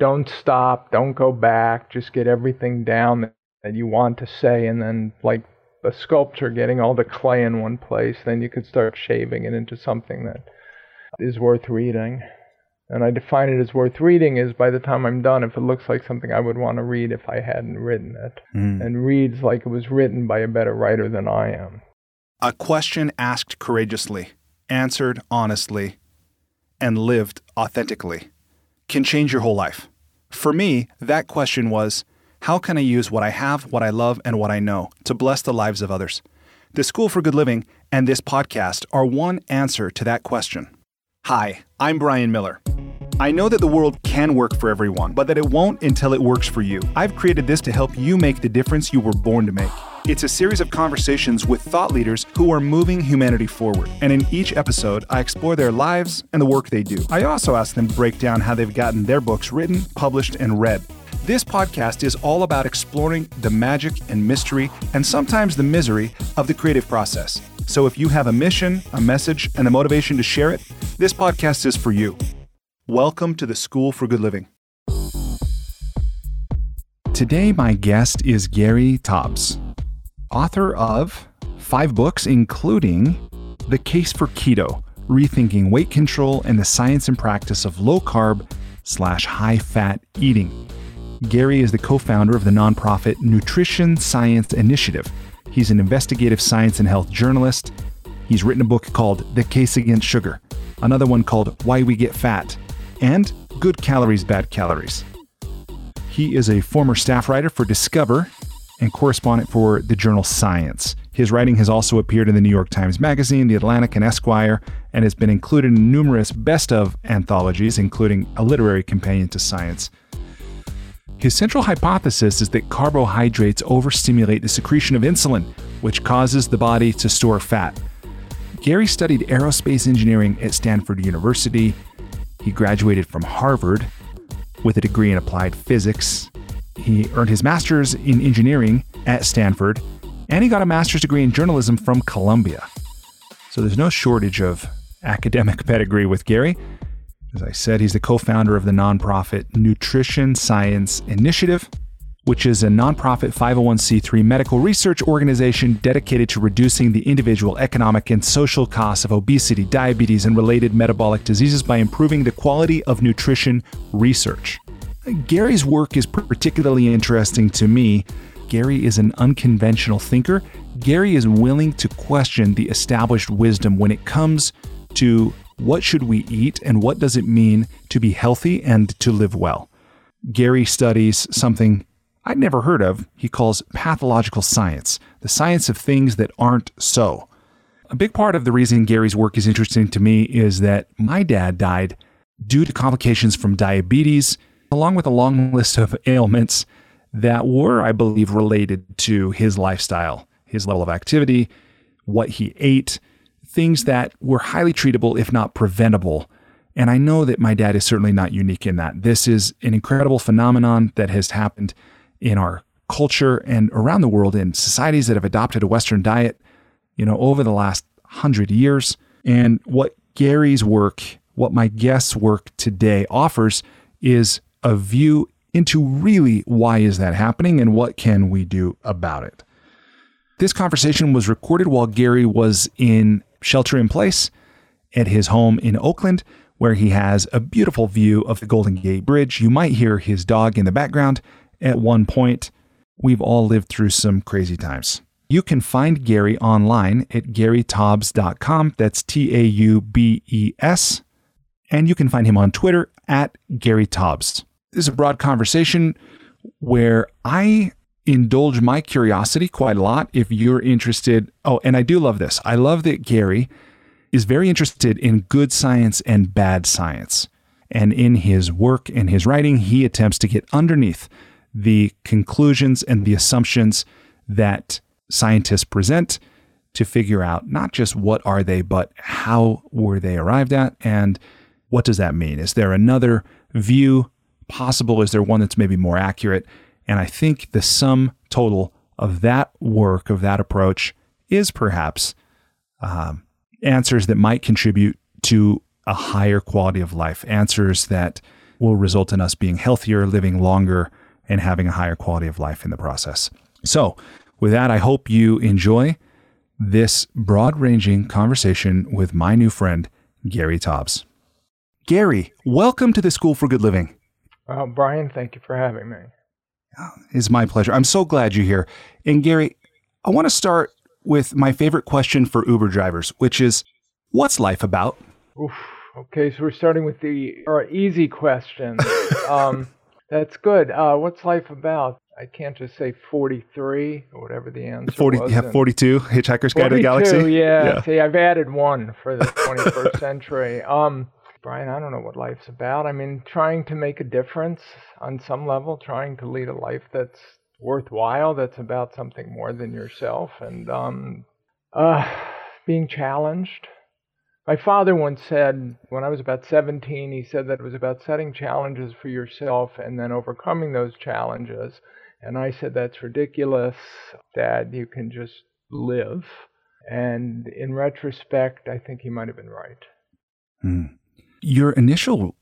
don't stop, don't go back, just get everything down that, you want to say, and then like a sculpture getting all the clay in one place, then you could start shaving it into something that is worth reading. And I define it as worth reading is by the time I'm done, if it looks like something I would want to read if I hadn't written it, mm. and reads like it was written by a better writer than I am. A question asked courageously, answered honestly, and lived authentically can change your whole life. For me, that question was how can I use what I have, what I love, and what I know to bless the lives of others? The School for Good Living and this podcast are one answer to that question. Hi, I'm Brian Miller. I know that the world can work for everyone, but that it won't until it works for you. I've created this to help you make the difference you were born to make. It's a series of conversations with thought leaders who are moving humanity forward. And in each episode, I explore their lives and the work they do. I also ask them to break down how they've gotten their books written, published, and read. This podcast is all about exploring the magic and mystery, and sometimes the misery, of the creative process. So if you have a mission, a message, and the motivation to share it, this podcast is for you. Welcome to the School for Good Living. Today, my guest is Gary Taubes, author of five books, including The Case for Keto Rethinking Weight Control and the Science and Practice of Low Carb slash High Fat Eating. Gary is the co founder of the nonprofit Nutrition Science Initiative. He's an investigative science and health journalist. He's written a book called The Case Against Sugar, another one called Why We Get Fat, and Good Calories, Bad Calories. He is a former staff writer for Discover and correspondent for the journal Science. His writing has also appeared in the New York Times Magazine, The Atlantic, and Esquire, and has been included in numerous best of anthologies, including a literary companion to Science. His central hypothesis is that carbohydrates overstimulate the secretion of insulin, which causes the body to store fat. Gary studied aerospace engineering at Stanford University. He graduated from Harvard with a degree in applied physics. He earned his master's in engineering at Stanford, and he got a master's degree in journalism from Columbia. So there's no shortage of academic pedigree with Gary. As I said, he's the co founder of the nonprofit Nutrition Science Initiative, which is a nonprofit 501c3 medical research organization dedicated to reducing the individual economic and social costs of obesity, diabetes, and related metabolic diseases by improving the quality of nutrition research. Gary's work is particularly interesting to me. Gary is an unconventional thinker. Gary is willing to question the established wisdom when it comes to what should we eat and what does it mean to be healthy and to live well? Gary studies something I'd never heard of. He calls pathological science, the science of things that aren't so. A big part of the reason Gary's work is interesting to me is that my dad died due to complications from diabetes, along with a long list of ailments that were, I believe, related to his lifestyle, his level of activity, what he ate, things that were highly treatable, if not preventable. And I know that my dad is certainly not unique in that. This is an incredible phenomenon that has happened in our culture and around the world in societies that have adopted a Western diet, you know, over the last hundred years. And what Gary's work, what my guest's work today offers is a view into really why is that happening and what can we do about it. This conversation was recorded while Gary was in shelter in place at his home in Oakland, where he has a beautiful view of the Golden Gate Bridge. You might hear his dog in the background at one point. We've all lived through some crazy times. You can find Gary online at garytaubes.com. That's T A U B E S. And you can find him on Twitter at Gary Taubes. This is a broad conversation where I indulge my curiosity quite a lot if you're interested. Oh, and I do love this. I love that Gary is very interested in good science and bad science. And in his work and his writing, he attempts to get underneath the conclusions and the assumptions that scientists present to figure out not just what are they, but how were they arrived at and what does that mean? Is there another view possible? Is there one that's maybe more accurate? And I think the sum total of that work, of that approach, is perhaps um, answers that might contribute to a higher quality of life, answers that will result in us being healthier, living longer, and having a higher quality of life in the process. So, with that, I hope you enjoy this broad ranging conversation with my new friend, Gary Taubes. Gary, welcome to the School for Good Living. Well, Brian, thank you for having me. It's my pleasure. I'm so glad you're here. And Gary, I want to start with my favorite question for Uber drivers, which is what's life about? Oof. Okay, so we're starting with the or easy question. um, that's good. Uh, what's life about? I can't just say 43 or whatever the answer 40, was. Yeah, 42, Hitchhiker's Guide to the Galaxy. Yeah. Yeah. See, I've added one for the 21st century. Um, Brian, I don't know what life's about. I mean, trying to make a difference on some level, trying to lead a life that's worthwhile, that's about something more than yourself, and um, uh, being challenged. My father once said, when I was about 17, he said that it was about setting challenges for yourself and then overcoming those challenges. And I said, that's ridiculous, Dad. You can just live. And in retrospect, I think he might have been right. Hmm. Your initial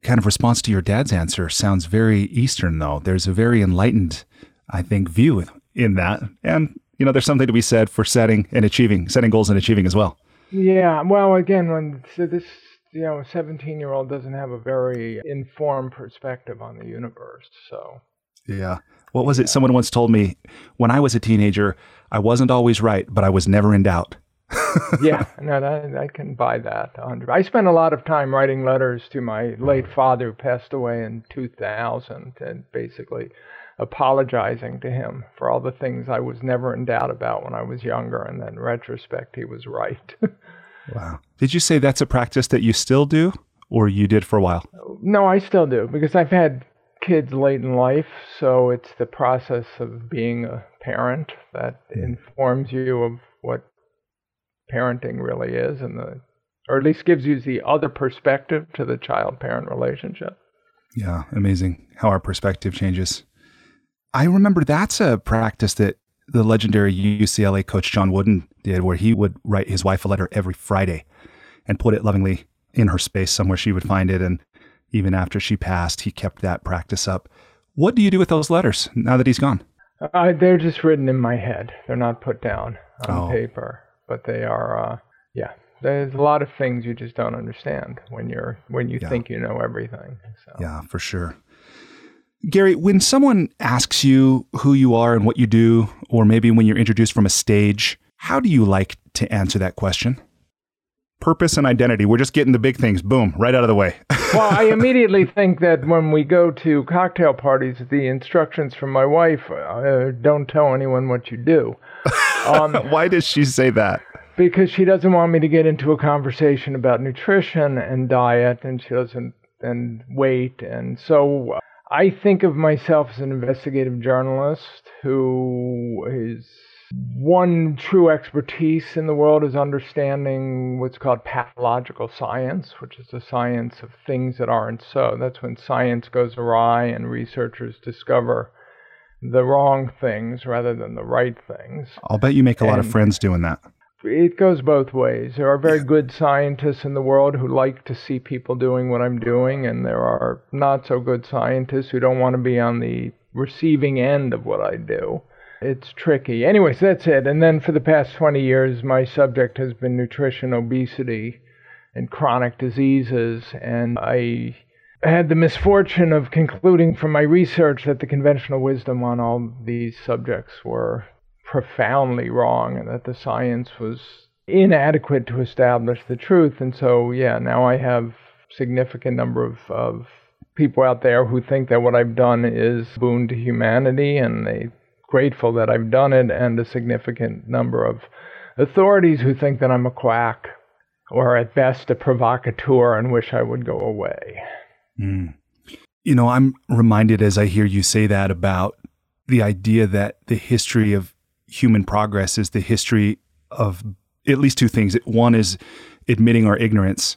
kind of response to your dad's answer sounds very Eastern, though. There's a very enlightened, I think, view in that. And, you know, there's something to be said for setting and achieving, setting goals and achieving as well. Yeah, well, again, when so this you know 17 year old doesn't have a very informed perspective on the universe, so yeah. What was it? Someone once told me when I was a teenager, I wasn't always right, but I was never in doubt. yeah, no, that, I can buy that. 100. I spent a lot of time writing letters to my late father, who passed away in 2000, and basically apologizing to him for all the things I was never in doubt about when I was younger. And then, in retrospect, he was right. wow. Did you say that's a practice that you still do, or you did for a while? No, I still do because I've had kids late in life, so it's the process of being a parent that informs you of what parenting really is, and the or at least gives you the other perspective to the child-parent relationship. Yeah, amazing how our perspective changes. I remember that's a practice that the legendary UCLA coach John Wooden did, where he would write his wife a letter every Friday and put it lovingly in her space somewhere she would find it. And even after she passed, he kept that practice up. What do you do with those letters now that he's gone? Uh, they're just written in my head. They're not put down on Oh. paper, but they are. Uh, yeah, there's a lot of things you just don't understand when you're when you Yeah. think you know everything. So. Yeah, for sure. Gary, when someone asks you who you are and what you do, or maybe when you're introduced from a stage, how do you like to answer that question? Purpose and identity. We're just getting the big things, boom, right out of the way. well, I immediately think that when we go to cocktail parties, the instructions from my wife uh, don't tell anyone what you do. Um, Why does she say that? because she doesn't want me to get into a conversation about nutrition and diet, and she doesn't, and weight. And so I think of myself as an investigative journalist who is one true expertise in the world is understanding what's called pathological science, which is the science of things that aren't so. That's when science goes awry and researchers discover the wrong things rather than the right things. I'll bet you make a lot of friends doing that. It goes both ways. There are very good scientists in the world who like to see people doing what I'm doing, and there are not so good scientists who don't want to be on the receiving end of what I do. It's tricky. Anyways, that's it. And then for the past 20 years, my subject has been nutrition, obesity, and chronic diseases. And I had the misfortune of concluding from my research that the conventional wisdom on all these subjects were profoundly wrong and that the science was inadequate to establish the truth. And so, yeah, now I have significant number of, of people out there who think that what I've done is boon to humanity and they grateful that I've done it and a significant number of authorities who think that I'm a quack or at best a provocateur and wish I would go away. Mm. You know, I'm reminded as I hear you say that about the idea that the history of human progress is the history of at least two things. One is admitting our ignorance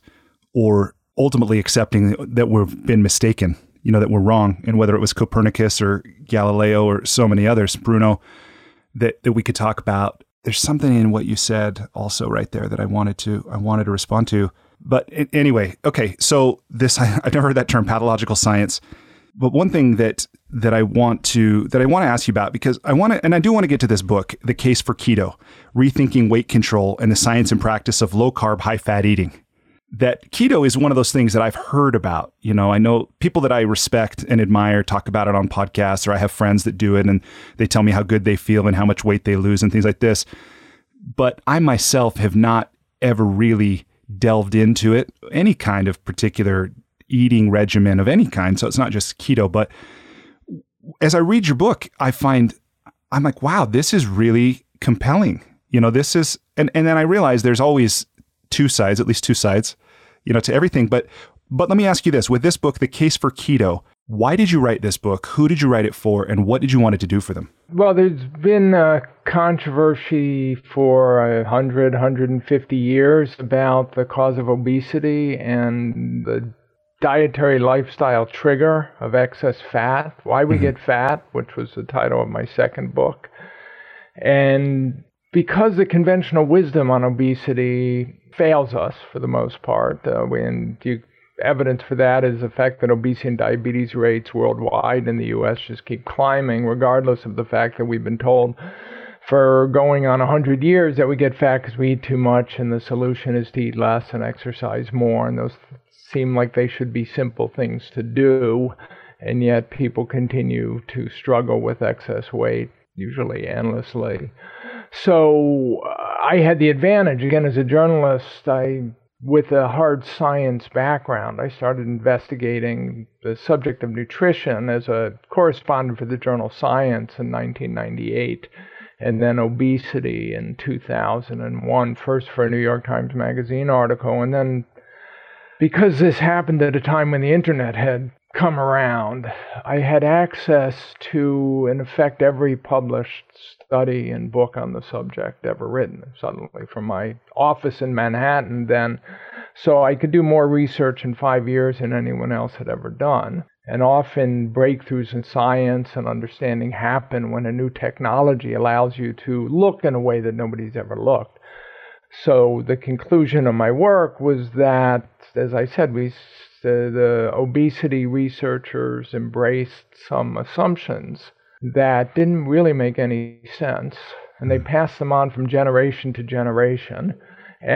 or ultimately accepting that we've been mistaken, you know, that we're wrong. And whether it was Copernicus or Galileo or so many others, Bruno, that, that we could talk about. There's something in what you said also right there that I wanted to I wanted to respond to. But anyway, okay. So this I, have never heard that term, pathological science. But one thing that that I want to that I want to ask you about because I want to and I do want to get to this book, The Case for Keto: Rethinking Weight Control and the Science and Practice of Low Carb High Fat Eating. That keto is one of those things that I've heard about. You know, I know people that I respect and admire talk about it on podcasts, or I have friends that do it and they tell me how good they feel and how much weight they lose and things like this. But I myself have not ever really delved into it, any kind of particular eating regimen of any kind. So it's not just keto, but as I read your book, I find I'm like, wow, this is really compelling. You know, this is, and, and then I realize there's always two sides, at least two sides, you know, to everything. But, but let me ask you this with this book, The Case for Keto, why did you write this book? Who did you write it for? And what did you want it to do for them? Well, there's been a controversy for 100, 150 years about the cause of obesity and the dietary lifestyle trigger of excess fat, why we mm-hmm. get fat, which was the title of my second book. And because the conventional wisdom on obesity fails us for the most part, uh, when you, evidence for that is the fact that obesity and diabetes rates worldwide in the U.S. just keep climbing, regardless of the fact that we've been told for going on 100 years that we get fat because we eat too much and the solution is to eat less and exercise more and those seem like they should be simple things to do, and yet people continue to struggle with excess weight, usually endlessly. So uh, I had the advantage, again, as a journalist, I with a hard science background, I started investigating the subject of nutrition as a correspondent for the journal Science in 1998, and then obesity in 2001, first for a New York Times Magazine article, and then because this happened at a time when the internet had come around, I had access to, in effect, every published study and book on the subject ever written, suddenly from my office in Manhattan then. So I could do more research in five years than anyone else had ever done. And often breakthroughs in science and understanding happen when a new technology allows you to look in a way that nobody's ever looked. So the conclusion of my work was that as I said, we the, the obesity researchers embraced some assumptions that didn't really make any sense, and they hmm. passed them on from generation to generation.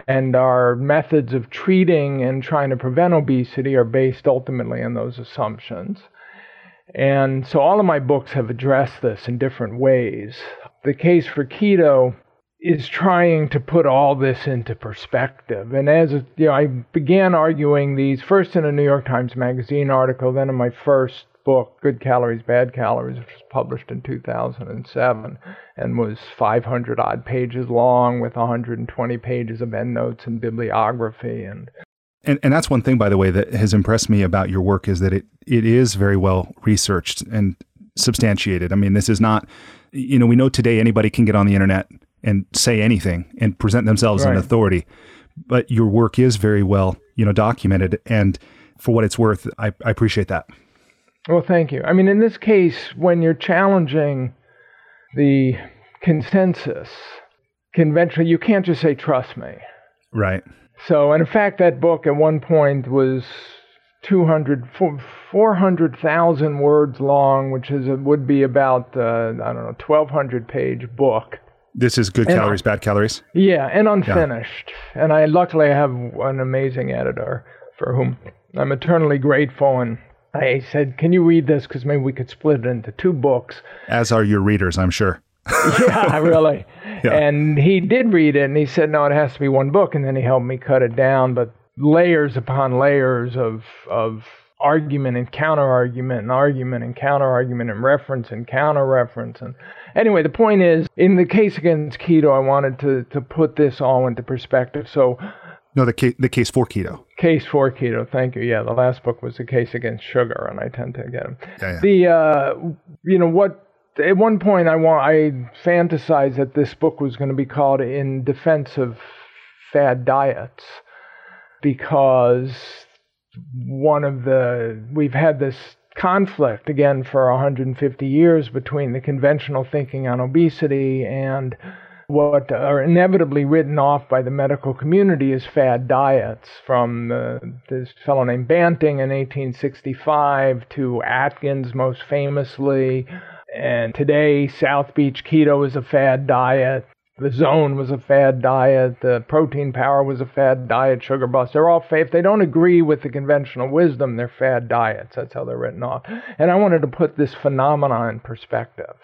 And our methods of treating and trying to prevent obesity are based ultimately on those assumptions. And so all of my books have addressed this in different ways. The case for keto is trying to put all this into perspective. And as you know, I began arguing these first in a New York Times Magazine article, then in my first book, Good Calories, Bad Calories, which was published in 2007 and was 500 odd pages long with 120 pages of endnotes and bibliography and and, and that's one thing, by the way, that has impressed me about your work is that it, it is very well researched and substantiated. I mean, this is not, you know, we know today anybody can get on the internet and say anything and present themselves right. as an authority. But your work is very well, you know, documented. And for what it's worth, I, I appreciate that. Well, thank you. I mean, in this case, when you're challenging the consensus, conventionally, you can't just say, trust me. Right. So, and in fact, that book at one point was 200, 400,000 words long, which is would be about, uh, I don't know, 1,200 page book. This is good and calories, bad calories. Yeah, and unfinished. Yeah. And I luckily have an amazing editor for whom I'm eternally grateful. And I said, "Can you read this? Because maybe we could split it into two books." As are your readers, I'm sure. yeah, really. Yeah. And he did read it, and he said, "No, it has to be one book." And then he helped me cut it down, but layers upon layers of of argument and counter argument and argument and counter argument and reference and counter reference and Anyway, the point is, in the case against keto, I wanted to, to put this all into perspective. So, no, the case, the case for keto. Case for keto. Thank you. Yeah, the last book was the case against sugar, and I tend to get them. Yeah, yeah. The uh, you know what? At one point, I want I fantasized that this book was going to be called "In Defense of Fad Diets," because one of the we've had this conflict again for 150 years between the conventional thinking on obesity and what are inevitably written off by the medical community as fad diets, from uh, this fellow named Banting in 1865 to Atkins most famously. And today, South Beach keto is a fad diet. The zone was a fad diet. The protein power was a fad diet. Sugar bust. They're all fad. If they don't agree with the conventional wisdom, they're fad diets. That's how they're written off. And I wanted to put this phenomenon in perspective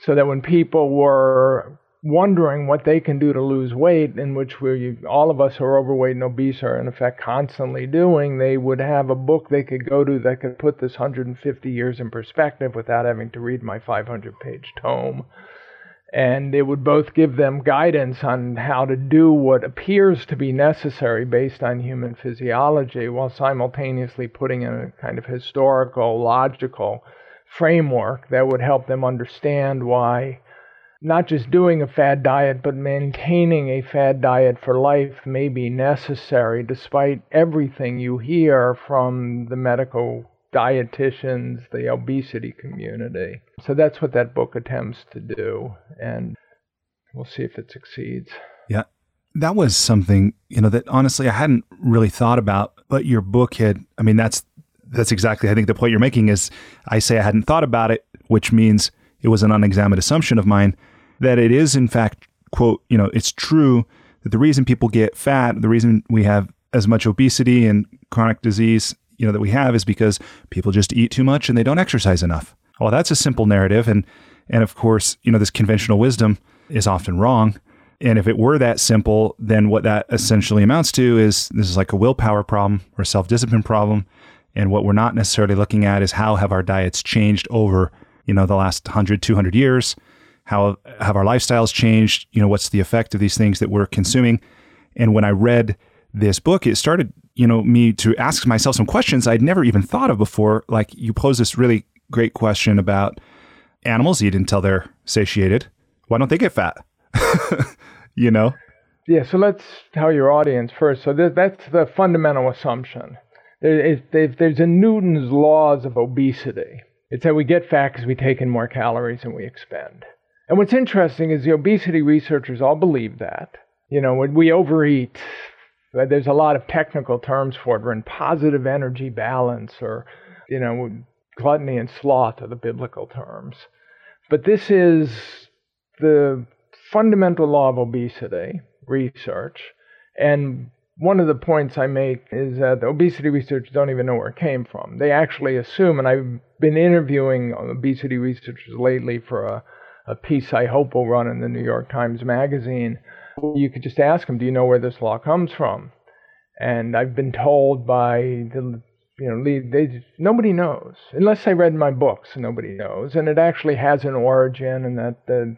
so that when people were wondering what they can do to lose weight, in which we all of us who are overweight and obese are in effect constantly doing, they would have a book they could go to that could put this 150 years in perspective without having to read my 500 page tome. And it would both give them guidance on how to do what appears to be necessary based on human physiology while simultaneously putting in a kind of historical, logical framework that would help them understand why not just doing a fad diet, but maintaining a fad diet for life may be necessary despite everything you hear from the medical dietitians, the obesity community. So that's what that book attempts to do. And we'll see if it succeeds. Yeah. That was something, you know, that honestly I hadn't really thought about, but your book had, I mean, that's, that's exactly, I think the point you're making is I say I hadn't thought about it, which means it was an unexamined assumption of mine that it is in fact quote you know it's true that the reason people get fat the reason we have as much obesity and chronic disease you know that we have is because people just eat too much and they don't exercise enough. Well that's a simple narrative. And and of course you know this conventional wisdom is often wrong. And if it were that simple then what that essentially amounts to is this is like a willpower problem or self-discipline problem. And what we're not necessarily looking at is how have our diets changed over you know the last 100 200 years? How have our lifestyles changed? You know what's the effect of these things that we're consuming? And when i read this book it started you know me to ask myself some questions i'd never even thought of before. Like you pose this really great question about animals. Eat until they're satiated. Why don't they get fat? You know? Yeah so let's tell your audience first. So that's the fundamental assumption. There, there's a newton's laws of obesity. It's that we get fat because we take in more calories than we expend. And what's interesting is the obesity researchers all believe that. You know, when we overeat, there's a lot of technical terms for it. We're in positive energy balance, or, you know, gluttony and sloth are the biblical terms. But this is the fundamental law of obesity research. And one of the points I make is that the obesity researchers don't even know where it came from. They actually assume, and I've been interviewing obesity researchers lately for a a piece I hope will run in the New York Times Magazine. You could just ask them, do you know where this law comes from? And I've been told by the you know, they, nobody knows unless I read my books. Nobody knows, and it actually has an origin, and that the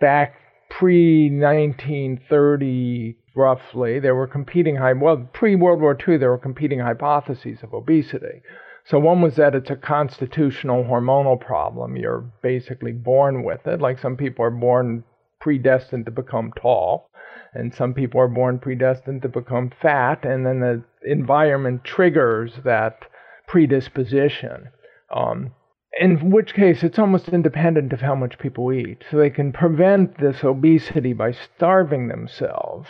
back pre 1930 roughly there were competing well pre World War II there were competing hypotheses of obesity. So one was that it's a constitutional hormonal problem. You're basically born with it. Like some people are born predestined to become tall, and some people are born predestined to become fat, and then the environment triggers that predisposition. Um, in which case, it's almost independent of how much people eat. So they can prevent this obesity by starving themselves.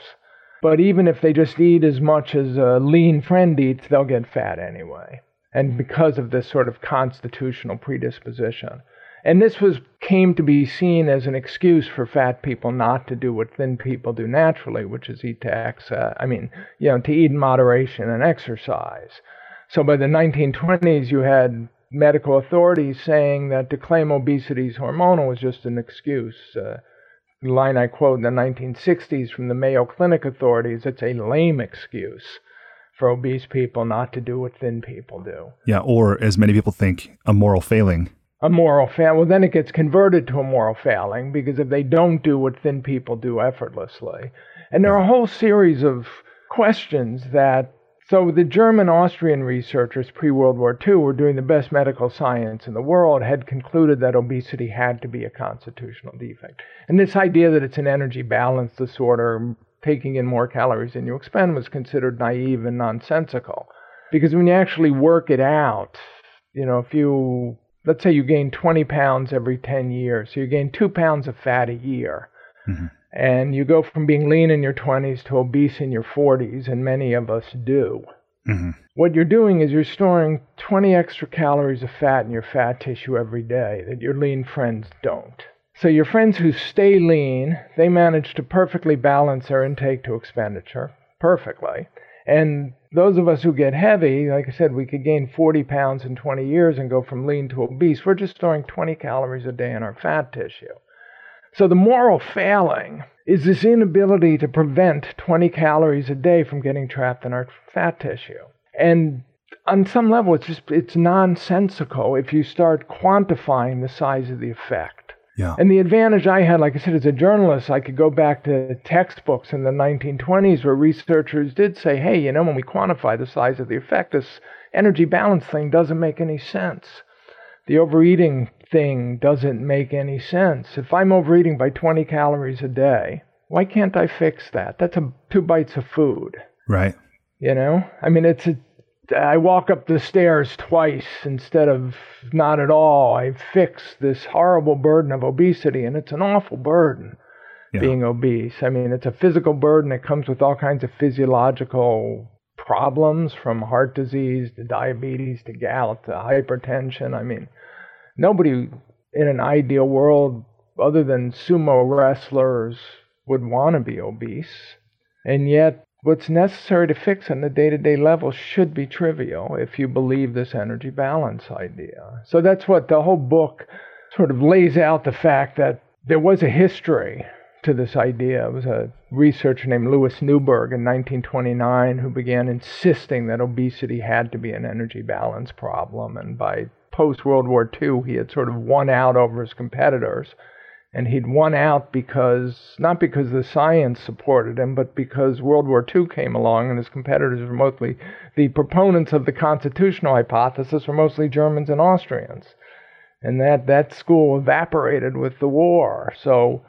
But even if they just eat as much as a lean friend eats, they'll get fat anyway and because of this sort of constitutional predisposition. And this was came to be seen as an excuse for fat people not to do what thin people do naturally, which is eat to excess. I mean, you know, to eat in moderation and exercise. So by the 1920s, you had medical authorities saying that to claim obesity is hormonal was just an excuse. Uh, the line I quote in the 1960s from the Mayo Clinic authorities, it's a lame excuse for obese people not to do what thin people do. Yeah, or as many people think, a moral failing. A moral failing. Well, then it gets converted to a moral failing because if they don't do what thin people do effortlessly. And there are a whole series of questions that. So the German Austrian researchers pre World War II were doing the best medical science in the world, had concluded that obesity had to be a constitutional defect. And this idea that it's an energy balance disorder taking in more calories than you expend was considered naive and nonsensical. Because when you actually work it out, you know, if you, let's say you gain 20 pounds every 10 years, so you gain two pounds of fat a year. Mm-hmm. And you go from being lean in your 20s to obese in your 40s, and many of us do. Mm-hmm. What you're doing is you're storing 20 extra calories of fat in your fat tissue every day that your lean friends don't. So your friends who stay lean, they manage to perfectly balance their intake to expenditure perfectly. And those of us who get heavy, like I said, we could gain 40 pounds in 20 years and go from lean to obese. We're just storing 20 calories a day in our fat tissue. So the moral failing is this inability to prevent 20 calories a day from getting trapped in our fat tissue. And on some level, it's just it's nonsensical if you start quantifying the size of the effect. Yeah. And the advantage I had, like I said, as a journalist, I could go back to textbooks in the 1920s where researchers did say, hey, you know, when we quantify the size of the effect, this energy balance thing doesn't make any sense. The overeating thing doesn't make any sense. If I'm overeating by 20 calories a day, why can't I fix that? That's a, two bites of food. Right. You know, I mean, it's a I walk up the stairs twice instead of not at all. I fix this horrible burden of obesity, and it's an awful burden yeah. being obese. I mean, it's a physical burden. It comes with all kinds of physiological problems from heart disease to diabetes to gout to hypertension. I mean, nobody in an ideal world other than sumo wrestlers would want to be obese. And yet, What's necessary to fix on the day to day level should be trivial if you believe this energy balance idea. So that's what the whole book sort of lays out the fact that there was a history to this idea. It was a researcher named Louis Newburgh in 1929 who began insisting that obesity had to be an energy balance problem. And by post World War II, he had sort of won out over his competitors and he'd won out because not because the science supported him, but because World War II came along and his competitors were mostly the proponents of the constitutional hypothesis were mostly Germans and Austrians, and that that school evaporated with the war. So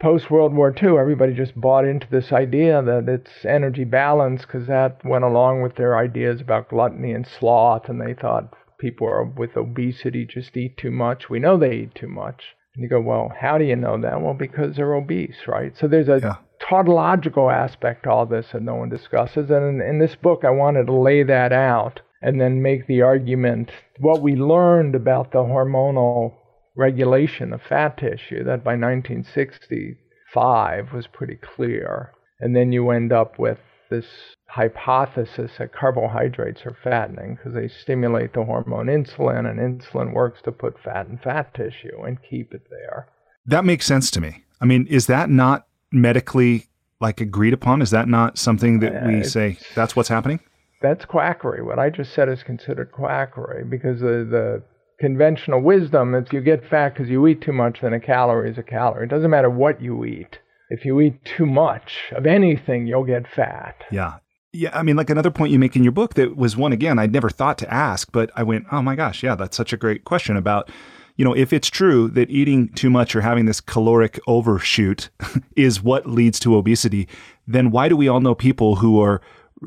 post World War II, everybody just bought into this idea that it's energy balance because that went along with their ideas about gluttony and sloth, and they thought people are with obesity just eat too much. We know they eat too much. And you go, well, how do you know that? Well, because they're obese, right? So there's a yeah. tautological aspect to all this that no one discusses. And in, in this book, I wanted to lay that out and then make the argument what we learned about the hormonal regulation of fat tissue that by 1965 was pretty clear. And then you end up with this hypothesis that carbohydrates are fattening because they stimulate the hormone insulin, and insulin works to put fat in fat tissue and keep it there. That makes sense to me. I mean, is that not medically like agreed upon? Is that not something that we say that's what's happening? That's quackery. What I just said is considered quackery because the, the conventional wisdom is you get fat because you eat too much, then a calorie is a calorie. It doesn't matter what you eat if you eat too much of anything, you'll get fat. Yeah. Yeah, I mean, like another point you make in your book that was one again I'd never thought to ask, but I went, oh my gosh, yeah, that's such a great question about, you know, if it's true that eating too much or having this caloric overshoot is what leads to obesity, then why do we all know people who are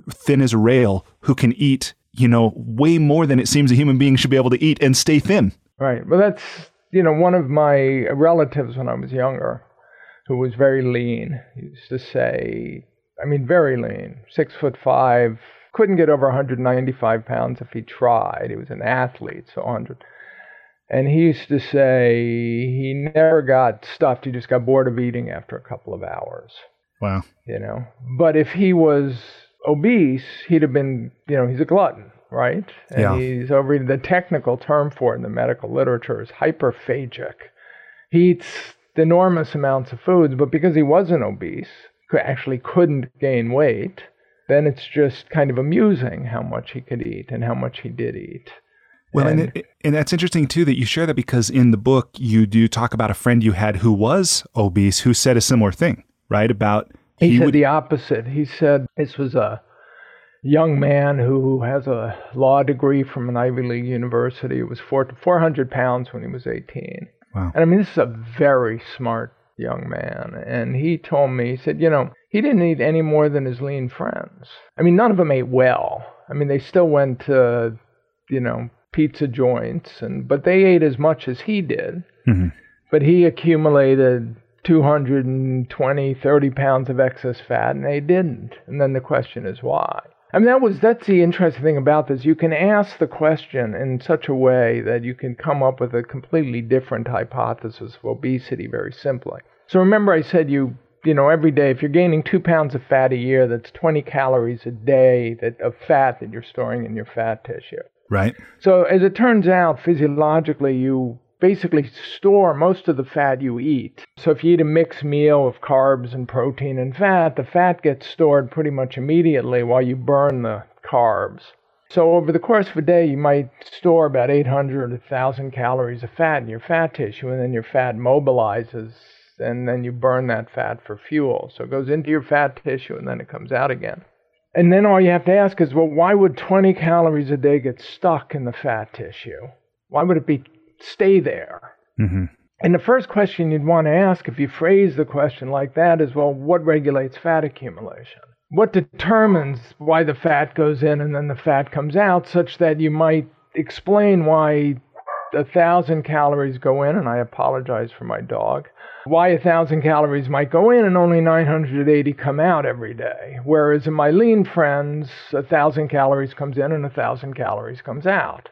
thin as a rail who can eat, you know, way more than it seems a human being should be able to eat and stay thin? Right. Well, that's, you know, one of my relatives when I was younger who was very lean. He used to say, I mean, very lean, six foot five, couldn't get over 195 pounds if he tried. He was an athlete, so 100. And he used to say he never got stuffed. He just got bored of eating after a couple of hours. Wow. You know, but if he was obese, he'd have been, you know, he's a glutton, right? And yeah. he's over the technical term for it in the medical literature is hyperphagic. He eats enormous amounts of foods, but because he wasn't obese, actually couldn't gain weight, then it's just kind of amusing how much he could eat and how much he did eat. Well, and, and, it, and that's interesting too that you share that because in the book you do talk about a friend you had who was obese who said a similar thing, right? About he, he said would, the opposite. He said this was a young man who has a law degree from an Ivy League university. He was four, 400 pounds when he was 18. Wow. And I mean, this is a very smart young man. And he told me, he said, you know, he didn't eat any more than his lean friends. I mean, none of them ate well. I mean, they still went to, you know, pizza joints, and but they ate as much as he did. Mm-hmm. But he accumulated 220, 30 pounds of excess fat, and they didn't. And then the question is why? I mean, that was that's the interesting thing about this. You can ask the question in such a way that you can come up with a completely different hypothesis of obesity very simply. So remember, I said you you know every day if you're gaining two pounds of fat a year, that's 20 calories a day that of fat that you're storing in your fat tissue. Right. So as it turns out, physiologically, you basically store most of the fat you eat. So if you eat a mixed meal of carbs and protein and fat, the fat gets stored pretty much immediately while you burn the carbs. So over the course of a day, you might store about 800 to 1,000 calories of fat in your fat tissue, and then your fat mobilizes, and then you burn that fat for fuel. So it goes into your fat tissue, and then it comes out again. And then all you have to ask is, well, why would 20 calories a day get stuck in the fat tissue? Why would it be stay there? Mm-hmm. And the first question you'd want to ask if you phrase the question like that is, well, what regulates fat accumulation? What determines why the fat goes in and then the fat comes out, such that you might explain why a thousand calories go in, and I apologize for my dog, why a thousand calories might go in and only 980 come out every day. Whereas in my lean friends, a thousand calories comes in and a thousand calories comes out.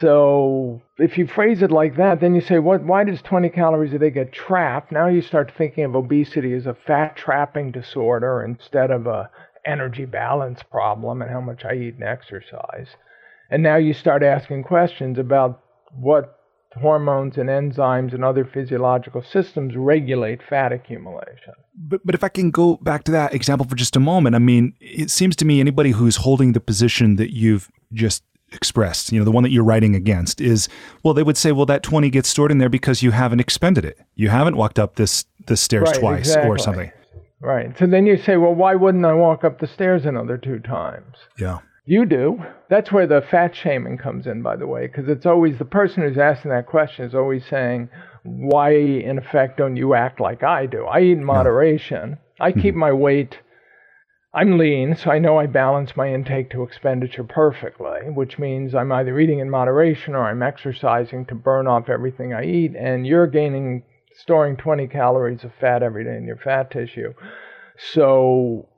So if you phrase it like that, then you say, what, why does 20 calories a day get trapped? Now you start thinking of obesity as a fat trapping disorder instead of a energy balance problem and how much I eat and exercise. And now you start asking questions about what hormones and enzymes and other physiological systems regulate fat accumulation. But but if I can go back to that example for just a moment, I mean, it seems to me anybody who's holding the position that you've just expressed, you know, the one that you're writing against is, well, they would say, well, that 20 gets stored in there because you haven't expended it. You haven't walked up this, this stairs Right, twice exactly. or something. Right. So then you say, well, why wouldn't I walk up the stairs another two times? Yeah. You do. That's where the fat shaming comes in, by the way, because it's always the person who's asking that question is always saying, why, in effect, don't you act like I do? I eat in moderation. I mm-hmm. keep my weight. I'm lean, so I know I balance my intake to expenditure perfectly, which means I'm either eating in moderation or I'm exercising to burn off everything I eat, and you're gaining, storing 20 calories of fat every day in your fat tissue. So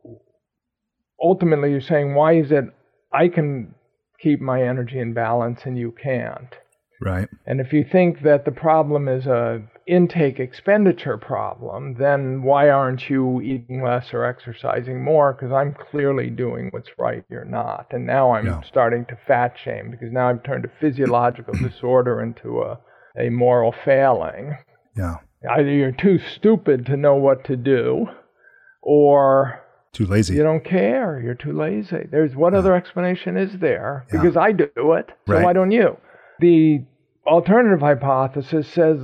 ultimately, you're saying, why is it I can keep my energy in balance and you can't? Right. And if you think that the problem is a intake expenditure problem, then why aren't you eating less or exercising more? Because I'm clearly doing what's right, you're not. And now I'm Yeah. starting to fat shame because now I've turned a physiological disorder into a, a moral failing. Yeah. Either you're too stupid to know what to do, or Too lazy. you don't care. You're too lazy. There's what other explanation is there? Yeah. Because I do it. So Right. why don't you? The alternative hypothesis says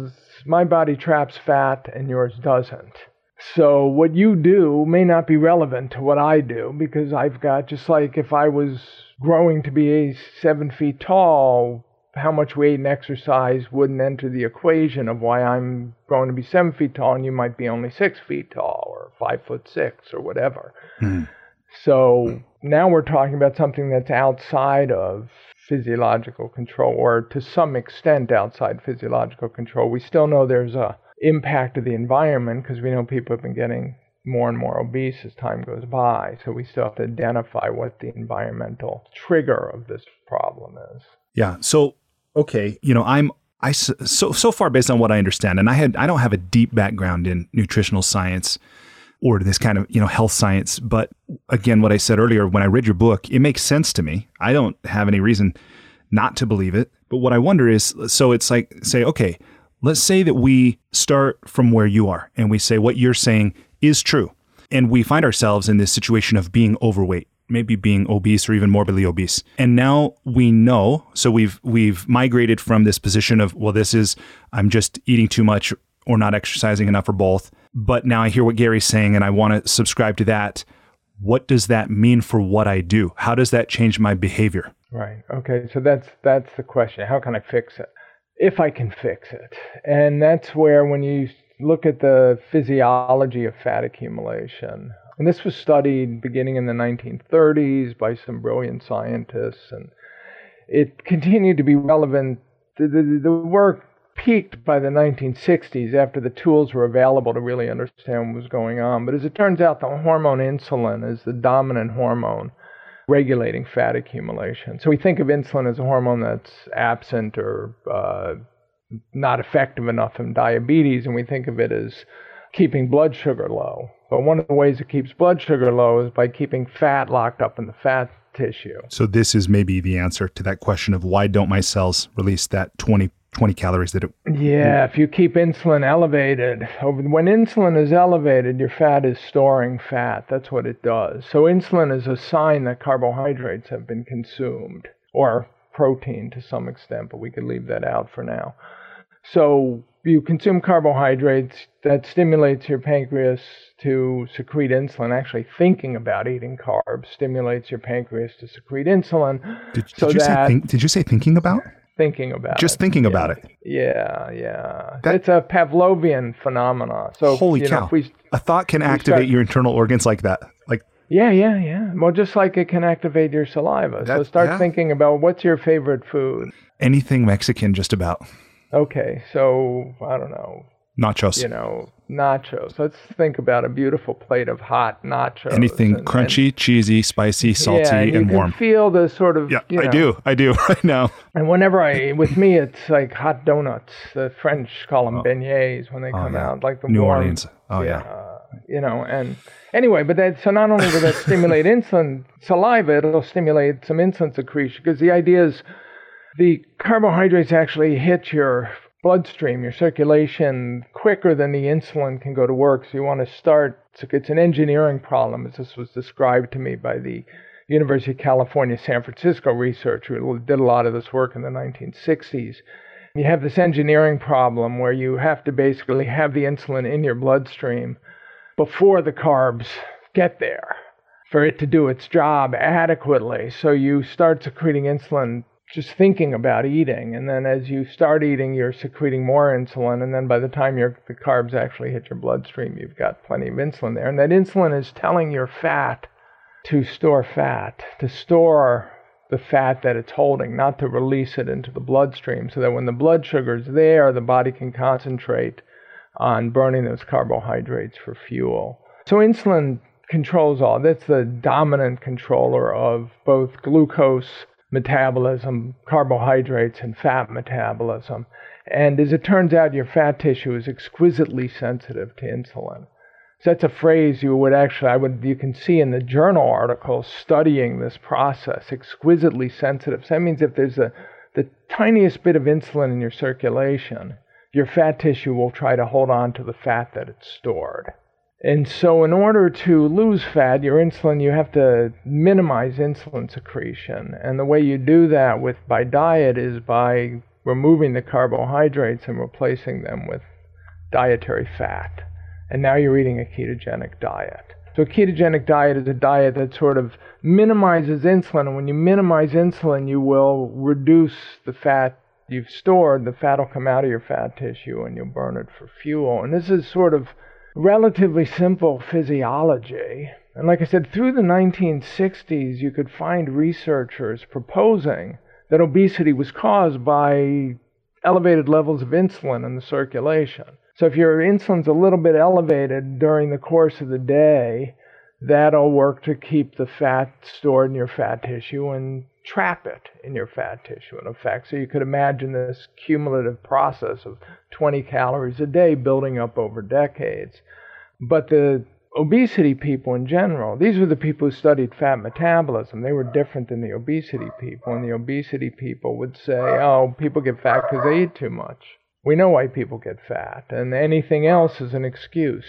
my body traps fat and yours doesn't. So what you do may not be relevant to what I do because I've got just like if I was growing to be seven feet tall, how much weight and exercise wouldn't enter the equation of why I'm going to be seven feet tall and you might be only six feet tall or five foot six or whatever. Mhm. So now we're talking about something that's outside of physiological control, or to some extent outside physiological control. We still know there's a impact of the environment because we know people have been getting more and more obese as time goes by. So we still have to identify what the environmental trigger of this problem is. Yeah. So, okay, you know, I'm I so so far based on what I understand, and I had I don't have a deep background in nutritional science or this kind of you know health science, but again, what I said earlier when I read your book, it makes sense to me. I don't have any reason not to believe it, but what I wonder is, so it's like say, okay, let's say that we start from where you are, and we say what you're saying is true, and we find ourselves in this situation of being overweight maybe being obese or even morbidly obese. And now we know, so we've we've migrated from this position of well this is I'm just eating too much or not exercising enough or both. But now I hear what Gary's saying and I want to subscribe to that. What does that mean for what I do? How does that change my behavior? Right. Okay. So that's that's the question. How can I fix it? If I can fix it, and that's where when you look at the physiology of fat accumulation, and this was studied beginning in the 1930s by some brilliant scientists, and it continued to be relevant. The, the, the work peaked by the 1960s after the tools were available to really understand what was going on. But as it turns out, the hormone insulin is the dominant hormone regulating fat accumulation. So we think of insulin as a hormone that's absent or uh, not effective enough in diabetes, and we think of it as keeping blood sugar low. But one of the ways it keeps blood sugar low is by keeping fat locked up in the fat tissue. So this is maybe the answer to that question of why don't my cells release that 20 20 calories that it yeah if you keep insulin elevated when insulin is elevated your fat is storing fat. That's what it does. So insulin is a sign that carbohydrates have been consumed or protein to some extent but we could leave that out for now. So you consume carbohydrates that stimulates your pancreas to secrete insulin. Actually thinking about eating carbs stimulates your pancreas to secrete insulin. Did, so did you that, say think, did you say thinking about thinking about just it. thinking yeah. about it. Yeah, yeah. That, it's a Pavlovian phenomenon. So holy you cow! Know, we, a thought can activate start, your internal organs like that. Like yeah, yeah, yeah. Well, just like it can activate your saliva. That, so start yeah. thinking about what's your favorite food. Anything Mexican, just about. Okay, so I don't know. Nachos. You know, nachos. Let's think about a beautiful plate of hot nachos. Anything and, crunchy, and, cheesy, spicy, salty, yeah, and, and warm. feel the sort of. Yeah, you know, I do. I do right now. And whenever I, with me, it's like hot donuts. The French call them oh. beignets when they oh, come yeah. out, like the New warm, Orleans. Oh yeah. You know, and anyway, but that so not only will that stimulate insulin saliva, it'll stimulate some insulin secretion because the idea is the carbohydrates actually hit your bloodstream, your circulation, quicker than the insulin can go to work. So you want to start, it's an engineering problem, as this was described to me by the University of California, San Francisco researcher who did a lot of this work in the 1960s. You have this engineering problem where you have to basically have the insulin in your bloodstream before the carbs get there for it to do its job adequately. So you start secreting insulin just thinking about eating. And then as you start eating, you're secreting more insulin. And then by the time your, the carbs actually hit your bloodstream, you've got plenty of insulin there. And that insulin is telling your fat to store fat, to store the fat that it's holding, not to release it into the bloodstream, so that when the blood sugar's there, the body can concentrate on burning those carbohydrates for fuel. So insulin controls all. That's the dominant controller of both glucose metabolism, carbohydrates, and fat metabolism. And as it turns out, your fat tissue is exquisitely sensitive to insulin. So that's a phrase you would actually, I would, you can see in the journal articles studying this process, exquisitely sensitive. So that means if there's a, the tiniest bit of insulin in your circulation, your fat tissue will try to hold on to the fat that it's stored. And so, in order to lose fat, your insulin, you have to minimize insulin secretion. And the way you do that with by diet is by removing the carbohydrates and replacing them with dietary fat. And now you're eating a ketogenic diet. So, a ketogenic diet is a diet that sort of minimizes insulin. And when you minimize insulin, you will reduce the fat you've stored. The fat will come out of your fat tissue and you'll burn it for fuel. And this is sort of relatively simple physiology. And like I said, through the 1960s, you could find researchers proposing that obesity was caused by elevated levels of insulin in the circulation. So if your insulin's a little bit elevated during the course of the day, that'll work to keep the fat stored in your fat tissue and trap it in your fat tissue, in effect. So you could imagine this cumulative process of 20 calories a day building up over decades. But the obesity people in general, these were the people who studied fat metabolism. They were different than the obesity people. And the obesity people would say, oh, people get fat because they eat too much. We know why people get fat, and anything else is an excuse.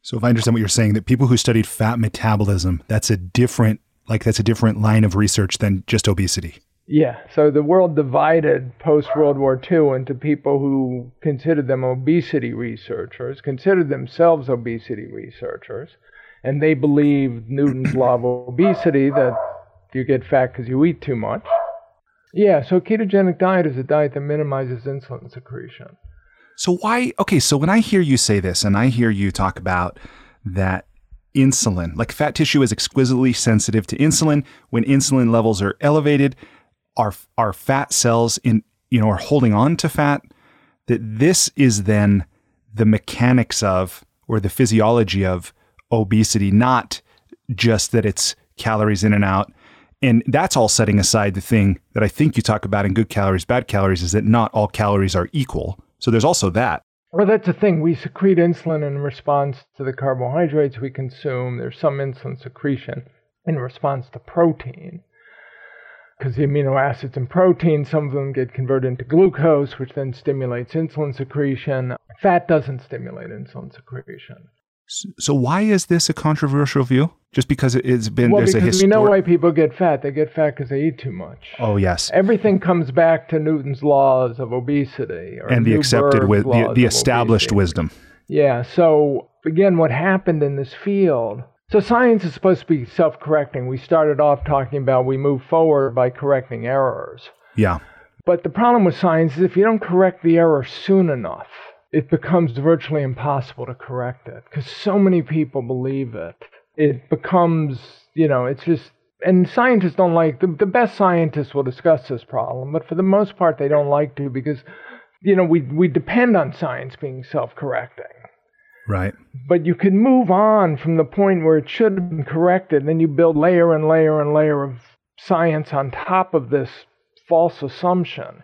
So, if I understand what you're saying, that people who studied fat metabolism, that's a different, like that's a different line of research than just obesity. Yeah, so the world divided post World War II into people who considered them obesity researchers, considered themselves obesity researchers, and they believed Newton's law of obesity that you get fat because you eat too much. Yeah, so ketogenic diet is a diet that minimizes insulin secretion. So why okay, so when I hear you say this and I hear you talk about that insulin, like fat tissue is exquisitely sensitive to insulin, when insulin levels are elevated, our our fat cells in you know are holding on to fat that this is then the mechanics of or the physiology of obesity, not just that it's calories in and out. And that's all setting aside the thing that I think you talk about in good calories, bad calories, is that not all calories are equal. So there's also that. Well, that's the thing. We secrete insulin in response to the carbohydrates we consume. There's some insulin secretion in response to protein. Because the amino acids and protein, some of them get converted into glucose, which then stimulates insulin secretion. Fat doesn't stimulate insulin secretion. So why is this a controversial view? Just because it's been well, there's because a history. we know why people get fat. They get fat because they eat too much. Oh yes. Everything comes back to Newton's laws of obesity and the accepted with the, the established wisdom. Yeah. So again, what happened in this field? So science is supposed to be self-correcting. We started off talking about we move forward by correcting errors. Yeah. But the problem with science is if you don't correct the error soon enough, it becomes virtually impossible to correct it because so many people believe it. It becomes, you know, it's just, and scientists don't like, the, the best scientists will discuss this problem, but for the most part, they don't like to because, you know, we, we depend on science being self correcting. Right. But you can move on from the point where it should have been corrected, then you build layer and layer and layer of science on top of this false assumption.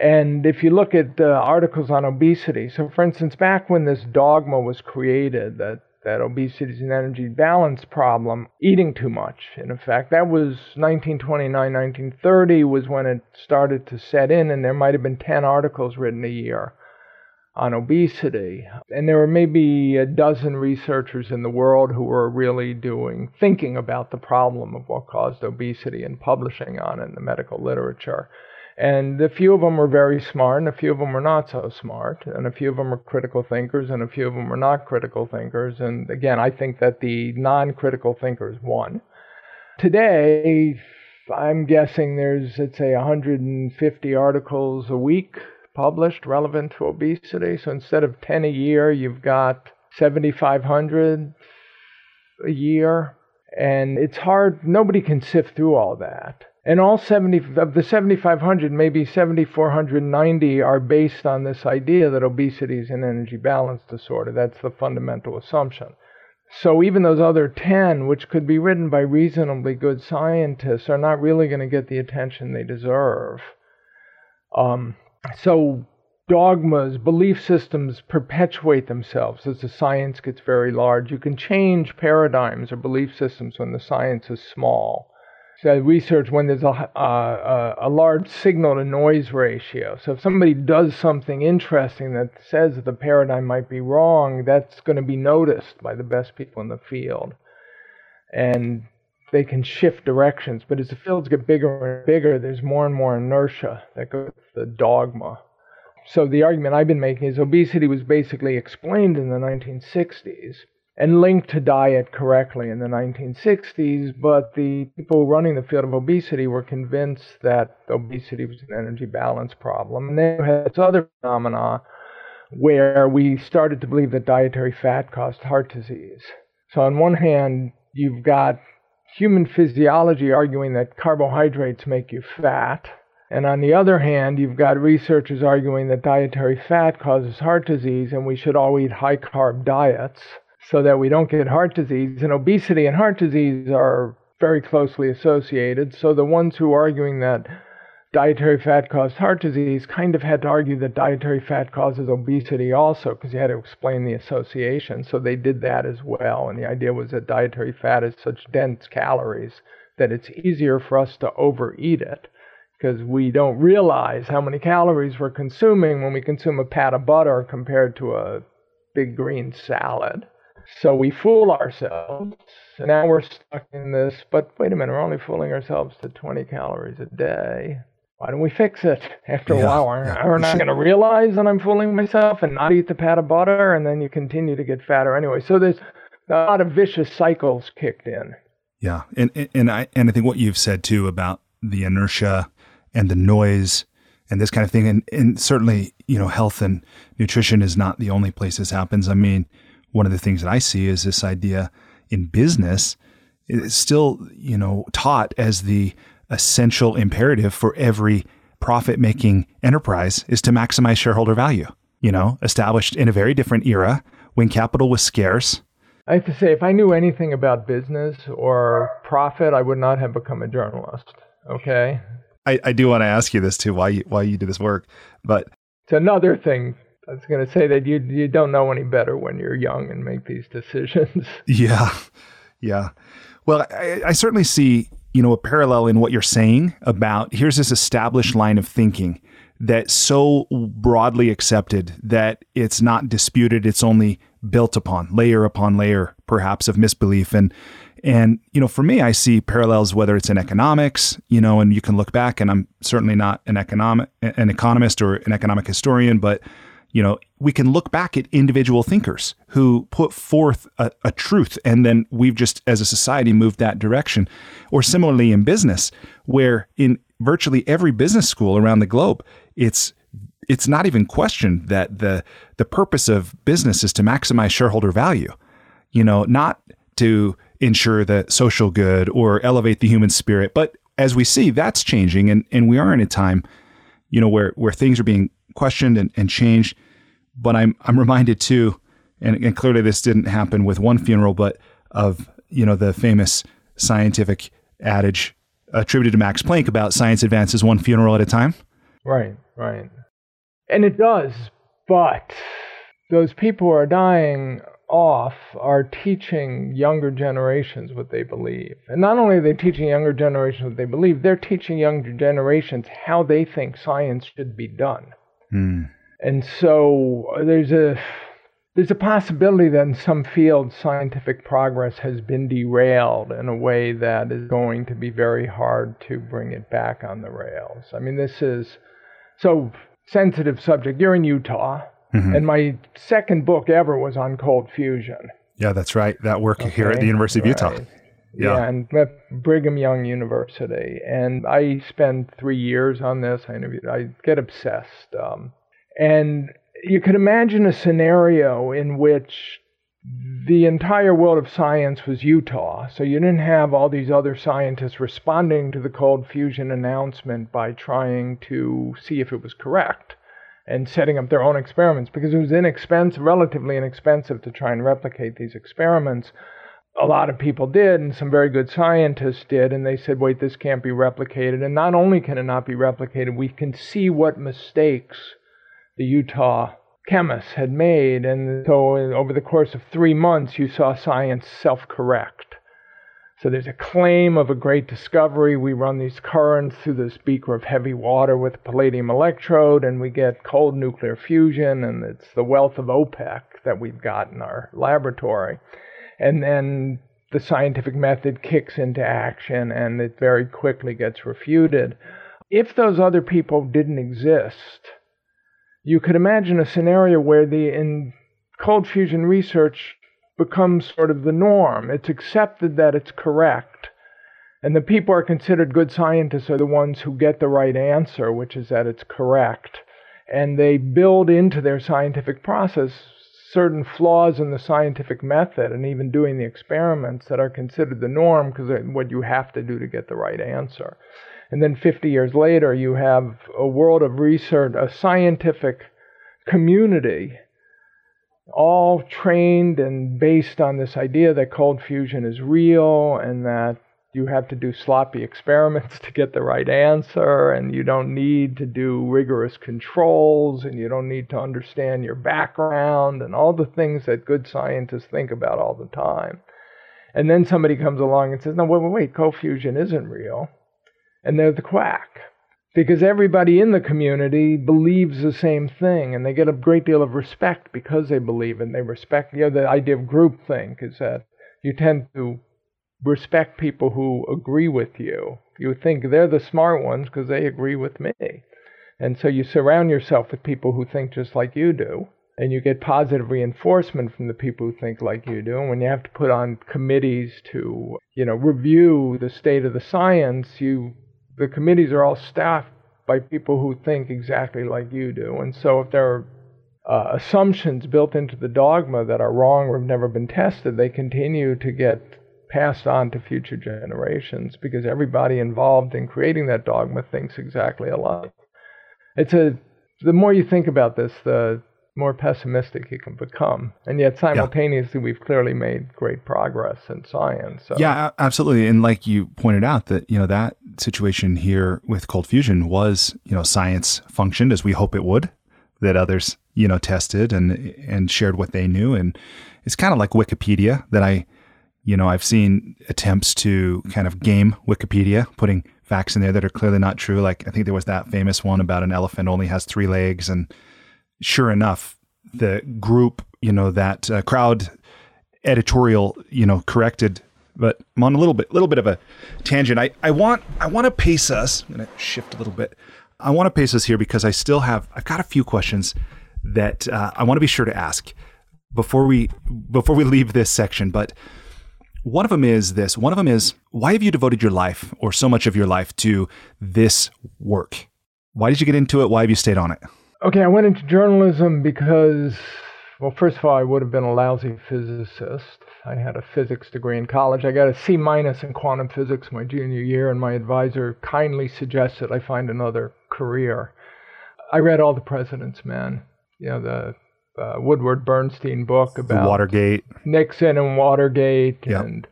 And if you look at the articles on obesity, so for instance, back when this dogma was created that, that obesity is an energy balance problem, eating too much, in effect, that was 1929, 1930 was when it started to set in, and there might have been 10 articles written a year on obesity. And there were maybe a dozen researchers in the world who were really doing, thinking about the problem of what caused obesity and publishing on it in the medical literature. And a few of them were very smart, and a few of them were not so smart, and a few of them were critical thinkers, and a few of them were not critical thinkers. And again, I think that the non critical thinkers won. Today, I'm guessing there's, let's say, 150 articles a week published relevant to obesity. So instead of 10 a year, you've got 7,500 a year. And it's hard, nobody can sift through all that. And all 70 of the 7,500, maybe 7,490 are based on this idea that obesity is an energy balance disorder. That's the fundamental assumption. So even those other 10, which could be written by reasonably good scientists, are not really going to get the attention they deserve. Um, so dogmas, belief systems perpetuate themselves as the science gets very large. You can change paradigms or belief systems when the science is small so research when there's a, a, a large signal to noise ratio. So if somebody does something interesting that says that the paradigm might be wrong, that's going to be noticed by the best people in the field. And they can shift directions. But as the fields get bigger and bigger, there's more and more inertia that goes with the dogma. So the argument I've been making is obesity was basically explained in the 1960s and linked to diet correctly in the 1960s, but the people running the field of obesity were convinced that obesity was an energy balance problem. And then you had this other phenomena where we started to believe that dietary fat caused heart disease. So on one hand, you've got human physiology arguing that carbohydrates make you fat. And on the other hand, you've got researchers arguing that dietary fat causes heart disease and we should all eat high carb diets so that we don't get heart disease. And obesity and heart disease are very closely associated. So the ones who are arguing that dietary fat caused heart disease kind of had to argue that dietary fat causes obesity also because you had to explain the association. So they did that as well. And the idea was that dietary fat is such dense calories that it's easier for us to overeat it because we don't realize how many calories we're consuming when we consume a pat of butter compared to a big green salad. So we fool ourselves. And now we're stuck in this, but wait a minute, we're only fooling ourselves to 20 calories a day. Why don't we fix it? After yeah, a while, we're, yeah. not going to realize that I'm fooling myself and not eat the pat of butter, and then you continue to get fatter anyway. So there's a lot of vicious cycles kicked in. Yeah, and and I and I think what you've said too about the inertia and the noise and this kind of thing, and and certainly you know health and nutrition is not the only place this happens. I mean, one of the things that I see is this idea in business is still, you know, taught as the essential imperative for every profit making enterprise is to maximize shareholder value, you know, established in a very different era when capital was scarce. I have to say, if I knew anything about business or profit, I would not have become a journalist. Okay. I, I do want to ask you this too, why you, why you do this work, but it's another thing. I was going to say that you you don't know any better when you're young and make these decisions. Yeah, yeah. Well, I, I certainly see you know a parallel in what you're saying about here's this established line of thinking that's so broadly accepted that it's not disputed it's only built upon layer upon layer perhaps of misbelief. And and you know for me i see parallels whether it's in economics you know and you can look back and i'm certainly not an economic an economist or an economic historian but you know we can look back at individual thinkers who put forth a, a, truth and then we've just as a society moved that direction or similarly in business where in virtually every business school around the globe it's it's not even questioned that the the purpose of business is to maximize shareholder value you know not to ensure the social good or elevate the human spirit but as we see that's changing and and we are in a time you know where where things are being questioned and, and changed. But I'm I'm reminded too, and, and clearly this didn't happen with one funeral, but of you know the famous scientific adage attributed to Max Planck about science advances one funeral at a time. Right, right. And it does, but those people who are dying off are teaching younger generations what they believe. And not only are they teaching younger generations what they believe, they're teaching younger generations how they think science should be done. Mm. And so uh, there's a there's a possibility that in some fields scientific progress has been derailed in a way that is going to be very hard to bring it back on the rails. I mean, this is so sensitive subject. You're in Utah, mm-hmm. and my second book ever was on cold fusion. Yeah, that's right. That work okay, here at the University of Utah. Yeah. yeah, and at Brigham Young University, and I spent three years on this. I interviewed. I get obsessed, um, and you could imagine a scenario in which the entire world of science was Utah. So you didn't have all these other scientists responding to the cold fusion announcement by trying to see if it was correct and setting up their own experiments because it was inexpensive, relatively inexpensive to try and replicate these experiments a lot of people did, and some very good scientists did, and they said, wait, this can't be replicated. And not only can it not be replicated, we can see what mistakes the Utah chemists had made. And so, over the course of three months, you saw science self correct. So, there's a claim of a great discovery. We run these currents through this beaker of heavy water with palladium electrode, and we get cold nuclear fusion, and it's the wealth of OPEC that we've got in our laboratory and then the scientific method kicks into action and it very quickly gets refuted. If those other people didn't exist, you could imagine a scenario where the in cold fusion research becomes sort of the norm. It's accepted that it's correct. And the people are considered good scientists are the ones who get the right answer, which is that it's correct. And they build into their scientific process certain flaws in the scientific method and even doing the experiments that are considered the norm because what you have to do to get the right answer. And then 50 years later, you have a world of research, a scientific community, all trained and based on this idea that cold fusion is real and that you have to do sloppy experiments to get the right answer, and you don't need to do rigorous controls, and you don't need to understand your background, and all the things that good scientists think about all the time. And then somebody comes along and says, No, wait, wait, wait, cold fusion isn't real. And they're the quack. Because everybody in the community believes the same thing, and they get a great deal of respect because they believe and they respect. You know, the idea of groupthink is that you tend to respect people who agree with you. You think they're the smart ones because they agree with me. And so you surround yourself with people who think just like you do, and you get positive reinforcement from the people who think like you do. And when you have to put on committees to, you know, review the state of the science, you the committees are all staffed by people who think exactly like you do. And so if there are uh, assumptions built into the dogma that are wrong or have never been tested, they continue to get passed on to future generations because everybody involved in creating that dogma thinks exactly alike. it's a the more you think about this, the more pessimistic you can become. And yet simultaneously, yeah. we've clearly made great progress in science. So. Yeah, absolutely. And like you pointed out, that you know that situation here with cold fusion was you know science functioned as we hope it would. That others you know tested and and shared what they knew, and it's kind of like Wikipedia that I. You know, I've seen attempts to kind of game Wikipedia, putting facts in there that are clearly not true. Like I think there was that famous one about an elephant only has three legs, and sure enough, the group, you know, that uh, crowd editorial, you know, corrected. But I'm on a little bit, little bit of a tangent. I, I want, I want to pace us. I'm going to shift a little bit. I want to pace us here because I still have, I've got a few questions that uh, I want to be sure to ask before we, before we leave this section. But one of them is this. One of them is why have you devoted your life or so much of your life to this work? Why did you get into it? Why have you stayed on it? Okay, I went into journalism because, well, first of all, I would have been a lousy physicist. I had a physics degree in college. I got a C minus in quantum physics my junior year, and my advisor kindly suggested I find another career. I read all the President's Men, you know, the uh, Woodward Bernstein book about the Watergate, Nixon and Watergate, yep. and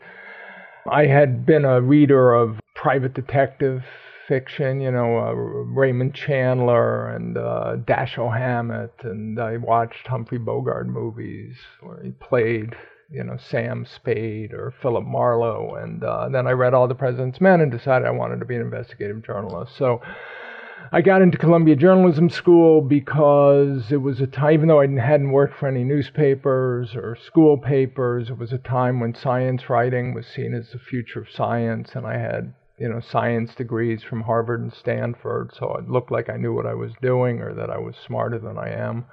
I had been a reader of private detective fiction, you know, uh, Raymond Chandler and uh, Dashiell Hammett, and I watched Humphrey Bogart movies where he played, you know, Sam Spade or Philip Marlowe, and uh, then I read All the President's Men and decided I wanted to be an investigative journalist. So. I got into Columbia Journalism School because it was a time, even though I hadn't worked for any newspapers or school papers, it was a time when science writing was seen as the future of science, and I had you know, science degrees from Harvard and Stanford, so it looked like I knew what I was doing or that I was smarter than I am.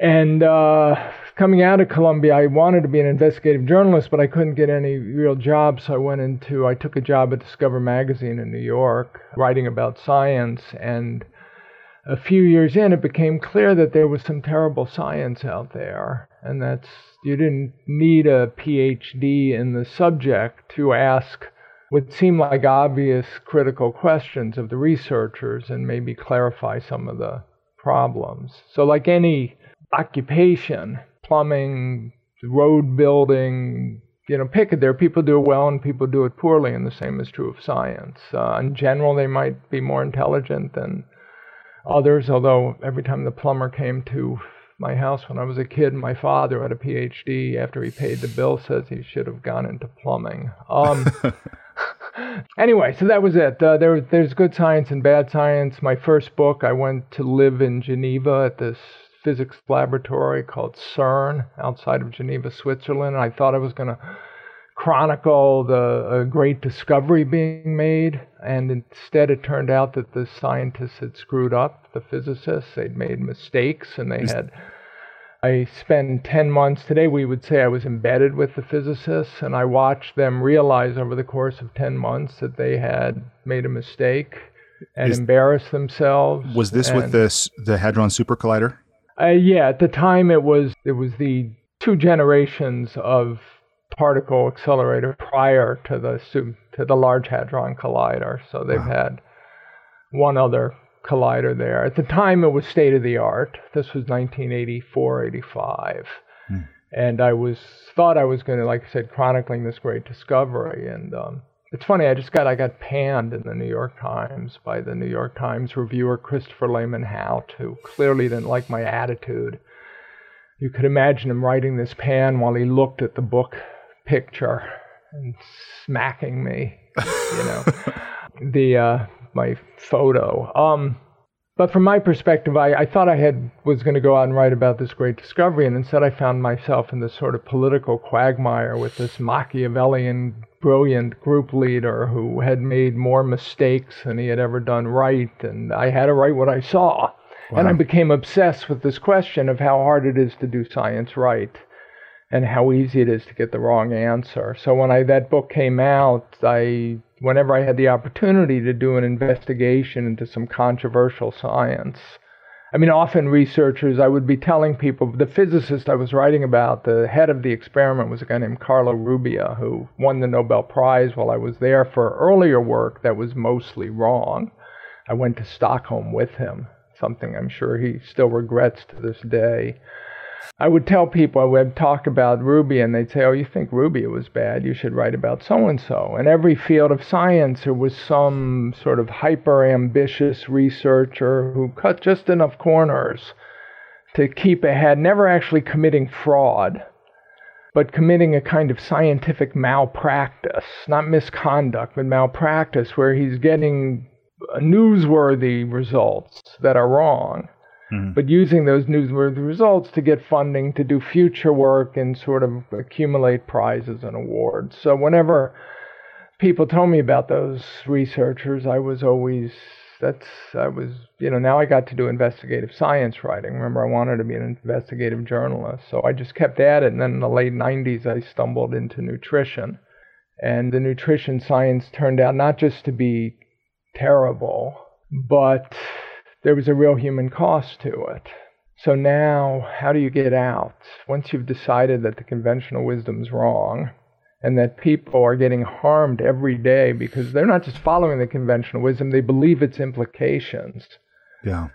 And uh, coming out of Columbia, I wanted to be an investigative journalist, but I couldn't get any real job, so I went into, I took a job at Discover Magazine in New York, writing about science. And a few years in, it became clear that there was some terrible science out there, and that's you didn't need a PhD in the subject to ask would seem like obvious critical questions of the researchers and maybe clarify some of the problems. So, like any occupation, plumbing, road building, you know, pick it. There people do it well and people do it poorly, and the same is true of science. Uh, in general, they might be more intelligent than others, although every time the plumber came to my house when I was a kid, my father had a PhD. After he paid the bill, says he should have gone into plumbing. Um, anyway, so that was it. Uh, there, there's good science and bad science. My first book, I went to live in Geneva at this physics laboratory called CERN outside of Geneva, Switzerland. I thought I was going to chronicle the great discovery being made, and instead it turned out that the scientists had screwed up, the physicists. They'd made mistakes, and they had I spend 10 months, today we would say I was embedded with the physicists, and I watched them realize over the course of 10 months that they had made a mistake and Is, embarrassed themselves. Was this and, with this the Hadron Super Collider? Uh, yeah, at the time it was it was the two generations of particle accelerator prior to the to the Large Hadron Collider. So they've wow. had one other collider there. At the time, it was state of the art. This was 1984, 85. Hmm. And I was thought I was going to, like I said, chronicling this great discovery. And um, it's funny, I just got I got panned in the New York Times by the New York Times reviewer Christopher Lehmann-Haupt, who clearly didn't like my attitude. You could imagine him writing this pan while he looked at the book picture and smacking me. You know, the uh, my photo. Um, but from my perspective, I, I thought I had was going to go out and write about this great discovery, and instead I found myself in this sort of political quagmire with this Machiavellian, brilliant group leader who had made more mistakes than he had ever done right, and I had to write what I saw. Wow. And I became obsessed with this question of how hard it is to do science right and how easy it is to get the wrong answer. So when I that book came out, I whenever I had the opportunity to do an investigation into some controversial science. I mean, often researchers, I would be telling people, the physicist I was writing about, the head of the experiment was a guy named Carlo Rubbia, who won the Nobel Prize while I was there for earlier work that was mostly wrong. I went to Stockholm with him, something I'm sure he still regrets to this day. I would tell people, I would talk about Rubbia, and they'd say, Oh, you think Rubbia was bad? You should write about so and so. In every field of science, there was some sort of hyper ambitious researcher who cut just enough corners to keep ahead, never actually committing fraud, but committing a kind of scientific malpractice, not misconduct, but malpractice, where he's getting newsworthy results that are wrong mm-hmm. but using those newsworthy results to get funding to do future work and sort of accumulate prizes and awards. So whenever people told me about those researchers, I was always that's I was you know now I got to do investigative science writing. Remember, I wanted to be an investigative journalist, so I just kept at it. And then in the late '90s, I stumbled into nutrition, and the nutrition science turned out not just to be terrible, but there was a real human cost to it. So now, how do you get out? Once you've decided that the conventional wisdom is wrong and that people are getting harmed every day because they're not just following the conventional wisdom, they believe its implications. Yeah.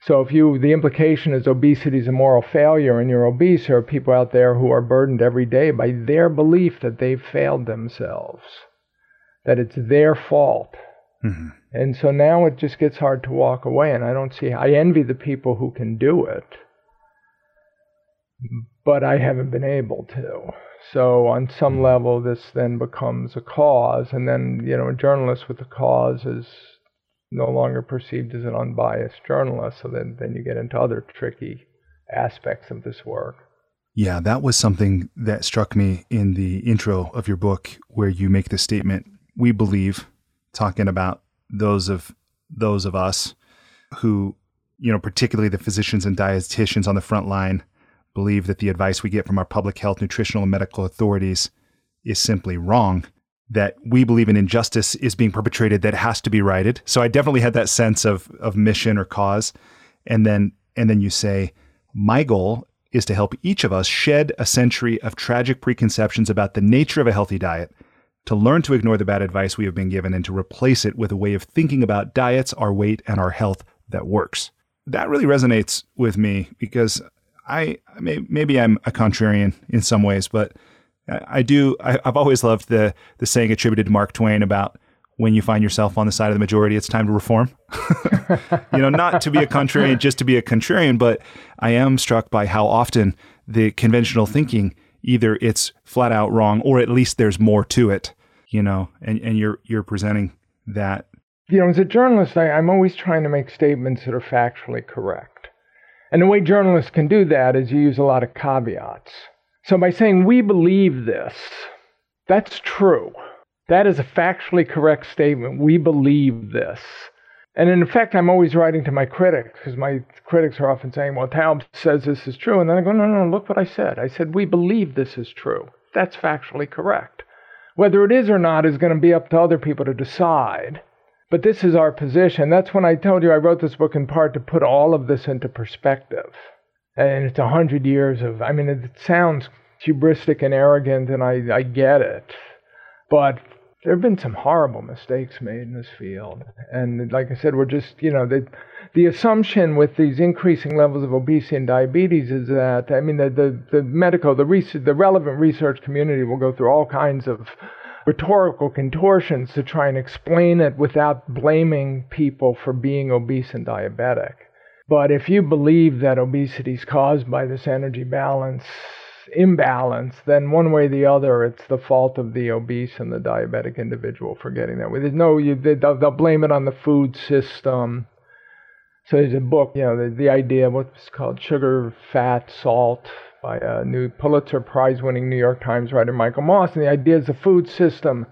So if you the implication is obesity is a moral failure and you're obese, there are people out there who are burdened every day by their belief that they've failed themselves, that it's their fault. Mm-hmm. And so now it just gets hard to walk away, and I don't see. I envy the people who can do it, but I haven't been able to. So on some hmm. level, this then becomes a cause, and then you know, a journalist with a cause is no longer perceived as an unbiased journalist. So then, then you get into other tricky aspects of this work. Yeah, that was something that struck me in the intro of your book, where you make the statement, "We believe," talking about those of those of us who, you know, particularly the physicians and dietitians on the front line, believe that the advice we get from our public health, nutritional, and medical authorities is simply wrong. That we believe an injustice is being perpetrated that has to be righted. So I definitely had that sense of of mission or cause, and then and then you say, my goal is to help each of us shed a century of tragic preconceptions about the nature of a healthy diet to learn to ignore the bad advice we have been given and to replace it with a way of thinking about diets, our weight, and our health that works. That really resonates with me because I may, maybe I'm a contrarian in some ways, but I do. I, have always loved the the saying attributed to Mark Twain about when you find yourself on the side of the majority, it's time to reform. you know, not to be a contrarian, just to be a contrarian, but I am struck by how often the conventional thinking either it's flat out wrong or at least there's more to it you know, and, and you're you're presenting that. You know, as a journalist, I, I'm always trying to make statements that are factually correct. And the way journalists can do that is you use a lot of caveats. So by saying we believe this, that's true. That is a factually correct statement. We believe this. And in fact, I'm always writing to my critics because my critics are often saying, well, Taubes says this is true. And then I go, no, no, look what I said. I said, we believe this is true. That's factually correct. Whether it is or not is going to be up to other people to decide. But this is our position. That's when I told you I wrote this book in part to put all of this into perspective. And it's a hundred years of, I mean, it sounds hubristic and arrogant, and I, I get it. But there have been some horrible mistakes made in this field. And like I said, we're just, you know, the, the assumption with these increasing levels of obesity and diabetes is that, I mean, the, the, the medical, the, research, the relevant research community will go through all kinds of rhetorical contortions to try and explain it without blaming people for being obese and diabetic. But if you believe that obesity is caused by this energy balance imbalance, then one way or the other, it's the fault of the obese and the diabetic individual for getting that way. There's no, you, they, they'll, they'll blame it on the food system. So there's a book, you know, the, the idea, of what's called Sugar, Fat, Salt, by a new Pulitzer Prize winning New York Times writer, Michael Moss. And the idea is the food system.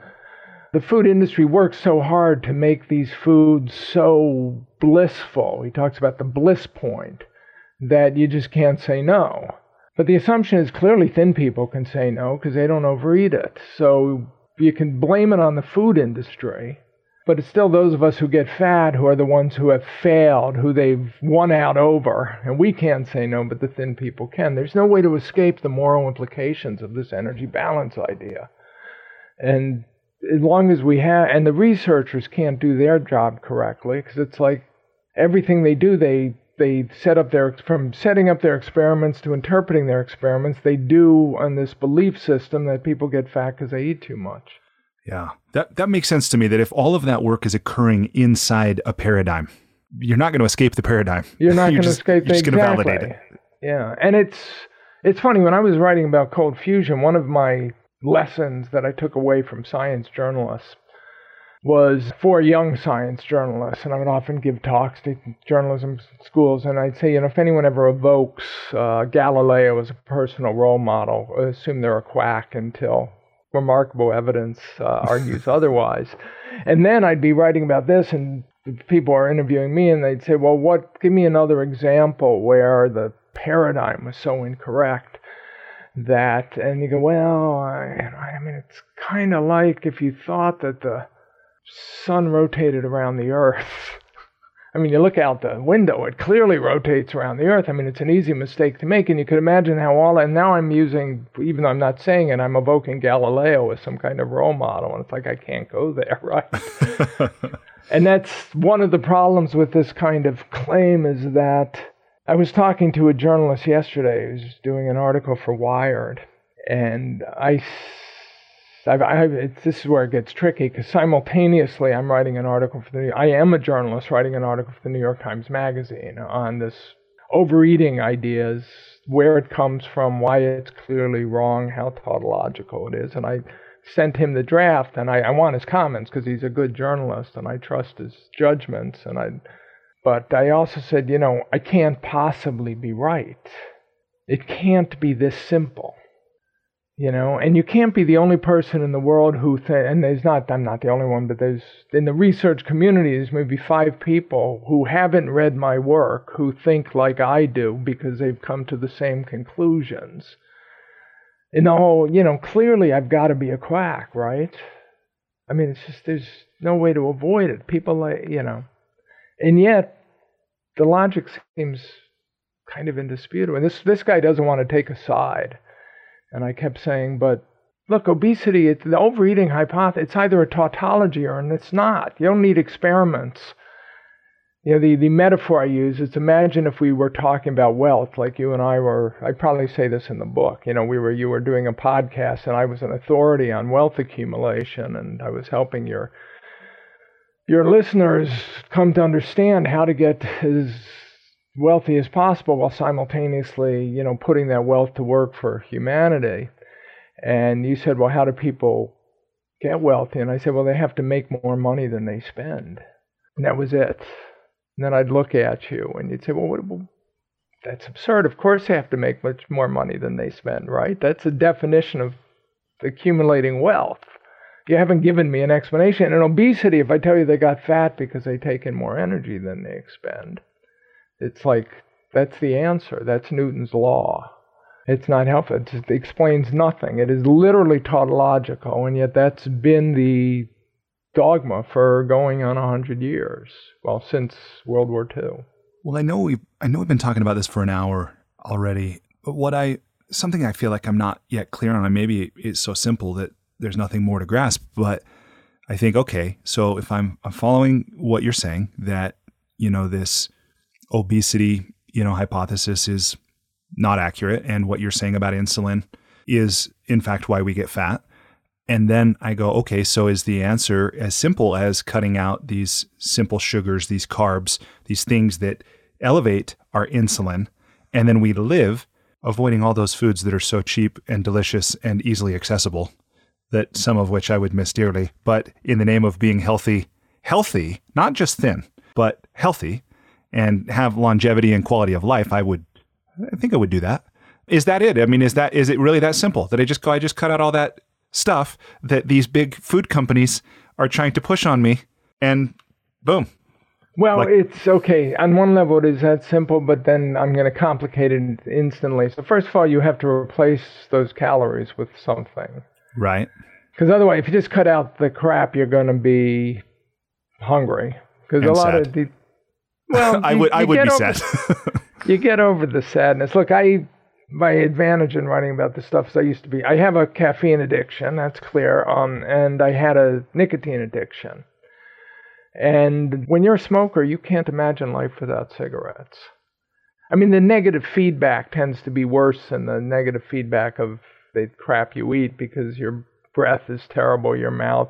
The food industry works so hard to make these foods so blissful. He talks about the bliss point that you just can't say no. But the assumption is clearly thin people can say no because they don't overeat it. So you can blame it on the food industry, but it's still those of us who get fat who are the ones who have failed, who they've won out over. And we can't say no, but the thin people can. There's no way to escape the moral implications of this energy balance idea. And as long as we have, and the researchers can't do their job correctly because it's like everything they do, they they set up their from setting up their experiments to interpreting their experiments, they do on this belief system that people get fat because they eat too much. Yeah, that that makes sense to me. That if all of that work is occurring inside a paradigm, you're not going to escape the paradigm. You're not going to escape You're just exactly. going to validate it. Yeah, and it's it's funny when I was writing about cold fusion, one of my lessons that I took away from science journalists was for young science journalists, and I would often give talks to journalism schools, and I'd say, you know, if anyone ever evokes uh, Galileo as a personal role model, assume they're a quack until remarkable evidence uh, argues otherwise. And then I'd be writing about this, and people are interviewing me, and they'd say, "Well, what? Give me another example where the paradigm was so incorrect that." And you go, "Well, I, I mean, it's kind of like if you thought that the sun rotated around the Earth." I mean, you look out the window, it clearly rotates around the Earth. I mean, it's an easy mistake to make, and you could imagine how all, and now I'm using, even though I'm not saying it, I'm evoking Galileo as some kind of role model, and it's like I can't go there, right? and that's one of the problems with this kind of claim is that I was talking to a journalist yesterday who's doing an article for Wired, and I I've, it's, this is where it gets tricky because simultaneously I'm writing an article for the. I am a journalist writing an article for the New York Times Magazine on this overeating ideas, where it comes from, why it's clearly wrong, how tautological it is, and I sent him the draft, and I, I want his comments because he's a good journalist and I trust his judgments, and I. But I also said, you know, I can't possibly be right. It can't be this simple you know? And you can't be the only person in the world who th- and there's not i'm not the only one but there's in the research community there's maybe five people who haven't read my work who think like i do because they've come to the same conclusions. The whole you know clearly i've got to be a quack right? I mean it's just there's no way to avoid it. People like you know. And yet the logic seems kind of indisputable. And this this guy doesn't want to take a side and I kept saying, but look, obesity, it's the overeating hypothesis, it's either a tautology or and it's not. You don't need experiments. You know, the, the metaphor I use is imagine if we were talking about wealth, like you and I were, I probably say this in the book. You know, we were, you were doing a podcast and I was an authority on wealth accumulation and I was helping your, your listeners come to understand how to get as wealthy as possible while simultaneously, you know, putting that wealth to work for humanity. And you said, well, how do people get wealthy? And I said, well, they have to make more money than they spend. And that was it. And then I'd look at you and you'd say, well, what, well that's absurd. Of course they have to make much more money than they spend, right? That's the definition of accumulating wealth. You haven't given me an explanation. And obesity, if I tell you they got fat because they take in more energy than they expend, it's like that's the answer. That's Newton's law. It's not helpful. It just explains nothing. It is literally tautological, and yet that's been the dogma for going on a hundred years. Well, since World War II. Well, I know we I know we've been talking about this for an hour already, but what I something I feel like I'm not yet clear on, and maybe it's so simple that there's nothing more to grasp, but I think okay, so if I'm I'm following what you're saying that you know this obesity, you know, hypothesis is not accurate and what you're saying about insulin is in fact why we get fat. And then I go, okay, so is the answer as simple as cutting out these simple sugars, these carbs, these things that elevate our insulin, and then we live avoiding all those foods that are so cheap and delicious and easily accessible, that some of which I would miss dearly. But in the name of being healthy, healthy, not just thin, but healthy, and have longevity and quality of life, I would, I think I would do that. Is that it? I mean, is that is it really that simple that I just go, I just cut out all that stuff that these big food companies are trying to push on me, and boom. Well, Like- it's okay. On one level, it is that simple, but then I'm going to complicate it instantly. So, first of all, you have to replace those calories with something. Right. Because otherwise, if you just cut out the crap, you're going to be hungry. Because a lot sad. of the well, I you- would I would be over- sad. you get over the sadness. Look, I my advantage in writing about this stuff is I used to be I have a caffeine addiction, that's clear, um, and I had a nicotine addiction. And when you're a smoker, you can't imagine life without cigarettes. I mean, the negative feedback tends to be worse than the negative feedback of the crap you eat because your breath is terrible, your mouth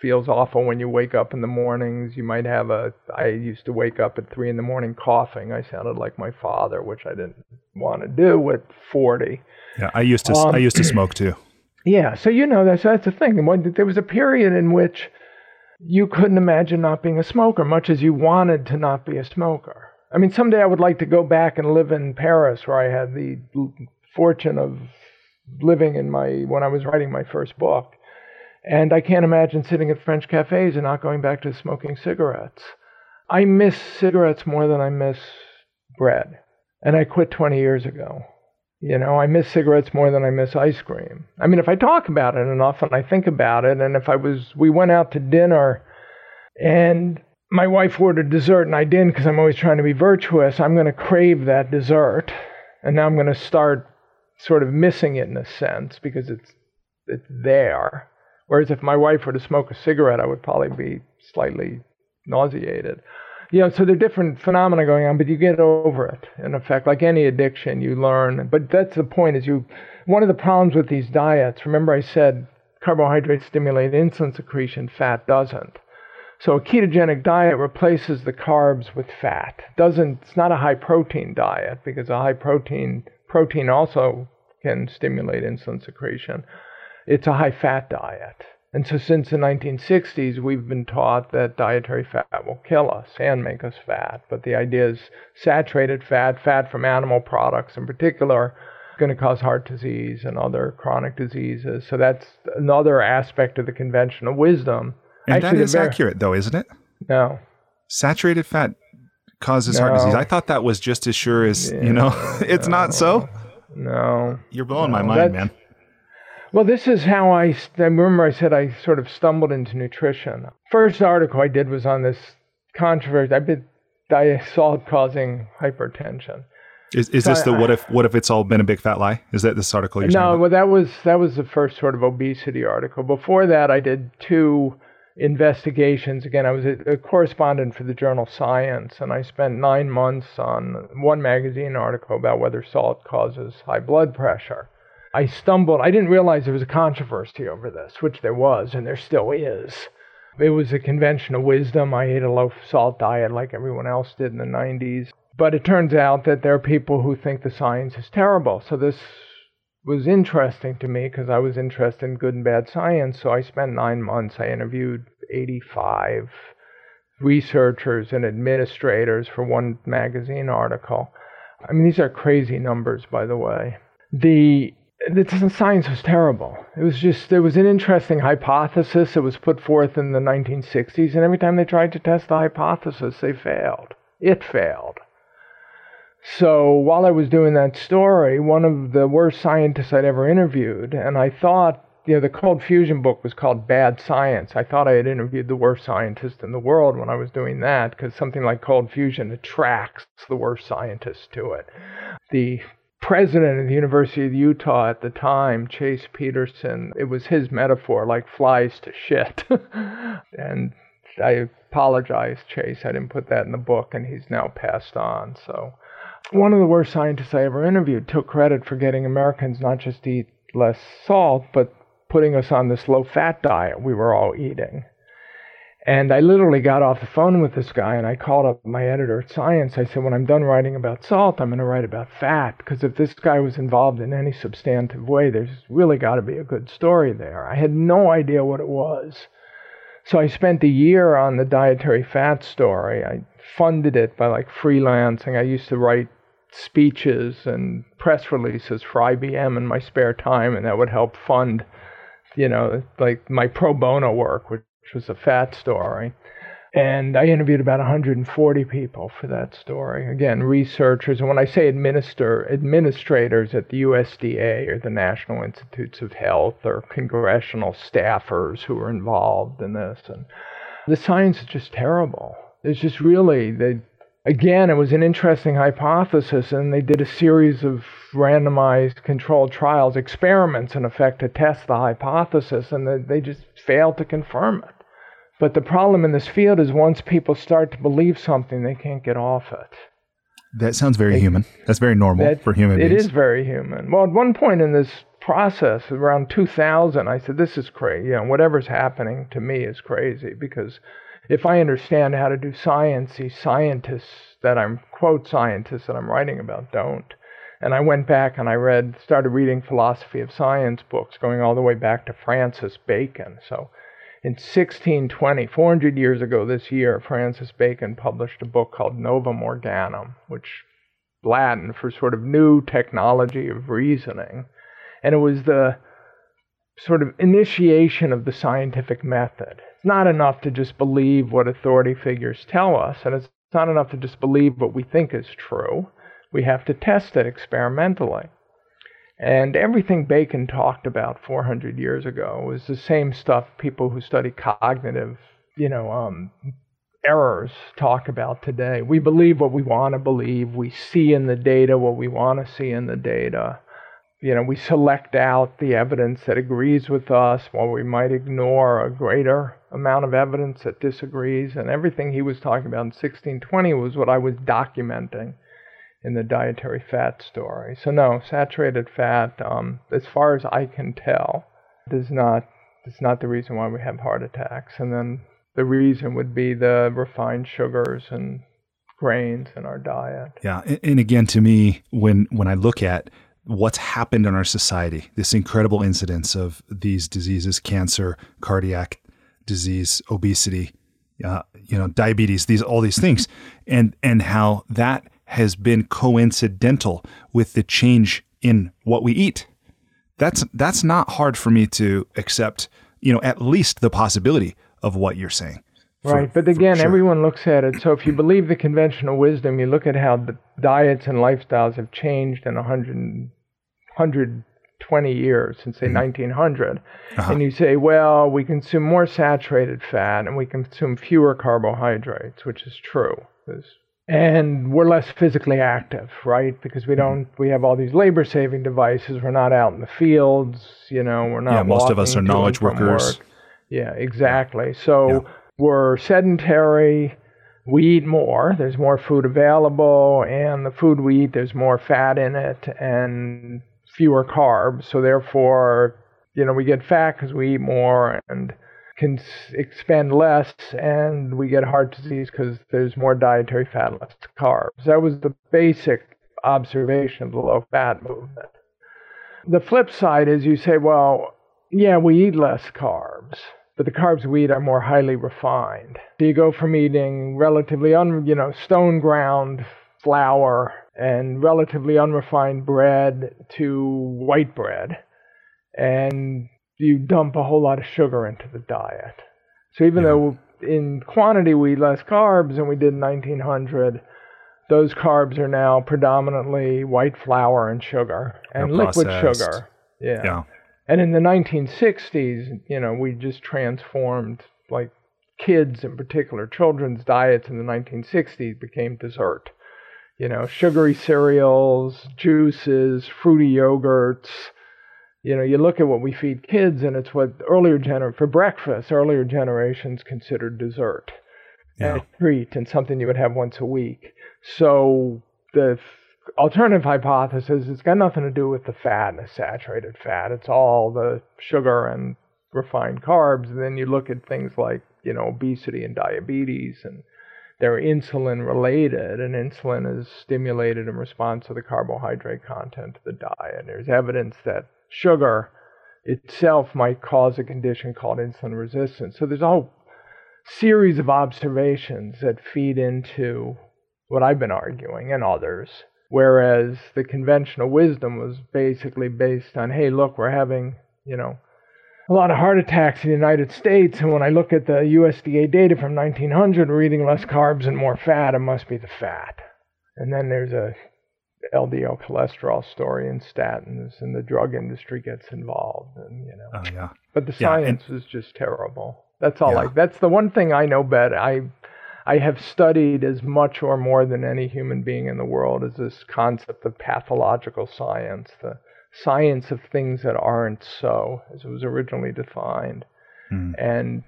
feels awful when you wake up in the mornings. You might have a. I used to wake up at three in the morning coughing. I sounded like my father, which I didn't want to do at forty. Yeah, I used to. Um, I used to smoke too. Yeah, so you know that's that's the thing. When, there was a period in which you couldn't imagine not being a smoker, much as you wanted to not be a smoker. I mean, someday I would like to go back and live in Paris, where I had the fortune of living in my when I was writing my first book and I can't imagine sitting at French cafes and not going back to smoking cigarettes. I miss cigarettes more than I miss bread. And I quit 20 years ago. You know, I miss cigarettes more than I miss ice cream. I mean, if I talk about it enough and I think about it, and if I was, we went out to dinner and my wife ordered dessert and I didn't because I'm always trying to be virtuous, I'm going to crave that dessert. And now I'm going to start sort of missing it in a sense because it's, it's there. Whereas if my wife were to smoke a cigarette, I would probably be slightly nauseated. You know, so there are different phenomena going on, but you get over it. In effect, like any addiction, you learn. But that's the point. Is you one of the problems with these diets? Remember, I said carbohydrates stimulate insulin secretion, fat doesn't. So a ketogenic diet replaces the carbs with fat. Doesn't it's not a high protein diet because a high protein protein also can stimulate insulin secretion it's a high fat diet. And so, since the 1960s, we've been taught that dietary fat will kill us and make us fat. But the idea is saturated fat, fat from animal products in particular, going to cause heart disease and other chronic diseases. So, that's another aspect of the conventional wisdom. And Actually, that is very, accurate, though, isn't it? No. Saturated fat causes no. heart disease. I thought that was just as sure as, yeah, you know, it's no, not so. No. You're blowing no, my mind, man. Well, this is how I, I remember I said I sort of stumbled into nutrition. First article I did was on this controversy. I did diet salt causing hypertension. Is, is so this the I, what if what if it's all been a big fat lie? Is that this article you're No, well that was that was the first sort of obesity article. Before that I did two investigations. Again, I was a, a correspondent for the journal Science and I spent 9 months on one magazine article about whether salt causes high blood pressure. I stumbled. I didn't realize there was a controversy over this, which there was, and there still is. It was a conventional wisdom. I ate a low salt diet like everyone else did in the 90s. But it turns out that there are people who think the science is terrible. So this was interesting to me because I was interested in good and bad science. So I spent nine months. I interviewed 85 researchers and administrators for one magazine article. I mean, these are crazy numbers, by the way. The the science was terrible. It was just there was an interesting hypothesis that was put forth in the 1960s, and every time they tried to test the hypothesis, they failed. It failed. So while I was doing that story, one of the worst scientists I'd ever interviewed, and I thought, you know, the cold fusion book was called Bad Science. I thought I had interviewed the worst scientist in the world when I was doing that, because something like cold fusion attracts the worst scientists to it. The president of the University of Utah at the time, Chase Peterson, it was his metaphor, like flies to shit. and I apologize, Chase. I didn't put that in the book, and he's now passed on. So, one of the worst scientists I ever interviewed took credit for getting Americans not just to eat less salt, but putting us on this low fat diet we were all eating. And I literally got off the phone with this guy and I called up my editor at Science. I said, when I'm done writing about salt, I'm going to write about fat. Because if this guy was involved in any substantive way, there's really got to be a good story there. I had no idea what it was. So I spent a year on the dietary fat story. I funded it by like freelancing. I used to write speeches and press releases for IBM in my spare time, and that would help fund, you know, like my pro bono work, which which was a fat story. And I interviewed about 140 people for that story. Again, researchers, and when I say administer, administrators at the USDA or the National Institutes of Health or congressional staffers who were involved in this. And the science is just terrible. It's just really, they, again, it was an interesting hypothesis, and they did a series of randomized controlled trials, experiments in effect to test the hypothesis, and they just failed to confirm it. But the problem in this field is once people start to believe something, they can't get off it. That sounds very they, human. That's very normal that, for human beings. It is very human. Well, at one point in this process, around 2000, I said, "This is crazy. You know, whatever's happening to me is crazy because if I understand how to do science, these scientists that I'm quote scientists that I'm writing about don't." And I went back and I read, started reading philosophy of science books, going all the way back to Francis Bacon. So in 1620, 400 years ago this year, Francis Bacon published a book called Novum Organum, which Latin for sort of new technology of reasoning. And it was the sort of initiation of the scientific method. It's not enough to just believe what authority figures tell us, and it's not enough to just believe what we think is true. We have to test it experimentally. And everything Bacon talked about 400 years ago was the same stuff people who study cognitive, you know, um, errors talk about today. We believe what we want to believe. We see in the data what we want to see in the data. You know, we select out the evidence that agrees with us while we might ignore a greater amount of evidence that disagrees. And everything he was talking about in 1620 was what I was documenting in the dietary fat story. So no, saturated fat, um, as far as I can tell, is not is not the reason why we have heart attacks. And then the reason would be the refined sugars and grains in our diet. Yeah, and again, to me, when when I look at what's happened in our society, this incredible incidence of these diseases, cancer, cardiac disease, obesity, uh, you know, diabetes, these all these things, and and how that has been coincidental with the change in what we eat. That's that's not hard for me to accept, you know, at least the possibility of what you're saying. For, right, but again, sure. everyone looks at it. So if you believe the conventional wisdom, you look at how the diets and lifestyles have changed in 100, 120 years since say mm-hmm. 1900, uh-huh. and you say, well, we consume more saturated fat and we consume fewer carbohydrates, which is true. There's and we're less physically active, right? Because we mm-hmm. don't, we have all these labor saving devices. We're not out in the fields, you know, we're not. Yeah, most of us are knowledge workers. Work. Yeah, exactly. So yeah. we're sedentary. We eat more. There's more food available, and the food we eat, there's more fat in it and fewer carbs. So therefore, you know, we get fat because we eat more, and can expend less and we get heart disease because there's more dietary fat, less carbs. That was the basic observation of the low fat movement. The flip side is you say, well, yeah, we eat less carbs, but the carbs we eat are more highly refined. So you go from eating relatively un, you know, stone ground flour and relatively unrefined bread to white bread. And you dump a whole lot of sugar into the diet. So even yeah. though in quantity we eat less carbs than we did in 1900, those carbs are now predominantly white flour and sugar and liquid sugar. Yeah. yeah. And in the 1960s, you know, we just transformed like kids in particular, children's diets in the 1960s became dessert. You know, sugary cereals, juices, fruity yogurts, you know, you look at what we feed kids, and it's what earlier gener for breakfast, earlier generations considered dessert yeah. and a treat and something you would have once a week. So the alternative hypothesis it's got nothing to do with the fat and the saturated fat. It's all the sugar and refined carbs. And then you look at things like you know obesity and diabetes, and they're insulin related, and insulin is stimulated in response to the carbohydrate content of the diet. There's evidence that sugar itself might cause a condition called insulin resistance. So there's a whole series of observations that feed into what I've been arguing and others. Whereas the conventional wisdom was basically based on, hey, look, we're having, you know, a lot of heart attacks in the United States. And when I look at the USDA data from 1900, we're eating less carbs and more fat. It must be the fat. And then there's a LDL cholesterol story and statins, and the drug industry gets involved, and you know. Oh yeah. But the science yeah, and, is just terrible. That's all. Yeah. Like that's the one thing I know better. I I have studied as much or more than any human being in the world is this concept of pathological science, the science of things that aren't so, as it was originally defined. Mm. And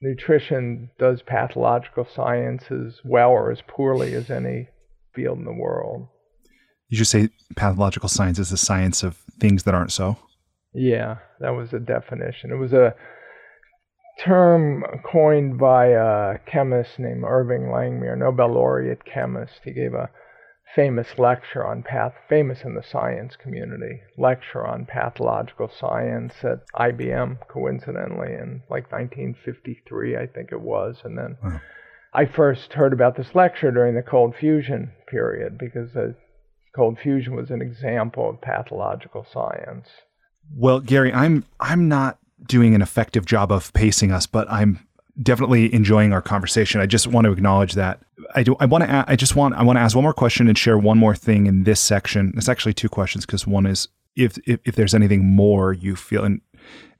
nutrition does pathological science as well or as poorly as any field in the world. You should say pathological science is the science of things that aren't so. Yeah, that was a definition. It was a term coined by a chemist named Irving Langmuir, Nobel laureate chemist. He gave a famous lecture on path, famous in the science community, lecture on pathological science at IBM, coincidentally, in like 1953, I think it was. And then wow. I first heard about this lecture during the cold fusion period because the cold fusion was an example of pathological science. Well, Gary, I'm I'm not doing an effective job of pacing us, but I'm definitely enjoying our conversation. I just want to acknowledge that. I do. I want to. I just want. I want to ask one more question and share one more thing in this section. It's actually two questions because one is if, if if there's anything more you feel and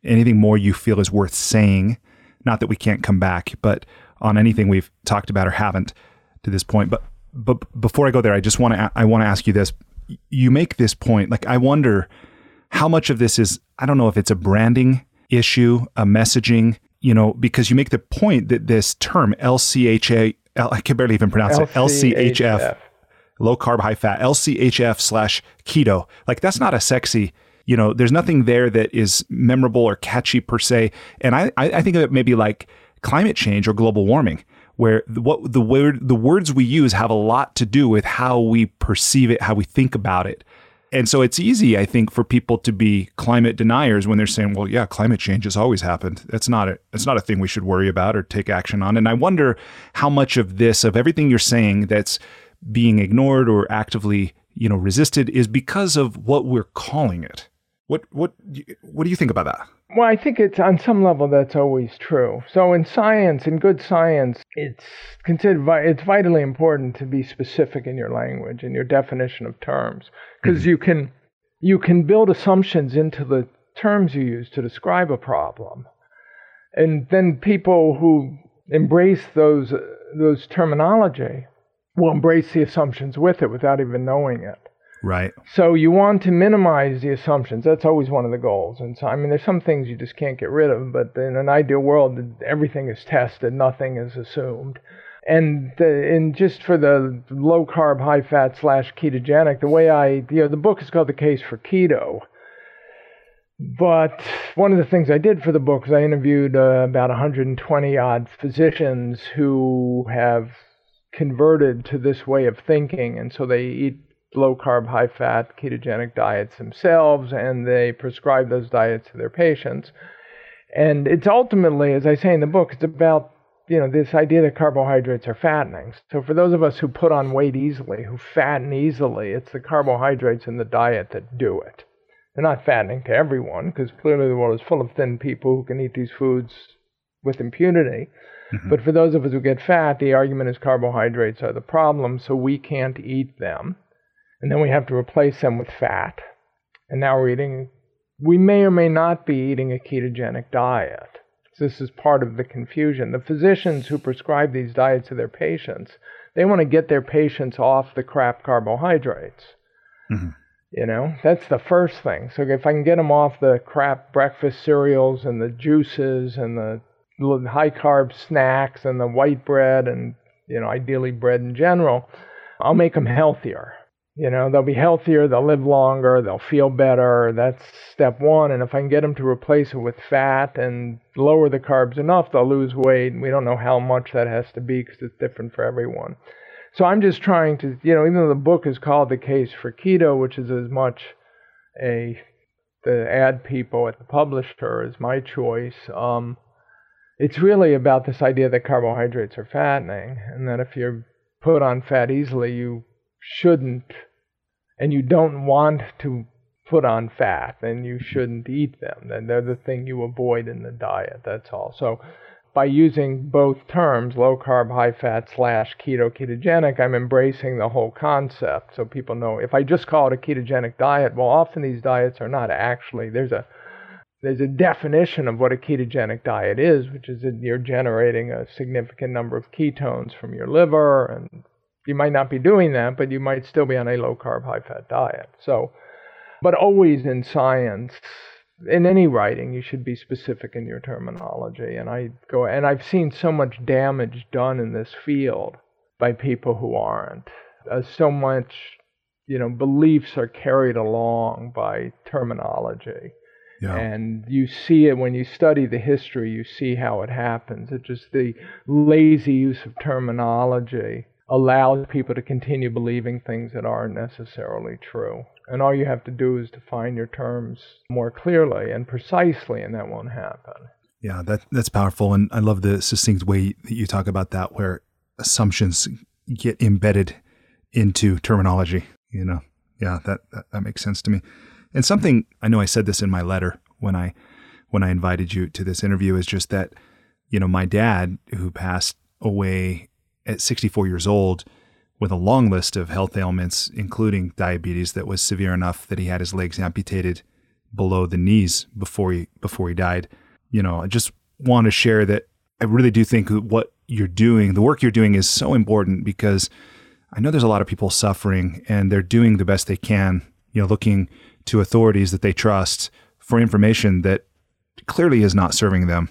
anything more you feel is worth saying. Not that we can't come back, but on anything we've talked about or haven't to this point. But but before I go there, I just want to. I want to ask you this. You make this point. Like I wonder how much of this is. I don't know if it's a branding issue, a messaging, you know, because you make the point that this term LCHA, I can barely even pronounce it, LCHF, low carb, high fat, LCHF slash keto, like that's not a sexy, you know, there's nothing there that is memorable or catchy per se. And I, I think of it maybe like climate change or global warming where the, what the word the words we use have a lot to do with how we perceive it, how we think about it. And so it's easy, I think, for people to be climate deniers when they're saying, "Well, yeah, climate change has always happened. That's not a it's not a thing we should worry about or take action on." And I wonder how much of this, of everything you're saying, that's being ignored or actively, you know, resisted, is because of what we're calling it. What what what do you think about that? Well, I think it's on some level that's always true. So in science, in good science, it's considered it's vitally important to be specific in your language and your definition of terms because mm-hmm. you can you can build assumptions into the terms you use to describe a problem. And then people who embrace those those terminology will embrace the assumptions with it without even knowing it. Right. So you want to minimize the assumptions. That's always one of the goals. And so, I mean, there's some things you just can't get rid of, but in an ideal world, everything is tested, nothing is assumed. And the, and just for the low carb, high fat slash ketogenic, the way I, you know, the book is called The Case for Keto. But one of the things I did for the book is I interviewed uh, about 120 odd physicians who have converted to this way of thinking, and so they eat low carb, high fat, ketogenic diets themselves, and they prescribe those diets to their patients. And it's ultimately, as I say in the book, it's about you know this idea that carbohydrates are fattening. So for those of us who put on weight easily, who fatten easily, it's the carbohydrates in the diet that do it. They're not fattening to everyone because clearly the world is full of thin people who can eat these foods with impunity. Mm-hmm. But for those of us who get fat, the argument is carbohydrates are the problem, so we can't eat them and then we have to replace them with fat. And now we're eating, we may or may not be eating a ketogenic diet. This is part of the confusion. The physicians who prescribe these diets to their patients, they want to get their patients off the crap carbohydrates. Mm-hmm. You know, that's the first thing. So if I can get them off the crap breakfast cereals and the juices and the high carb snacks and the white bread and, you know, ideally bread in general, I'll make them healthier. You know, they'll be healthier, they'll live longer, they'll feel better. That's step one. And if I can get them to replace it with fat and lower the carbs enough, they'll lose weight. And we don't know how much that has to be because it's different for everyone. So I'm just trying to, you know, even though the book is called The Case for Keto, which is as much a the ad people at the publisher is my choice. Um, it's really about this idea that carbohydrates are fattening, and that if you're put on fat easily, you shouldn't and you don't want to put on fat, then you shouldn't eat them. Then they're the thing you avoid in the diet. That's all. So by using both terms, low carb, high fat slash keto, ketogenic, I'm embracing the whole concept. So people know if I just call it a ketogenic diet, well, often these diets are not actually, there's a there's a definition of what a ketogenic diet is, which is that you're generating a significant number of ketones from your liver, and you might not be doing that, but you might still be on a low carb, high fat diet. So, but always in science, in any writing, you should be specific in your terminology. And I go, and I've seen so much damage done in this field by people who aren't. Uh, so much, you know, beliefs are carried along by terminology. Yeah. And you see it when you study the history, you see how it happens. It's just the lazy use of terminology allows people to continue believing things that aren't necessarily true. And all you have to do is define your terms more clearly and precisely, and that won't happen. Yeah, that that's powerful, and I love the succinct way that you talk about that, where assumptions get embedded into terminology. You know, yeah, that, that, that makes sense to me. And something I know I said this in my letter when I when I invited you to this interview is just that, you know, my dad who passed away at 64 years old with a long list of health ailments, including diabetes that was severe enough that he had his legs amputated below the knees before he before he died. You know, I just want to share that I really do think what you're doing, the work you're doing is so important because I know there's a lot of people suffering and they're doing the best they can, you know, looking to authorities that they trust for information that clearly is not serving them.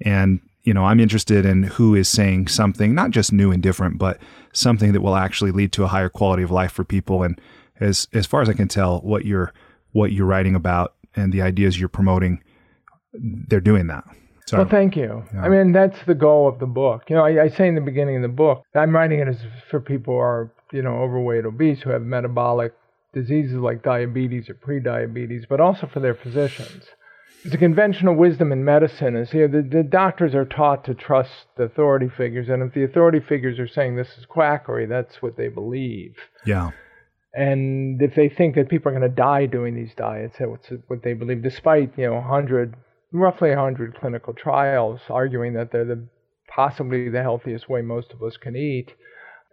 And, you know, I'm interested in who is saying something, not just new and different, but something that will actually lead to a higher quality of life for people. And as as far as I can tell, what you're what you're writing about and the ideas you're promoting, they're doing that. So, well, thank you. Yeah. I mean, that's the goal of the book. You know, I, I, say in the beginning of the book, I'm writing it as for people who are, you know, overweight, obese, who have metabolic diseases like diabetes or prediabetes, but also for their physicians. The conventional wisdom in medicine is here. You know, the, the doctors are taught to trust the authority figures, and if the authority figures are saying this is quackery, that's what they believe. Yeah. And if they think that people are going to die doing these diets, that's what they believe, despite you know 100, roughly 100 clinical trials arguing that they're the possibly the healthiest way most of us can eat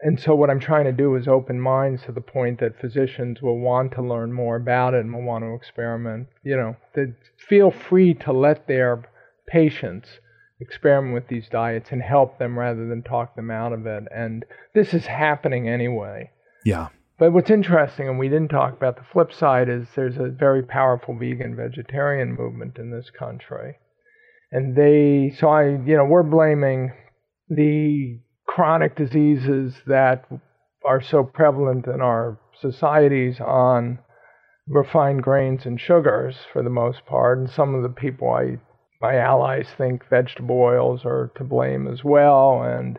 and so what I'm trying to do is open minds to the point that physicians will want to learn more about it and will want to experiment. You know, to feel free to let their patients experiment with these diets and help them rather than talk them out of it. And this is happening anyway. Yeah. But what's interesting, and we didn't talk about the flip side, is there's a very powerful vegan vegetarian movement in this country. And they, so I, you know, we're blaming the chronic diseases that are so prevalent in our societies on refined grains and sugars for the most part. And some of the people I my allies think vegetable oils are to blame as well. And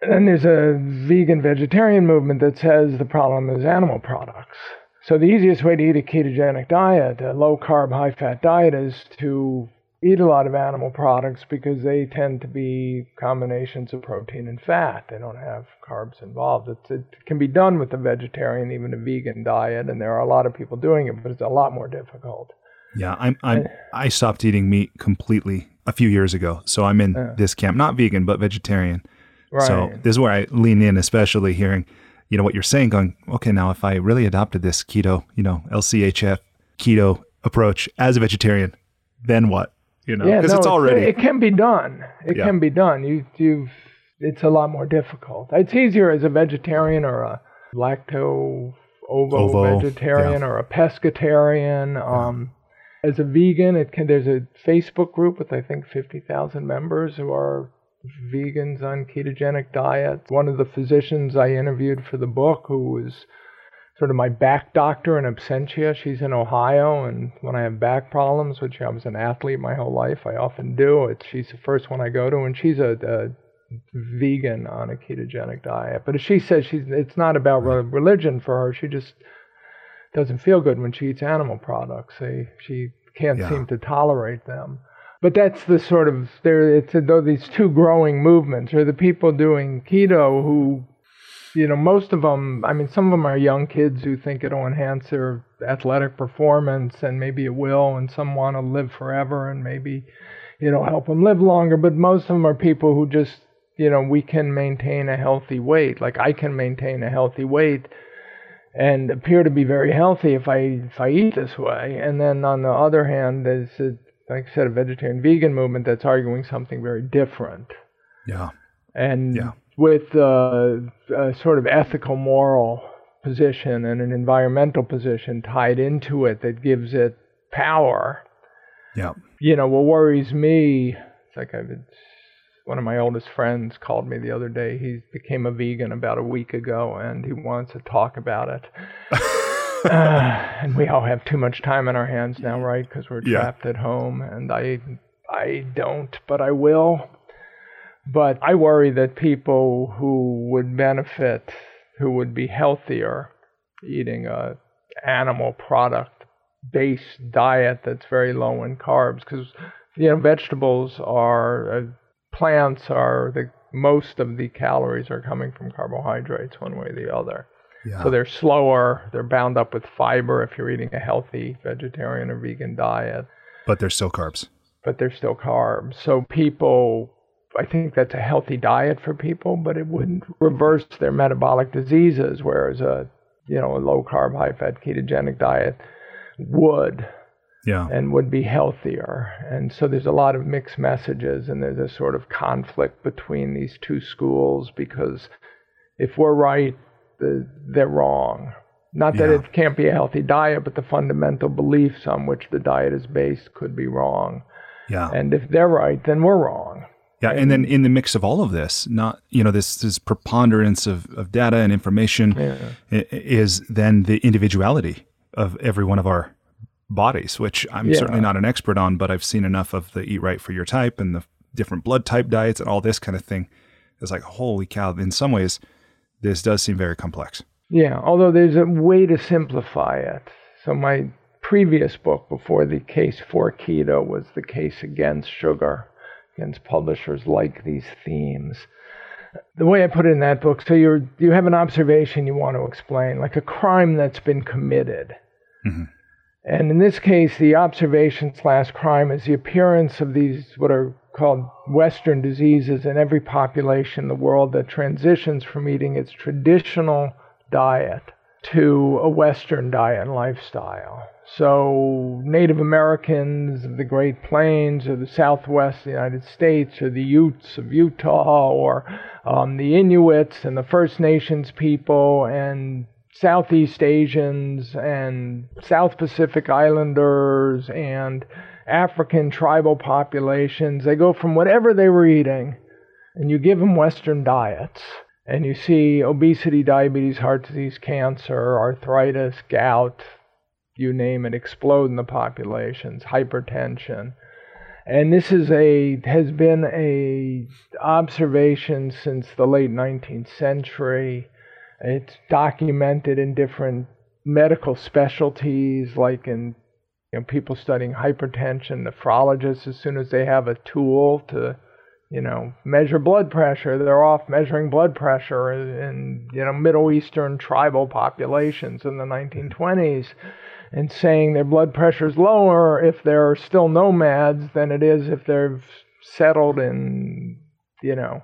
then there's a vegan vegetarian movement that says the problem is animal products. So the easiest way to eat a ketogenic diet, a low carb, high fat diet, is to eat a lot of animal products because they tend to be combinations of protein and fat. They don't have carbs involved. It's, it can be done with a vegetarian, even a vegan diet, and there are a lot of people doing it, but it's a lot more difficult. Yeah, I'm, I'm I stopped eating meat completely a few years ago, so I'm in uh, this camp, not vegan but vegetarian. Right. So this is where I lean in, especially hearing, you know, what you're saying. Going, okay, now if I really adopted this keto, you know, LCHF keto approach as a vegetarian, then what? You know, because yeah, no, it's already it can be done. It yeah. can be done. You you it's a lot more difficult. It's easier as a vegetarian or a lacto ovo, vegetarian yeah. or a pescatarian. Um, as a vegan, it can. There's a Facebook group with I think fifty thousand members who are vegans on ketogenic diets. One of the physicians I interviewed for the book, who was sort of my back doctor in absentia. She's in Ohio, and when I have back problems, which I was an athlete my whole life, I often do. It's she's the first one I go to, and she's a, a vegan on a ketogenic diet. But she says she's it's not about religion for her. She just doesn't feel good when she eats animal products. She she can't yeah. seem to tolerate them. But that's the sort of there. It's though these two growing movements are the people doing keto who you know, most of them, I mean, some of them are young kids who think it'll enhance their athletic performance, and maybe it will, and some want to live forever, and maybe it'll help them live longer. But most of them are people who just, you know, we can maintain a healthy weight. Like I can maintain a healthy weight and appear to be very healthy if I if I eat this way. And then on the other hand, there's a, like I said, a vegetarian vegan movement that's arguing something very different. Yeah. And Yeah. With uh, a sort of ethical, moral position and an environmental position tied into it that gives it power. Yeah. You know, what worries me, it's like I've one of my oldest friends called me the other day. He became a vegan about a week ago and he wants to talk about it. uh, and we all have too much time on our hands now, right? Because we're Yeah. trapped at home. And I, I don't, but I will. But I worry that people who would benefit, who would be healthier, eating a animal product based diet that's very low in carbs, because you know vegetables are uh, plants are the most of the calories are coming from carbohydrates one way or the other. Yeah. So they're slower, they're bound up with fiber if you're eating a healthy vegetarian or vegan diet, but they're still carbs. but they're still carbs. So people I think that's a healthy diet for people, but it wouldn't reverse their metabolic diseases, whereas a you know a low carb, high fat ketogenic diet would Yeah. and would be healthier. And so there's a lot of mixed messages, and there's a sort of conflict between these two schools because if we're right, the, they're wrong. Not that Yeah. it can't be a healthy diet, but the fundamental beliefs on which the diet is based could be wrong. Yeah. And if they're right, then we're wrong. Yeah, and then in the mix of all of this, not you know this this preponderance of, of data and information Yeah. is then the individuality of every one of our bodies, which I'm Yeah. certainly not an expert on, but I've seen enough of the eat right for your type and the different blood type diets and all this kind of thing. It's like holy cow! In some ways, this does seem very complex. Yeah, although there's a way to simplify it. So my previous book before the case for keto was the case against sugar, publishers like these themes. The way I put it in that book, so you're you have an observation you want to explain, like a crime that's been committed. Mhm. And in this case, the observation slash crime is the appearance of these what are called Western diseases in every population in the world that transitions from eating its traditional diet to a Western diet and lifestyle. So, Native Americans of the Great Plains or the Southwest of the United States or the Utes of Utah or um, the Inuits and the First Nations people and Southeast Asians and South Pacific Islanders and African tribal populations, they go from whatever they were eating and you give them Western diets, and you see obesity, diabetes, heart disease, cancer, arthritis, gout, you name it, explode in the populations, hypertension. And this is a has been a observation since the late 19th century. It's documented in different medical specialties, like in you know, people studying hypertension, nephrologists, as soon as they have a tool to you know, measure blood pressure. They're off measuring blood pressure in, you know, Middle Eastern tribal populations in the 1920s and saying their blood pressure is lower if they're still nomads than it is if they've settled in, you know,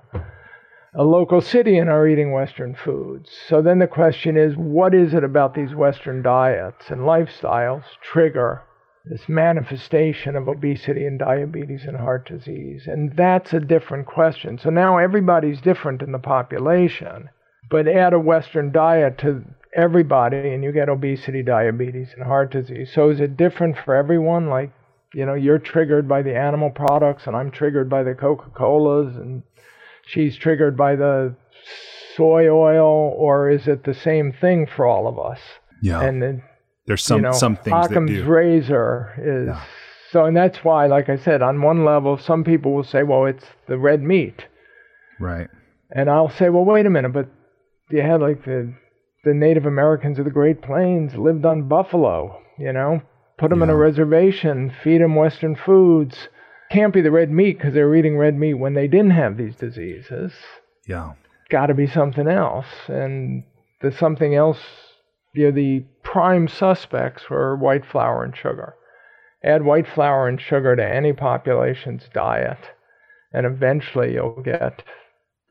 a local city and are eating Western foods. So then the question is what is it about these Western diets and lifestyles trigger this manifestation of obesity and diabetes and heart disease. And that's a different question. So now everybody's different in the population, but add a Western diet to everybody and you get obesity, diabetes, and heart disease. So is it different for everyone? Like, you know, you're triggered by the animal products and I'm triggered by the Coca Colas and she's triggered by the soy oil, or is it the same thing for all of us? Yeah, And then there's some you know, some things that Occam's do. razor is Yeah. so, and that's why, like I said, on one level, some people will say, "Well, it's the red meat," Right. and I'll say, "Well, wait a minute, but you had like the the Native Americans of the Great Plains lived on buffalo, you know, put them in a reservation, feed them Western foods. Can't be the red meat because they were eating red meat when they didn't have these diseases." Yeah. got to be something else. And the something else, you know, the prime suspects were white flour and sugar. Add white flour and sugar to any population's diet, and eventually you'll get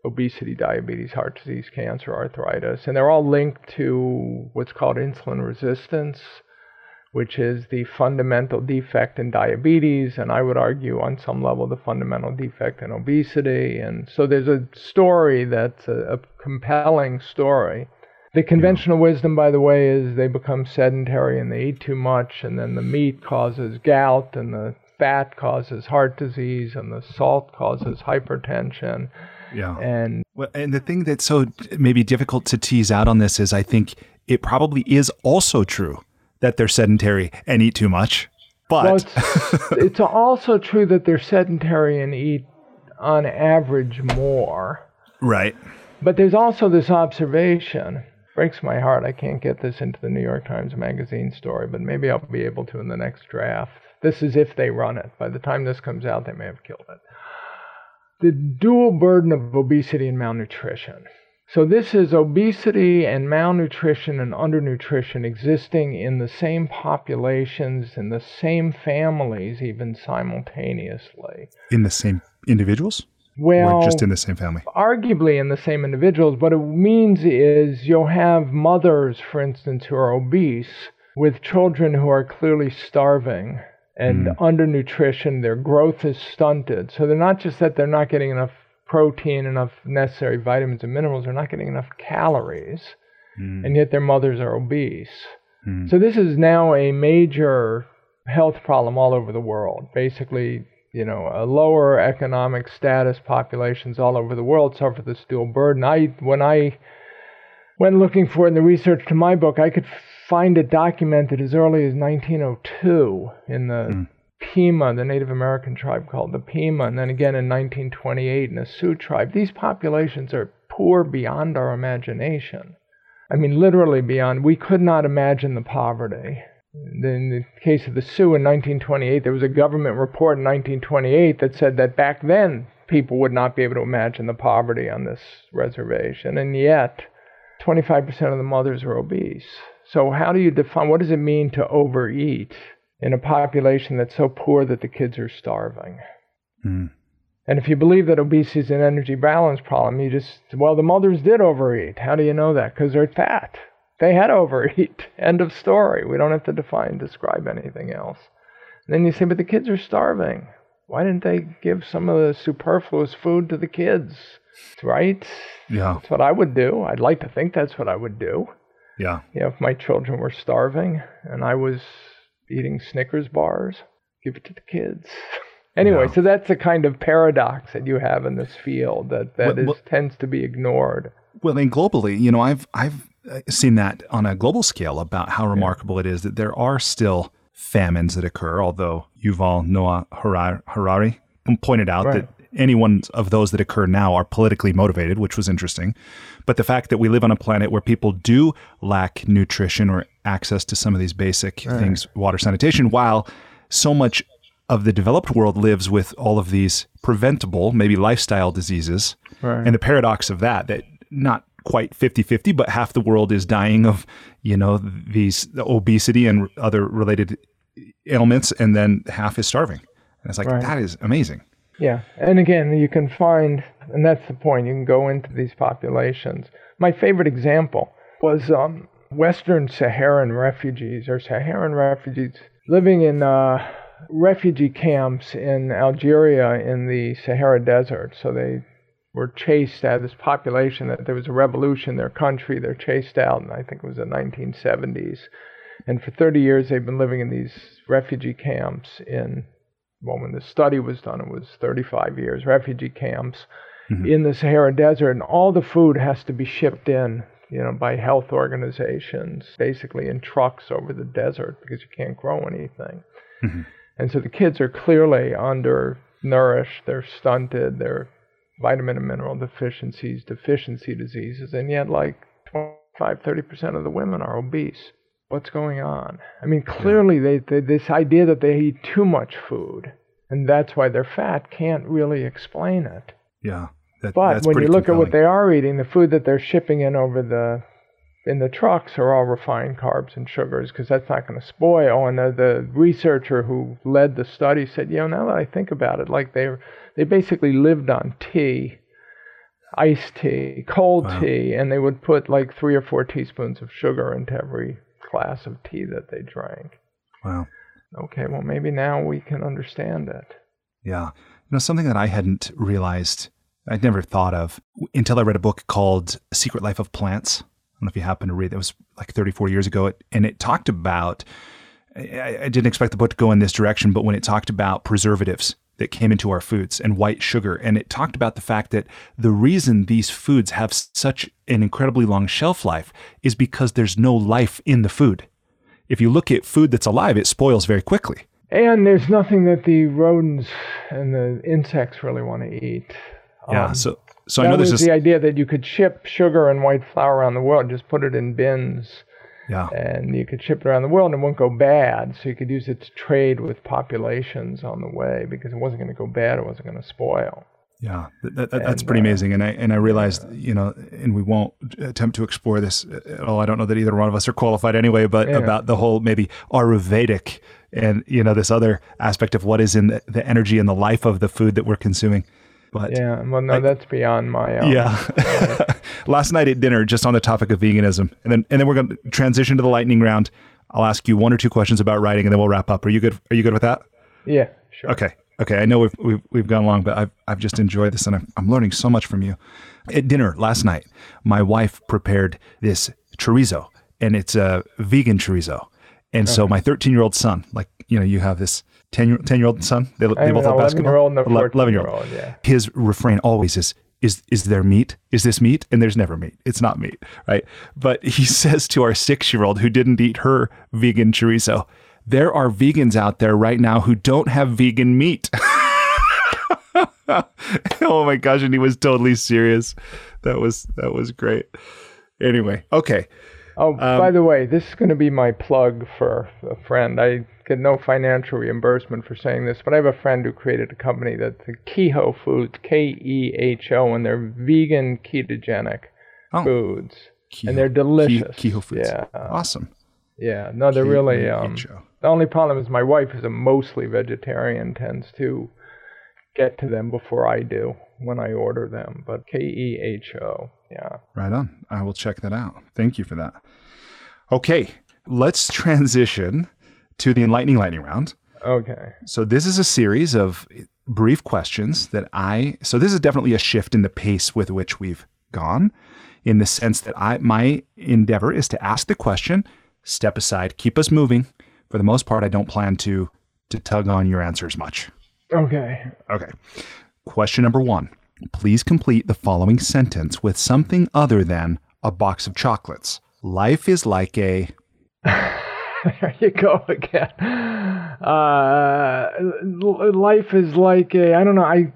obesity, diabetes, heart disease, cancer, arthritis, and they're all linked to what's called insulin resistance, which is the fundamental defect in diabetes, and I would argue on some level the fundamental defect in obesity. And so there's a story that's a, a compelling story. The conventional wisdom, by the way, is they become sedentary and they eat too much, and then the meat causes gout, and the fat causes heart disease, and the salt causes hypertension. Yeah. And well, and the thing that's so maybe difficult to tease out on this is I think it probably is also true that they're sedentary and eat too much. But well, it's, it's also true that they're sedentary and eat on average more. Right. But there's also this observation. Breaks my heart. I can't get this into the New York Times Magazine story, but maybe I'll be able to in the next draft. This is if they run it. By the time this comes out, they may have killed it the dual burden of obesity and malnutrition. So, this is obesity and malnutrition and undernutrition existing in the same populations, in the same families, even simultaneously. In the same individuals? Well, or just in the same family? Arguably in the same individuals. What it means is you'll have mothers, for instance, who are obese with children who are clearly starving and mm. undernutrition, their growth is stunted. So they're not just that they're not getting enough protein, enough necessary vitamins and minerals, they're not getting enough calories, mm. and yet their mothers are obese. Mm. So this is now a major health problem all over the world. Basically, you know, a lower economic status populations all over the world suffer this dual burden. I when I went looking for it in the research to my book, I could find it documented as early as 1902 in the mm. Pima, the Native American tribe called the Pima, and then again in 1928 in the Sioux tribe. These populations are poor beyond our imagination. I mean, literally beyond. We could not imagine the poverty. In the case of the Sioux in 1928, there was a government report in 1928 that said that back then people would not be able to imagine the poverty on this reservation, and yet 25% of the mothers are obese. So, how do you define what does it mean to overeat in a population that's so poor that the kids are starving? Mm. And if you believe that obesity is an energy balance problem, you just, well, the mothers did overeat. How do you know that? Because they're fat. They had overeat. End of story. We don't have to define, describe anything else. And then you say, but the kids are starving. Why didn't they give some of the superfluous food to the kids? Right? Yeah. That's what I would do. I'd like to think that's what I would do. Yeah. You know, if my children were starving and I was eating Snickers bars, give it to the kids. anyway, yeah. so that's the kind of paradox that you have in this field that that well, is, well, tends to be ignored. Well, and globally, you know, I've I've uh, seen that on a global scale about how remarkable it is that there are still famines that occur. Although Yuval Noah Harari pointed out right. that any one of those that occur now are politically motivated, which was interesting. But the fact that we live on a planet where people do lack nutrition or access to some of these basic right. things, water, sanitation, while so much of the developed world lives with all of these preventable, maybe lifestyle diseases. Right. And the paradox of that, that not quite 50-50, but half the world is dying of, you know, these obesity and other related ailments, and then half is starving. And it's like, right. that is amazing. Yeah, and again, you can find, and that's the point, you can go into these populations. My favorite example was um, Western Saharan refugees or Saharan refugees living in uh, refugee camps in Algeria in the Sahara Desert. So they were chased out, this population, that there was a revolution in their country, they're chased out, and I think it was the 1970s. And for 30 years, they've been living in these refugee camps in well, when the study was done, it was 35 years, refugee camps mm-hmm. in the Sahara Desert, and all the food has to be shipped in, you know, by health organizations, basically in trucks over the desert because you can't grow anything. Mm-hmm. And so the kids are clearly undernourished, they're stunted, they're vitamin and mineral deficiencies, deficiency diseases, and yet like 25, 30% of the women are obese what's going on? I mean, clearly, they, they, this idea that they eat too much food and that's why they're fat can't really explain it. Yeah. That, but when you look compelling. at what they are eating, the food that they're shipping in over the in the trucks are all refined carbs and sugars because that's not going to spoil. And the, the researcher who led the study said, you know, now that I think about it, like they they basically lived on tea iced tea, cold Wow. tea, and they would put like three or four teaspoons of sugar into every glass of tea that they drank. Wow. Okay, well, maybe now we can understand it. Yeah. You know, something that I hadn't realized, I'd never thought of until I read a book called Secret Life of Plants. I don't know if you happen to read it. It was like 30, 40 years ago. And it talked about, I didn't expect the book to go in this direction, but when it talked about preservatives that came into our foods and white sugar, and it talked about the fact that the reason these foods have such an incredibly long shelf life is because there's no life in the food. If you look at food that's alive, it spoils very quickly. And there's nothing that the rodents and the insects really want to eat. Yeah. Um, so, so I know was there's this. the idea that you could ship sugar and white flour around the world, just put it in bins, Yeah. and you could ship it around the world and it won't go bad. So you could use it to trade with populations on the way because it wasn't going to go bad, it wasn't going to spoil. Yeah, that, that, that's pretty uh, amazing. And I and I realized, you know, and we won't attempt to explore this at all. I don't know that either one of us are qualified anyway, but Yeah. about the whole maybe Ayurvedic and you know this other aspect of what is in the, the energy and the life of the food that we're consuming. But Yeah, well, no, that's beyond my. Um, yeah. Last night at dinner, just on the topic of veganism, and then and then we're going to transition to the lightning round. I'll ask you one or two questions about writing, and then we'll wrap up. Are you good? Are you good with that? Yeah, sure. Okay. Okay. I know we've, we've, we've gone long, but I've, I've just enjoyed this and I'm, I'm learning so much from you. At dinner last night, my wife prepared this chorizo and it's a vegan chorizo. And so my 13 year old son, like, you know, you have this 10 year, 10 year old son, they, they have both love basketball. 11-year-old and a 11 14-year-old, yeah. His refrain always is, is, is there meat? Is this meat? And there's never meat. It's not meat. Right. But he says to our six year old who didn't eat her vegan chorizo, there are vegans out there right now who don't have vegan meat. oh my gosh, and he was totally serious. That was that was great. Anyway, okay. Oh, Um, by the way, this is going to be my plug for a friend. I get no financial reimbursement for saying this, but I have a friend who created a company that's the Keho Foods, K E H O, and they're vegan ketogenic Oh. foods, Kehoe- and they're delicious. Ke- Kehoe Foods. Yeah, Awesome. yeah. No, they're really. Um, the only problem is my wife is a mostly vegetarian, tends to get to them before I do when I order them. But K E H O, yeah. Right on. I will check that out. Thank you for that. Okay, let's transition to the enlightening lightning round. Okay. So this is a series of brief questions that I so this is definitely a shift in the pace with which we've gone in the sense that I my endeavor is to ask the question, step aside, keep us moving. For the most part, I don't plan to to tug on your answers much. Okay. Okay. Question number 1. Please complete the following sentence with something other than a box of chocolates. Life is like a there you go again. Uh, life is like a, I don't know, I,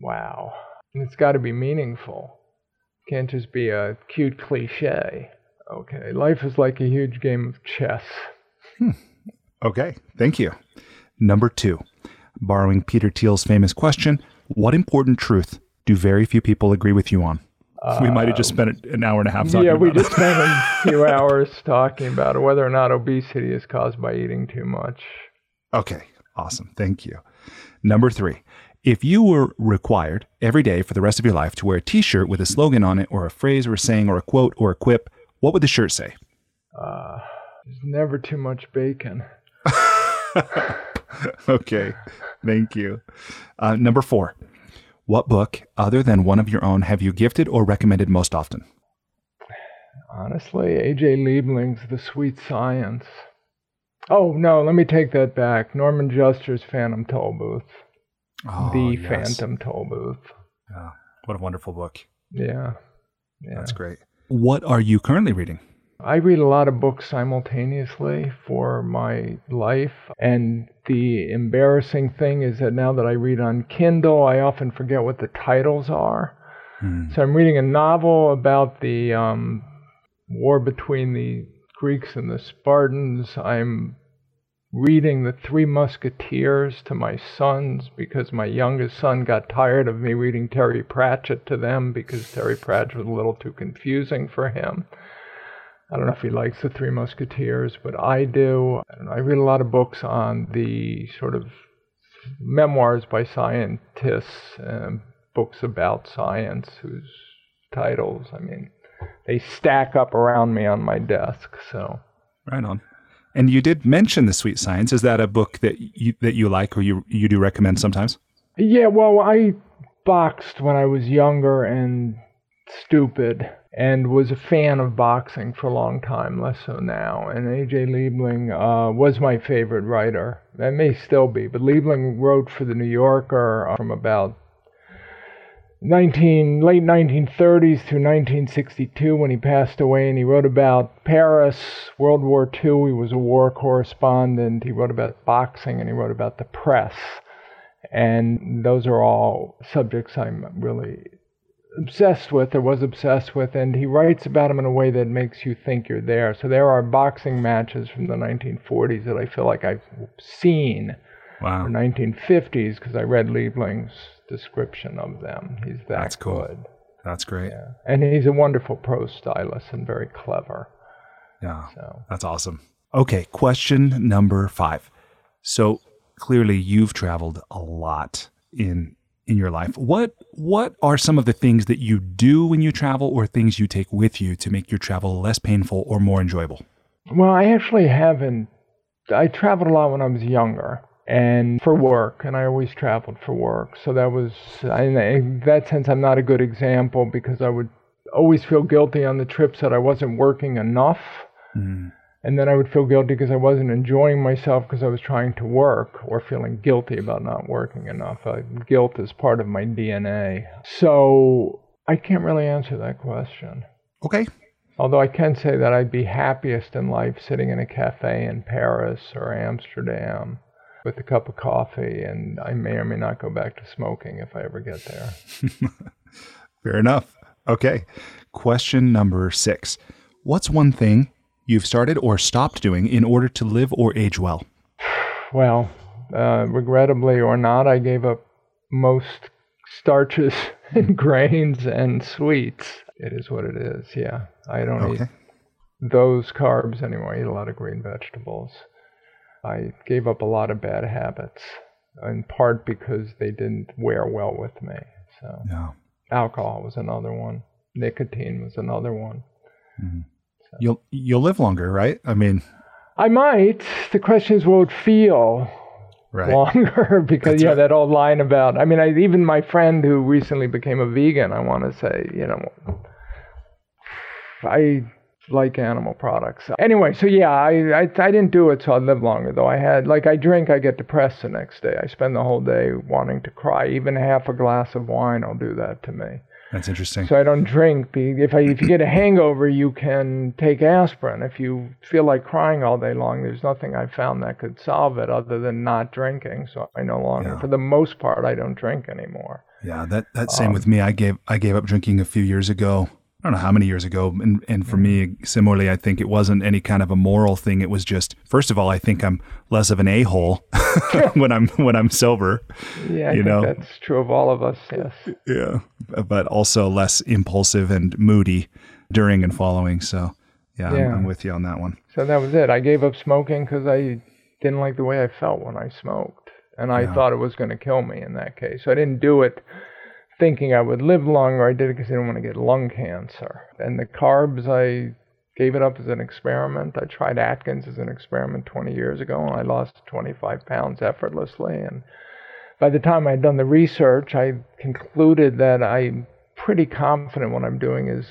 wow. It's got to be meaningful. Can't just be a cute cliche. Okay, life is like a huge game of chess. Okay, thank you. Number two, borrowing Peter Thiel's famous question, what important truth do very few people agree with you on? We might have just spent an hour and a half talking yeah, we just spent a few hours talking about whether or not obesity is caused by eating too much. Okay, awesome. Thank you. Number three, if you were required every day for the rest of your life to wear a t shirt with a slogan on it, or a phrase, or a saying, or a quote, or a quip, what would the shirt say? Uh, there's never too much bacon. okay, thank you. Uh, number four, what book, other than one of your own, have you gifted or recommended most often? Honestly, AJ Liebling's The Sweet Science. Oh, no, let me take that back. Norton Juster's Phantom Tollbooth. Oh, the yes. Phantom Tollbooth. Yeah, what a wonderful book. Yeah. Yeah. That's great. What are you currently reading? I read a lot of books simultaneously for my life. And the embarrassing thing is that now that I read on Kindle, I often forget what the titles are. Hmm. So I'm reading a novel about the um, war between the Greeks and the Spartans. I'm reading The Three Musketeers to my sons because my youngest son got tired of me reading Terry Pratchett to them because Terry Pratchett was a little too confusing for him. I don't know if he likes The Three Musketeers, but I do. I, don't know, I read a lot of books on the sort of memoirs by scientists, um, books about science whose titles, I mean, they stack up around me on my desk. So right on. And you did mention the Sweet Science. Is that a book that you that you like or you you do recommend sometimes? Yeah, well, I boxed when I was younger and stupid and was a fan of boxing for a long time, less so now. And A.J. Liebling uh, was my favorite writer. That may still be, but Liebling wrote for the New Yorker uh, from about 19 late 1930s through 1962 when he passed away and he wrote about Paris World War II he was a war correspondent he wrote about boxing and he wrote about the press and those are all subjects I'm really obsessed with or was obsessed with and he writes about them in a way that makes you think you're there so there are boxing matches from the 1940s that I feel like I've seen wow. or 1950s because I read Liebling's description of them. He's that That's cool. good. That's great. Yeah. And he's a wonderful prose stylist and very clever. Yeah. So That's awesome. Okay, question number 5. So clearly you've traveled a lot in in your life. What what are some of the things that you do when you travel or things you take with you to make your travel less painful or more enjoyable? well, I actually haven't. I traveled a lot when I was younger and for work, and I always traveled for work. So that was, I, in that sense, I'm not a good example because I would always feel guilty on the trips that I wasn't working enough. Mm. And then I would feel guilty because I wasn't enjoying myself because I was trying to work or feeling guilty about not working enough. Uh, guilt is part of my DNA. So I can't really answer that question. Okay. Although I can say that I'd be happiest in life sitting in a cafe in Paris or Amsterdam with a cup of coffee, and I may or may not go back to smoking if I ever get there. Fair enough. Okay. Question number 6. What's one thing you've started or stopped doing in order to live or age well? Well, uh, regrettably or not, I gave up most starches and grains and sweets. It is what it is. Yeah, I don't Okay. eat those carbs anymore. I eat a lot of green vegetables. I gave up a lot of bad habits, in part because they didn't wear well with me. So Yeah. alcohol was another one. Nicotine was another one. You'll you'll live longer, right? I mean, I might. The question is, will it feel right. longer because That's yeah, right. that old line about. I mean, I, even my friend who recently became a vegan, I want to say, you know, I like animal products. Anyway, so yeah, I, I I didn't do it so I'd live longer though. I had like I drink, I get depressed the next day. I spend the whole day wanting to cry. Even half a glass of wine will do that to me. That's interesting. So I don't drink. If I if you get a hangover, you can take aspirin. If you feel like crying all day long, there's nothing I found that could solve it other than not drinking. So I no longer, Yeah. for the most part, I don't drink anymore. Yeah, that that's same Um, with me. I gave I gave up drinking a few years ago. I don't know how many years ago, and and for me, mm. similarly, I think it wasn't any kind of a moral thing. It was just, first of all, I think I'm less of an a hole when I'm when I'm sober. Yeah, I You know. that's true of all of us. Yes. Yeah, but also less impulsive and moody during and following. So, yeah, I'm, I'm with you on that one. So that was it. I gave up smoking because I didn't like the way I felt when I smoked, and I Yeah. thought it was going to kill me in that case. So I didn't do it thinking I would live longer. I did it because I didn't want to get lung cancer. And the carbs, I gave it up as an experiment. I tried Atkins as an experiment 20 years ago, and I lost 25 pounds effortlessly. And by the time I'd done the research, I concluded that I'm pretty confident what I'm doing is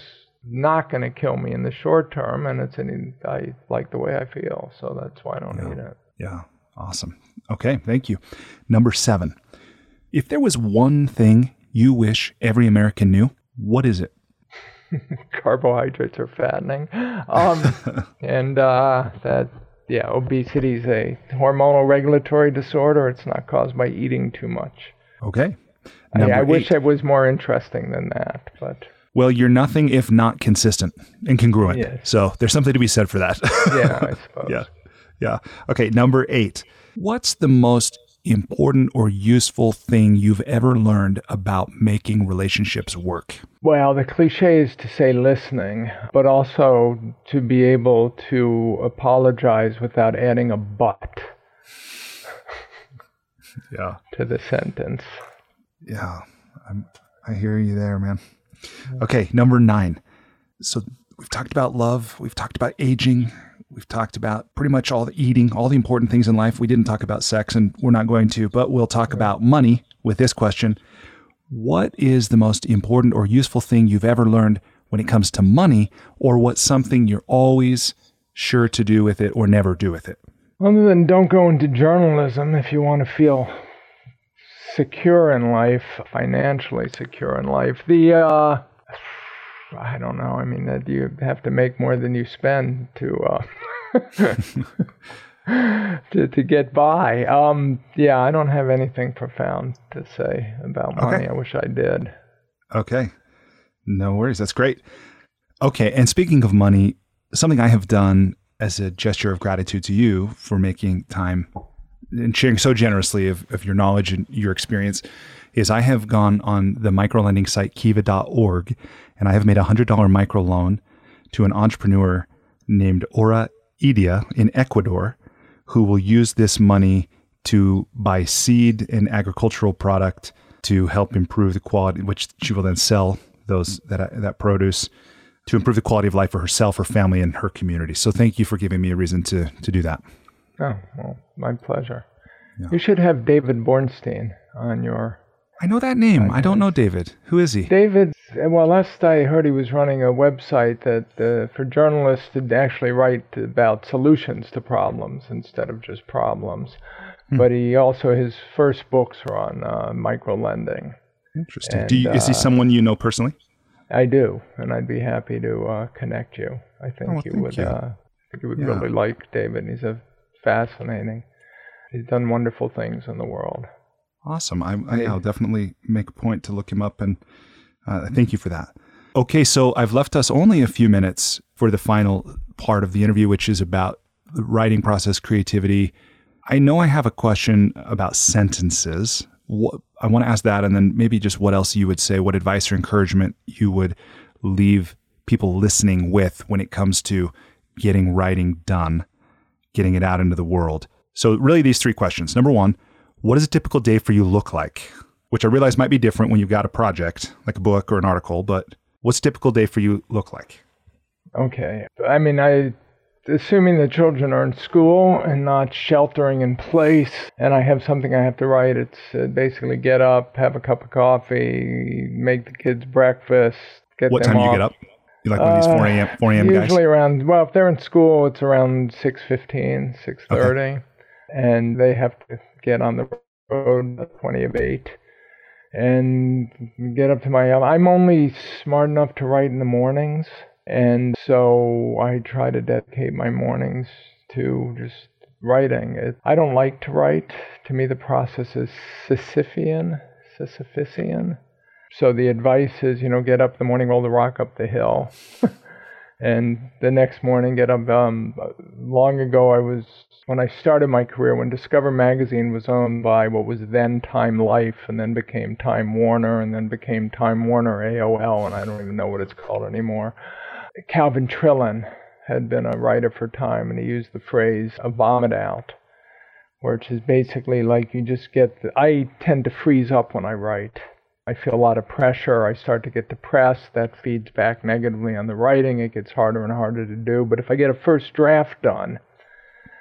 not going to kill me in the short term, and it's an I like the way I feel, so that's why I don't Yeah. eat it. Yeah, awesome. Okay, thank you. Number seven. If there was one thing you wish every American knew, what is it? Carbohydrates are fattening, um, and uh, that yeah, obesity is a hormonal regulatory disorder. It's not caused by eating too much. Okay. I, I wish it was more interesting than that, but Well, you're nothing if not consistent and congruent. Yes. So there's something to be said for that. yeah, I suppose. yeah. Yeah. Okay. Number eight. What's the most important or useful thing you've ever learned about making relationships work? Well, the cliche is to say listening, but also to be able to apologize without adding a but Yeah. to the sentence. Yeah. I'm, I hear you there, man. Okay, number nine. So we've talked about love. We've talked about aging. We've talked about pretty much all the eating, all the important things in life. We didn't talk about sex, and we're not going to, but we'll talk about money with this question. What is the most important or useful thing you've ever learned when it comes to money, or what's something you're always sure to do with it or never do with it? Other than don't go into journalism if you want to feel secure in life, financially secure in life. The uh, I don't know. I mean, that you have to make more than you spend to uh, to to get by. Um, yeah, I don't have anything profound to say about money. Okay. I wish I did. Okay. No worries. That's great. Okay. And speaking of money, something I have done as a gesture of gratitude to you for making time and sharing so generously of, of your knowledge and your experience is I have gone on the microlending site kiva.org and I have made a $100 microloan to an entrepreneur named Ora Idia in Ecuador who will use this money to buy seed and agricultural product to help improve the quality, which she will then sell those that that produce to improve the quality of life for herself, her family, and her community. So thank you for giving me a reason to to do that. Oh, well, my pleasure. You should have David Bornstein on your. I know that name. I don't know David. Who is he? David, well, last I heard, he was running a website that uh, for journalists to actually write about solutions to problems instead of just problems. But he also his first books are on uh, micro lending. Interesting. And, do you, is he uh, someone you know personally? I do, and I'd be happy to uh, connect you. I think Oh, you would. you. Uh, I think you would Yeah. really like David. He's a fascinating. He's done wonderful things in the world. Awesome. I, I, I'll definitely make a point to look him up, and uh, thank you for that. Okay, so I've left us only a few minutes for the final part of the interview, which is about the writing process, creativity. I know I have a question about sentences. What, I want to ask that, and then maybe just what else you would say, what advice or encouragement you would leave people listening with when it comes to getting writing done, getting it out into the world. So, really, these three questions. Number one, what does a typical day for you look like? Which I realize might be different when you've got a project like a book or an article, but what's a typical day for you look like? Okay. I mean, I assuming the children are in school and not sheltering in place, and I have something I have to write. It's uh, basically get up, have a cup of coffee, make the kids breakfast, get What them time do you get up? You like one of these 4 a.m. 4 a.m. guys? Usually around well, if they're in school, it's around six fifteen, six thirty, and they have to get on the road at twenty of eight, and get up to my. I'm only smart enough to write in the mornings, and so I try to dedicate my mornings to just writing. It, I don't like to write. To me, the process is Sisyphean. Sisyphusian. So the advice is, you know, get up in the morning, roll the rock up the hill. and the next morning get up. Um, long ago, I was, when I started my career, when Discover Magazine was owned by what was then Time Life and then became Time Warner and then became Time Warner AOL, and I don't even know what it's called anymore. Calvin Trillin had been a writer for Time, and he used the phrase a vomit out, which is basically like you just get, the, I tend to freeze up when I write. I feel a lot of pressure. I start to get depressed. That feeds back negatively on the writing. It gets harder and harder to do. But if I get a first draft done,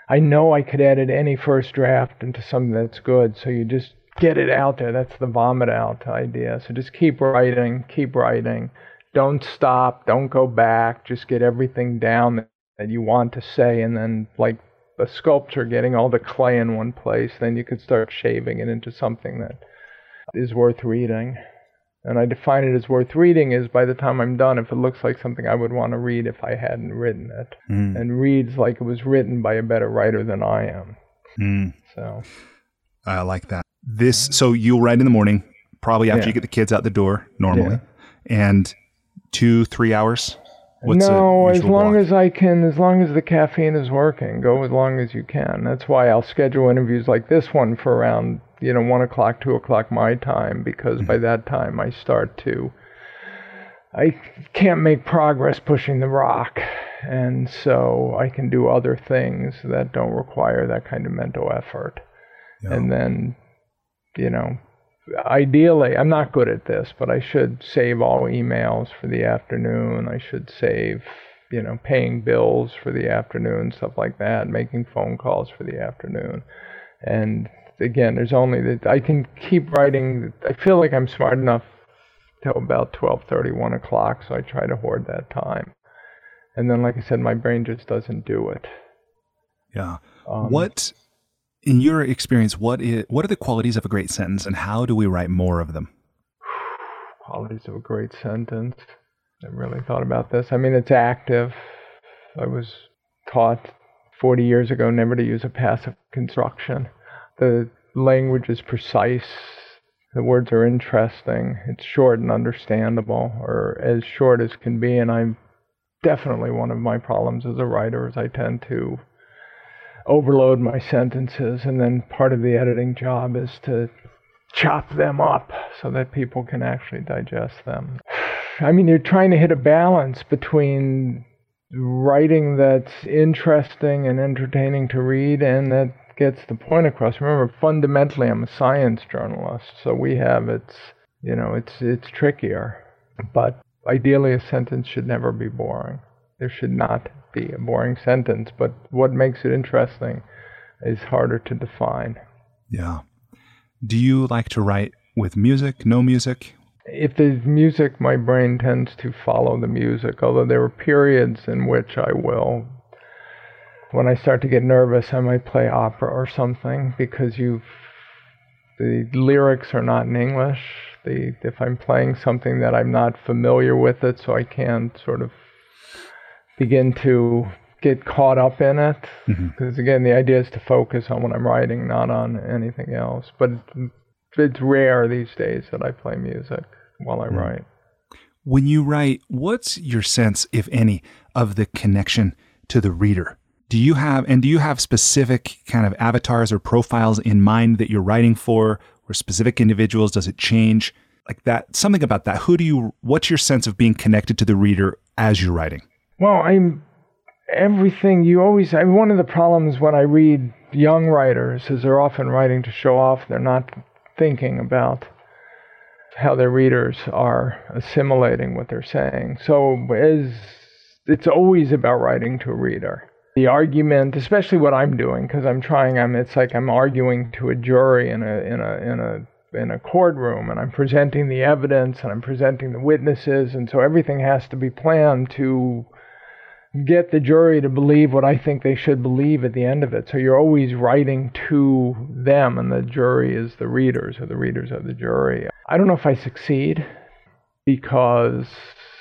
I know I could edit any first draft into something that's good. So you just get it out there. That's the vomit out idea. So just keep writing, keep writing. Don't stop. Don't go back. Just get everything down that, you want to say. And then, like a sculpture, getting all the clay in one place, then you could start shaving it into something that is worth reading. And I define it as worth reading is by the time I'm done, if it looks like something I would want to read if I hadn't written it, Mm, and reads like it was written by a better writer than I am. mm, So I like that. This, so you'll write in the morning, probably after Yeah. you get the kids out the door normally, and two, three hours. What's no, as long block? as I can, as long as the caffeine is working, go as long as you can. That's why I'll schedule interviews like this one for around you know one o'clock, two o'clock my time, because mm-hmm. by that time I start to. I can't make progress pushing the rock, and so I can do other things that don't require that kind of mental effort. Yeah. And then, you know, ideally, I'm not good at this, but I should save all emails for the afternoon. I should save, you know, paying bills for the afternoon, stuff like that, making phone calls for the afternoon. And again, there's only that I can keep writing. I feel like I'm smart enough till about 12:30, 1 o'clock, so I try to hoard that time. And then, like I said, my brain just doesn't do it. Yeah. Um, what, in your experience, what is what are the qualities of a great sentence, and how do we write more of them? Qualities of a great sentence. I really thought about this. I mean, it's active. I was taught 40 years ago never to use a passive construction. The language is precise. The words are interesting. It's short and understandable, or as short as can be. And I'm definitely one of my problems as a writer is I tend to overload my sentences, and then part of the editing job is to chop them up so that people can actually digest them. I mean, you're trying to hit a balance between writing that's interesting and entertaining to read and that gets the point across. Remember, fundamentally, I'm a science journalist, so we have it's you know it's it's trickier, but ideally, a sentence should never be boring. There should not be a boring sentence, but what makes it interesting is harder to define. Yeah. Do you like to write with music, no music? If there's music, my brain tends to follow the music, although there are periods in which I will when I start to get nervous, I might play opera or something because you've the lyrics are not in English. The if I'm playing something that I'm not familiar with it, so I can't sort of begin to get caught up in it. Because mm-hmm. again, the idea is to focus on what I'm writing, not on anything else. But it's rare these days that I play music while I mm-hmm. write. When you write, what's your sense, if any, of the connection to the reader? Do you have and do you have specific kind of avatars or profiles in mind that you're writing for or specific individuals? Does it change? Like that something about that. Who do you what's your sense of being connected to the reader as you're writing? Well i'm everything you always I, one of the problems when i read young writers is they're often writing to show off. They're not thinking about how their readers are assimilating what they're saying. So as it's always about writing to a reader the argument, especially what I'm doing, because I'm trying. I'm. It's like I'm arguing to a jury in a in a in a in a courtroom, and I'm presenting the evidence and I'm presenting the witnesses, and so everything has to be planned to get the jury to believe what I think they should believe at the end of it. So you're always writing to them, and the jury is the readers, or the readers of the jury. I don't know if I succeed because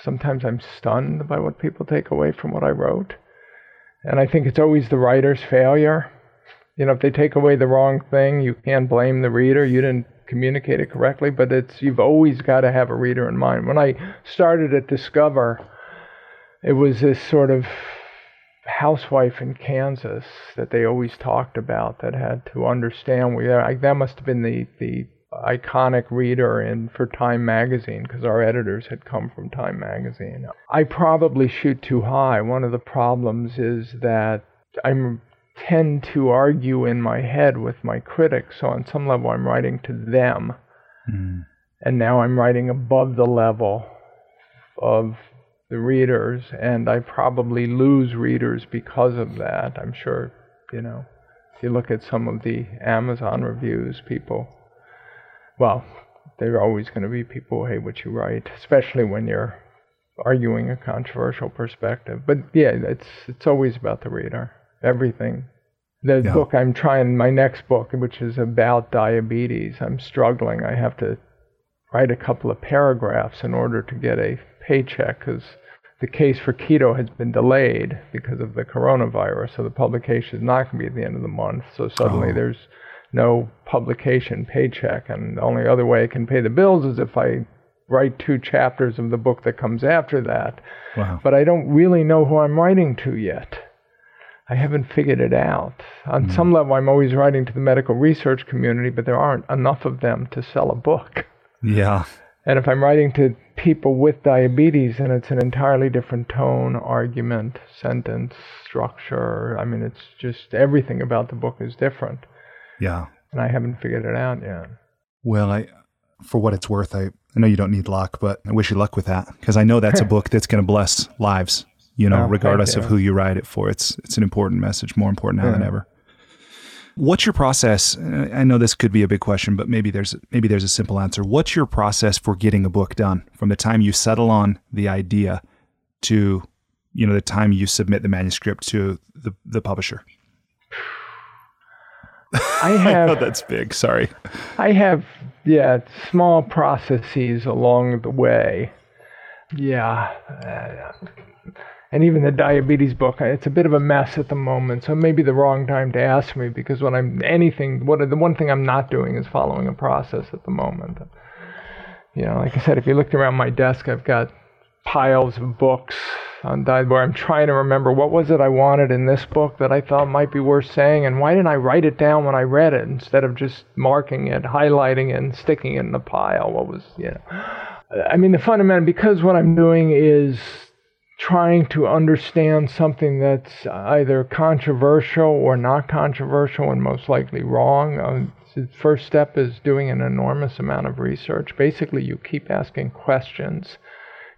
sometimes I'm stunned by what people take away from what I wrote. And I think it's always the writer's failure. You know, if they take away the wrong thing, you can't blame the reader. You didn't communicate it correctly, but it's you've always got to have a reader in mind. When I started at Discover, it was this sort of housewife in Kansas that they always talked about that had to understand. That must have been the, the iconic reader in for Time magazine because our editors had come from Time magazine. I probably shoot too high. One of the problems is that I tend to argue in my head with my critics. So on some level, I'm writing to them, mm. and now I'm writing above the level of the readers, and I probably lose readers because of that. I'm sure, you know, if you look at some of the Amazon reviews, people well, there are always going to be people who hate what you write, especially when you're arguing a controversial perspective. But yeah, it's it's always about the reader. Everything. The yeah. book I'm trying, my next book, which is about diabetes, I'm struggling. I have to write a couple of paragraphs in order to get a paycheck because the case for keto has been delayed because of the coronavirus. So the publication is not going to be at the end of the month. So suddenly oh. there's no publication paycheck. And the only other way I can pay the bills is if I write two chapters of the book that comes after that. Wow. But I don't really know who I'm writing to yet. I haven't figured it out. On mm. some level, I'm always writing to the medical research community, but there aren't enough of them to sell a book. Yeah. And if I'm writing to people with diabetes, then it's an entirely different tone, argument, sentence, structure. I mean, it's just everything about the book is different. Yeah. And I haven't figured it out yet. Well, I for what it's worth, I, I know you don't need luck, but I wish you luck with that because I know that's a book that's going to bless lives. You know, Oh, regardless of who you write it for, it's it's an important message, more important now than ever. What's your process? Uh, I know this could be a big question, but maybe there's maybe there's a simple answer. What's your process for getting a book done from the time you settle on the idea to you know the time you submit the manuscript to the the publisher? I I know have that's big. Sorry. I have yeah small processes along the way. Yeah, and even the diabetes book, it's a bit of a mess at the moment. So maybe the wrong time to ask me because when I'm anything, what the one thing I'm not doing is following a process at the moment. You know, like I said, if you looked around my desk, I've got piles of books on where I'm trying to remember what was it I wanted in this book that I thought might be worth saying, and why didn't I write it down when I read it instead of just marking it, highlighting it, and sticking it in a pile? What was you know? I mean, the fundamental because what I'm doing is trying to understand something that's either controversial or not controversial and most likely wrong. Um, the first step is doing an enormous amount of research. Basically, you keep asking questions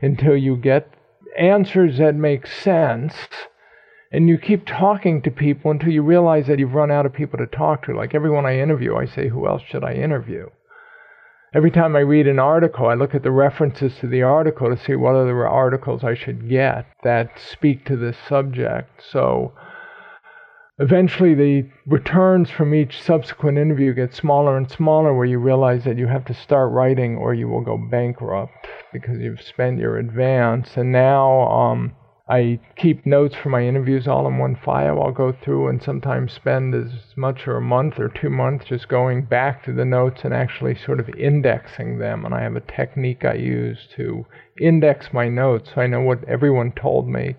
until you get answers that make sense. And you keep talking to people until you realize that you've run out of people to talk to. Like everyone I interview, I say, Who else should I interview? Every time I read an article, I look at the references to the article to see what other articles I should get that speak to this subject. So eventually, the returns from each subsequent interview get smaller and smaller, where you realize that you have to start writing or you will go bankrupt because you've spent your advance. And now, um, I keep notes for my interviews all in one file. I'll go through and sometimes spend as much or a month or two months just going back to the notes and actually sort of indexing them. And I have a technique I use to index my notes so I know what everyone told me.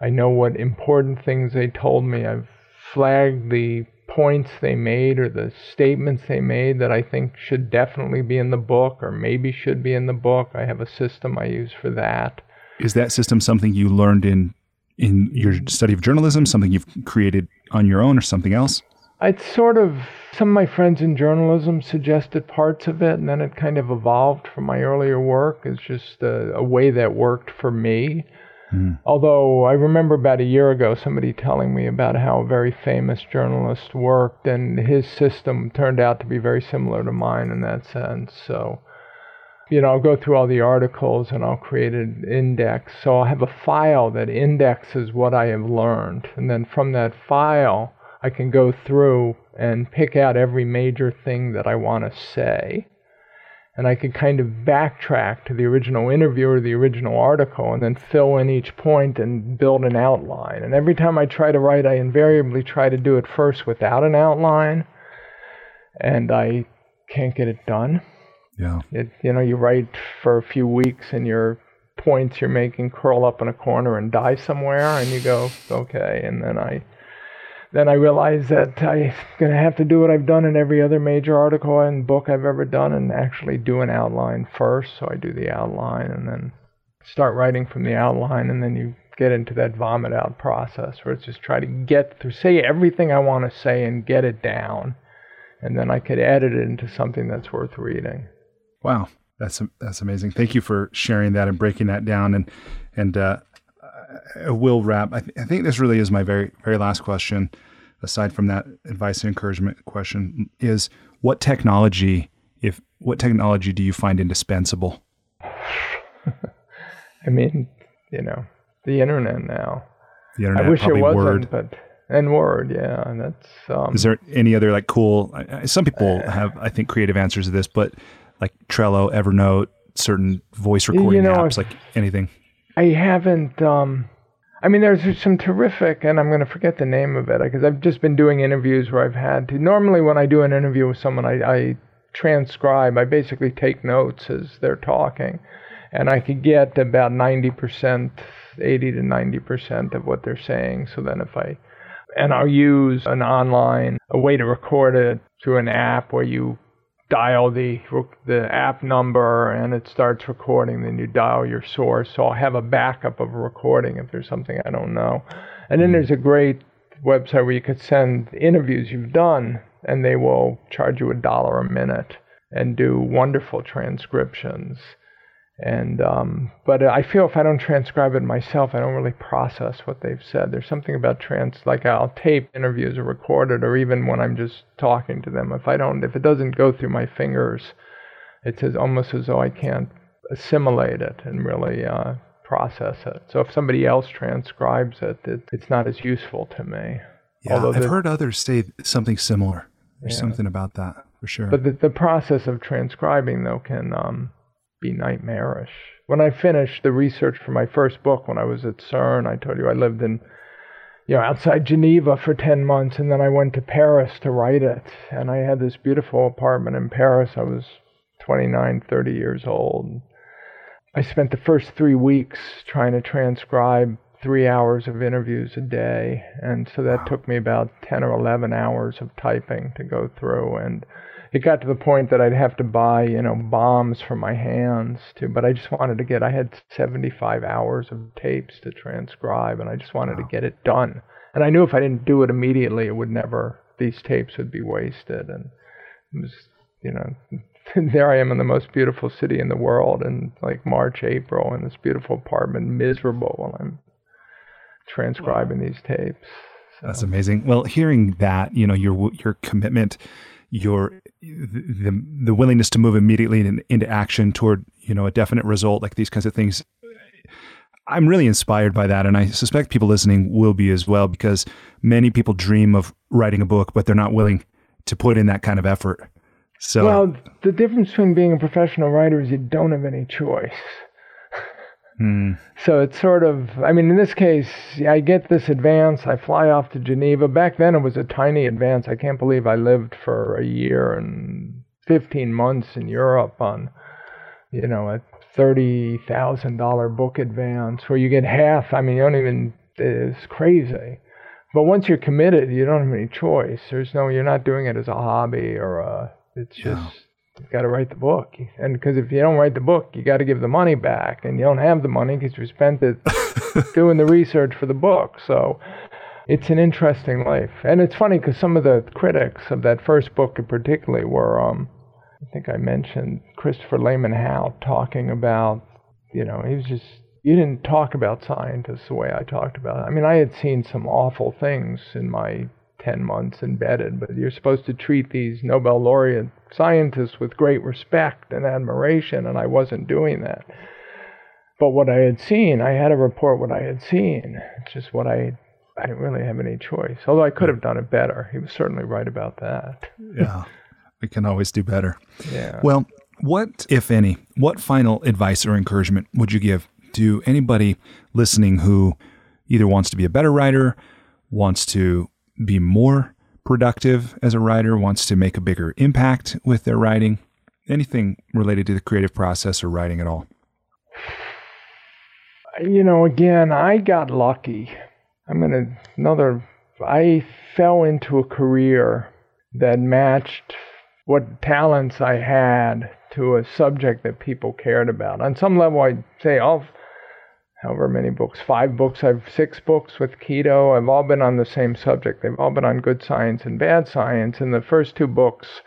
I know what important things they told me. I've flagged the points they made or the statements they made that I think should definitely be in the book or maybe should be in the book. I have a system I use for that. Is that system something you learned in in your study of journalism, something you've created on your own, or something else? It's sort of some of my friends in journalism suggested parts of it, and then it kind of evolved from my earlier work. It's just a, a way that worked for me. Hmm. Although I remember about a year ago somebody telling me about how a very famous journalist worked, and his system turned out to be very similar to mine in that sense. So, you know, I'll go through all the articles and I'll create an index. So I'll have a file that indexes what I have learned. And then from that file, I can go through and pick out every major thing that I want to say. And I can kind of backtrack to the original interview or the original article and then fill in each point and build an outline. And every time I try to write, I invariably try to do it first without an outline. And I can't get it done. Yeah. It, you know, you write for a few weeks and your points you're making curl up in a corner and die somewhere, and you go, okay. And then I, then I realize that I'm gonna have to do what I've done in every other major article and book I've ever done, and actually do an outline first. So I do the outline and then start writing from the outline, and then you get into that vomit out process where it's just try to get through, say everything I want to say and get it down, and then I could edit it into something that's worth reading. Wow, that's that's amazing. Thank you for sharing that and breaking that down. And and uh, I will wrap. I, th- I think this really is my very very last question, aside from that advice and encouragement question, is what technology, if what technology do you find indispensable? I mean, you know, the internet now. The internet, I wish it probably wasn't, Word. but and Word, yeah, and that's um, Is there any other like cool? Some people have, I think, creative answers to this, but like Trello, Evernote, certain voice recording know, apps, like anything. I haven't. Um, I mean, there's some terrific, and I'm going to forget the name of it because I've just been doing interviews where I've had to. Normally, when I do an interview with someone, I, I transcribe. I basically take notes as they're talking, and I could get about 90%, 80 to 90% of what they're saying. So then, if I and I'll use an online a way to record it through an app where you dial the the app number and it starts recording then you dial your source. So I'll have a backup of a recording if there's something I don't know. And then hmm. there's a great website where you could send interviews you've done and they will charge you a dollar a minute and do wonderful transcriptions. And um, but I feel if I don't transcribe it myself, I don't really process what they've said. There's something about trans, like I'll tape interviews or record it, or even when I'm just talking to them. If I don't, if it doesn't go through my fingers, it's as, almost as though I can't assimilate it and really uh, process it. So if somebody else transcribes it, it it's not as useful to me. Yeah, Although I've heard others say something similar. There's yeah. something about that for sure. But the, the process of transcribing, though, can um, be nightmarish. When I finished the research for my first book, when I was at CERN, I told you I lived in, you know, outside Geneva for 10 months, and then I went to Paris to write it. And I had this beautiful apartment in Paris. I was 29, 30 years old. I spent the first three weeks trying to transcribe three hours of interviews a day. And so that wow. took me about 10 or 11 hours of typing to go through. And it got to the point that I'd have to buy, you know, balms for my hands too. But I just wanted to get, I had 75 hours of tapes to transcribe and I just wanted wow. to get it done. And I knew if I didn't do it immediately, it would never, these tapes would be wasted. And it was, you know, there I am in the most beautiful city in the world in like March, April, in this beautiful apartment, miserable while I'm transcribing wow. these tapes. So. That's amazing. Well, hearing that, you know, your your commitment, your the the willingness to move immediately in, into action toward you know a definite result, like these kinds of things. I'm really inspired by that, and I suspect people listening will be as well, because many people dream of writing a book, but they're not willing to put in that kind of effort. So, well, the difference between being a professional writer is you don't have any choice. Mm. So it's sort of, I mean, in this case, I get this advance. I fly off to Geneva. Back then, it was a tiny advance. I can't believe I lived for a year and 15 months in Europe on, you know, a $30,000 book advance where you get half. I mean, you don't even, it's crazy. But once you're committed, you don't have any choice. There's no, you're not doing it as a hobby or a, it's just, yeah you got to write the book. And because if you don't write the book, you got to give the money back. And you don't have the money because you spent it doing the research for the book. So it's an interesting life. And it's funny because some of the critics of that first book, in particularly, were, um, I think I mentioned Christopher Lehmann-Haupt talking about, you know, he was just, you didn't talk about scientists the way I talked about it. I mean, I had seen some awful things in my 10 months embedded, but you're supposed to treat these Nobel laureate scientists with great respect and admiration, and I wasn't doing that. But what I had seen, I had to report what I had seen. It's just what I I didn't really have any choice. Although I could have done it better. He was certainly right about that. yeah. We can always do better. Yeah. Well, what, if any, what final advice or encouragement would you give to anybody listening who either wants to be a better writer, wants to be more productive as a writer, wants to make a bigger impact with their writing, anything related to the creative process or writing at all? You know, again, I got lucky. I'm going to, another, I fell into a career that matched what talents I had to a subject that people cared about. On some level, I'd say, oh, however many books, five books. I've six books with keto. I've all been on the same subject. They've all been on good science and bad science. And the first two books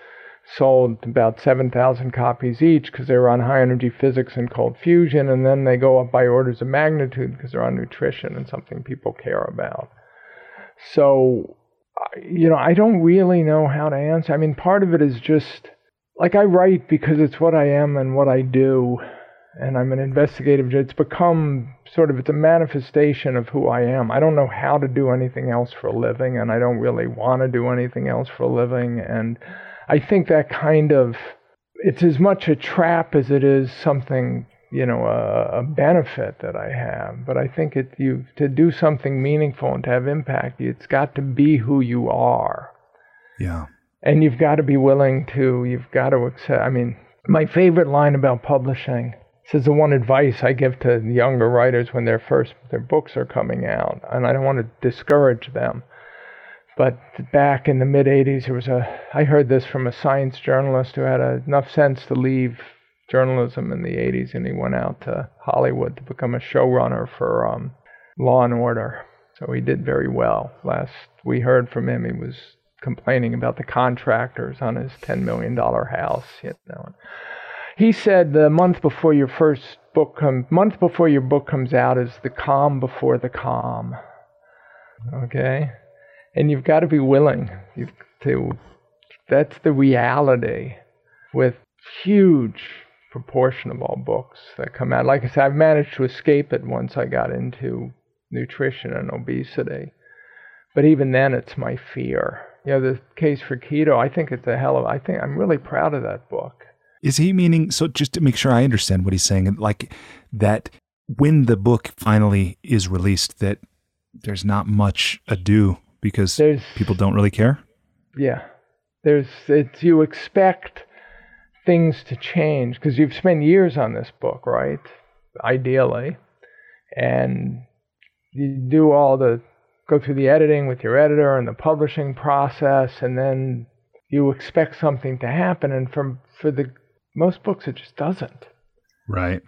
sold about 7,000 copies each because they were on high energy physics and cold fusion. And then they go up by orders of magnitude because they're on nutrition and something people care about. So, you know, I don't really know how to answer. I mean, part of it is just like I write because it's what I am and what I do and I'm an investigative. It's become sort of it's a manifestation of who I am. I don't know how to do anything else for a living, and I don't really want to do anything else for a living. And I think that kind of it's as much a trap as it is something you know a, a benefit that I have. But I think it you to do something meaningful and to have impact, it's got to be who you are. Yeah. And you've got to be willing to. You've got to accept. I mean, my favorite line about publishing this is the one advice I give to younger writers when their first their books are coming out, and I don't want to discourage them. But back in the mid '80s, there was a I heard this from a science journalist who had a, enough sense to leave journalism in the '80s, and he went out to Hollywood to become a showrunner for um, Law and Order. So he did very well. Last we heard from him, he was complaining about the contractors on his $10 million house, you know. He said the month before your first book comes, month before your book comes out is the calm before the calm. Okay? And you've got to be willing to, that's the reality with huge proportion of all books that come out. Like I said, I've managed to escape it once I got into nutrition and obesity. But even then, it's my fear. You know, the case for keto, I think it's a hell of, I think I'm really proud of that book. Is he meaning, so just to make sure I understand what he's saying, like that when the book finally is released, that there's not much ado because there's, people don't really care? Yeah. There's, it's, you expect things to change because you've spent years on this book, right? Ideally. And you do all the go through the editing with your editor and the publishing process and then you expect something to happen and from for the most books it just doesn't. Right.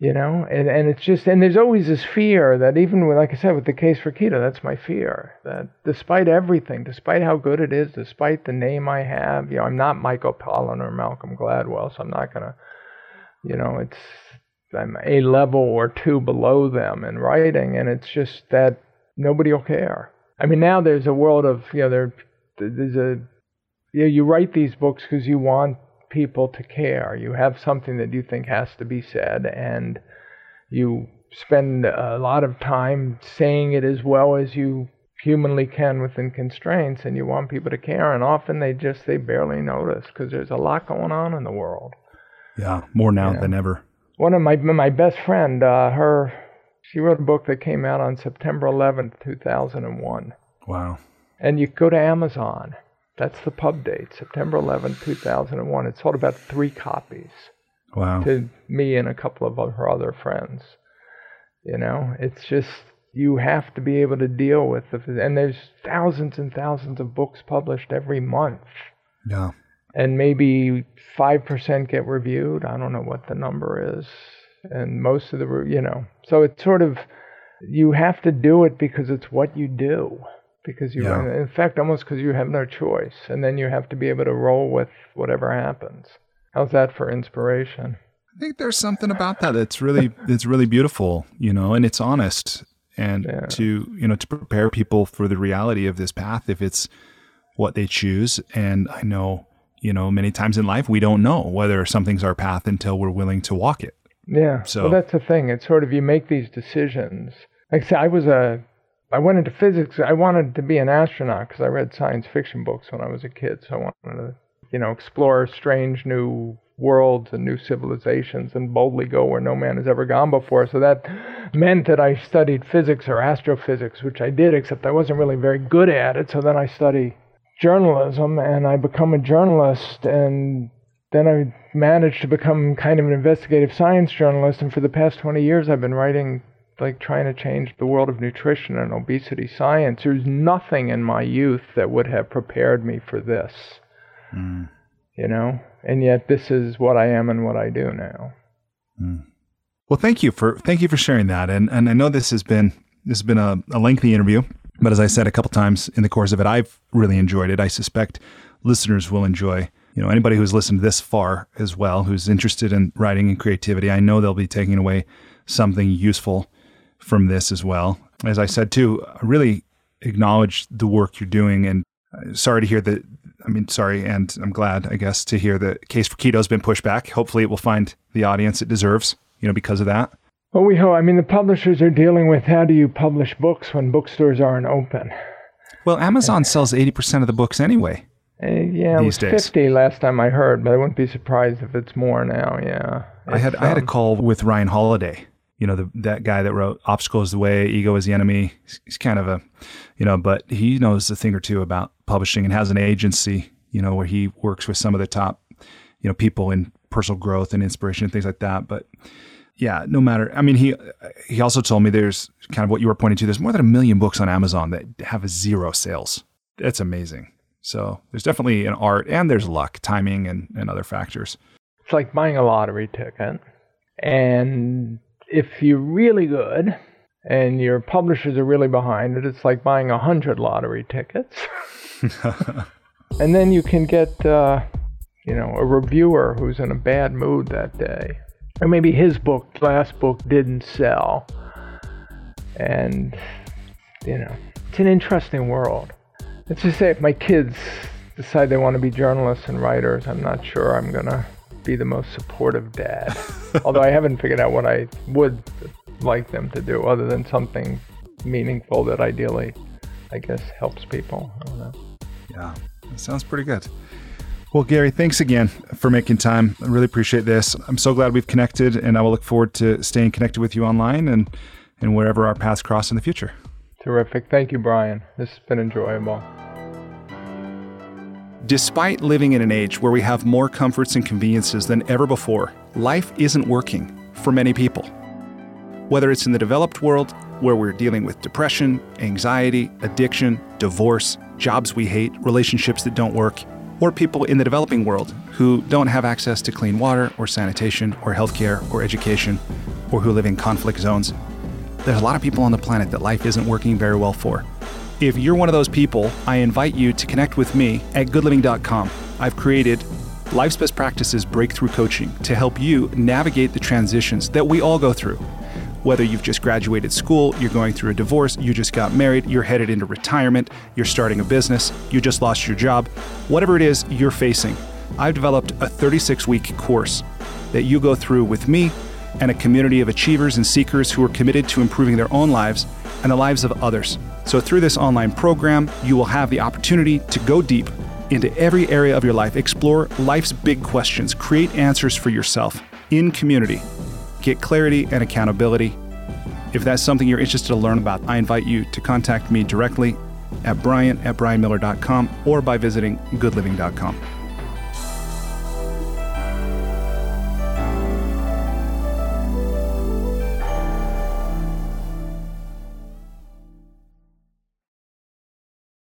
You know? And and it's just and there's always this fear that even with like i said with the case for keto that's my fear that despite everything despite how good it is despite the name i have you know i'm not michael pollan or malcolm gladwell so i'm not going to you know it's i'm a level or two below them in writing and it's just that nobody will care. I mean now there's a world of you know there there's a you know, you write these books because you want people to care. You have something that you think has to be said, and you spend a lot of time saying it as well as you humanly can within constraints and you want people to care and often they just they barely notice because there's a lot going on in the world. Yeah more now than ever. One of my my best friend uh, her she wrote a book that came out on september 11th 2001 wow. And you go to amazon that's the pub date, September 11, 2001. It sold about three copies. Wow. To me and a couple of her other friends. You know, it's just you have to be able to deal with it. And there's thousands and thousands of books published every month. Yeah. And maybe 5% get reviewed. I don't know what the number is. And most of the, you know, so it's sort of, you have to do it because it's what you do because you, yeah. in fact, almost because you have no choice, and then you have to be able to roll with whatever happens. How's that for inspiration? I think there's something about that that's really it's really beautiful, you know, and it's honest, and yeah. to you know to prepare people for the reality of this path if it's what they choose. And I know, you know, many times in life we don't know whether something's our path until we're willing to walk it. Yeah. So well, that's the thing. It's sort of you make these decisions. Like I said, I was a I went into physics. I wanted to be an astronaut because I read science fiction books when I was a kid. So I wanted to, you know, explore strange new worlds and new civilizations and boldly go where no man has ever gone before. So that meant that I studied physics or astrophysics, which I did, except I wasn't really very good at it. So then I studied journalism and I become a journalist and then I managed to become kind of an investigative science journalist and for the past 20 years I've been writing like trying to change the world of nutrition and obesity science. There's nothing in my youth that would have prepared me for this. Mm. You know? And yet this is what I am and what I do now. Mm. Well, thank you for thank you for sharing that. And and I know this has been this has been a, a lengthy interview, but as I said a couple times in the course of it, I've really enjoyed it. I suspect listeners will enjoy you know anybody who's listened this far as well who's interested in writing and creativity i know they'll be taking away something useful from this as well. As I said too, I really acknowledge the work you're doing and uh, sorry to hear that I mean sorry and I'm glad I guess to hear the case for keto has been pushed back. Hopefully it will find the audience it deserves, you know, because of that. Well, we hope. I mean, the publishers are dealing with how do you publish books when bookstores aren't open? Well, Amazon sells 80% of the books anyway. Uh, yeah, it was days. 50 last time I heard, but I wouldn't be surprised if it's more now. Yeah. I had I had a um, call with Ryan Holiday you know, the, that guy that wrote Obstacle is the Way, Ego is the Enemy. He's, he's, kind of a, you know, but he knows a thing or two about publishing and has an agency, you know, where he works with some of the top, you know, people in personal growth and inspiration and things like that. But yeah, no matter. I mean, he he also told me there's kind of what you were pointing to. There's more than a million books on Amazon that have zero sales. That's amazing. So there's definitely an art and there's luck, timing, and, and other factors. It's like buying a lottery ticket. And if you're really good and your publishers are really behind it, it's like buying a hundred lottery tickets. and then you can get, uh, you know, a reviewer who's in a bad mood that day. Or maybe his book, last book, didn't sell. And, you know, it's an interesting world. Let's just say if my kids decide they want to be journalists and writers, I'm not sure I'm going to be the most supportive dad. Although I haven't figured out what I would like them to do other than something meaningful that ideally, I guess, helps people. I don't know. Yeah, that sounds pretty good. Well, Gary, thanks again for making time. I really appreciate this. I'm so glad we've connected, and I will look forward to staying connected with you online and, and wherever our paths cross in the future. Terrific. Thank you, Brian. This has been enjoyable. Despite living in an age where we have more comforts and conveniences than ever before, life isn't working for many people. Whether it's in the developed world, where we're dealing with depression, anxiety, addiction, divorce, jobs we hate, relationships that don't work, or people in the developing world who don't have access to clean water or sanitation or healthcare or education, or who live in conflict zones. There's a lot of people on the planet that life isn't working very well for. If you're one of those people, I invite you to connect with me at goodliving.com. I've created Life's Best Practices Breakthrough Coaching to help you navigate the transitions that we all go through. Whether you've just graduated school, you're going through a divorce, you just got married, you're headed into retirement, you're starting a business, you just lost your job, whatever it is you're facing, I've developed a 36 week course that you go through with me and a community of achievers and seekers who are committed to improving their own lives and the lives of others. So, through this online program, you will have the opportunity to go deep into every area of your life, explore life's big questions, create answers for yourself in community, get clarity and accountability. If that's something you're interested to learn about, I invite you to contact me directly at brian at brianmiller.com or by visiting goodliving.com.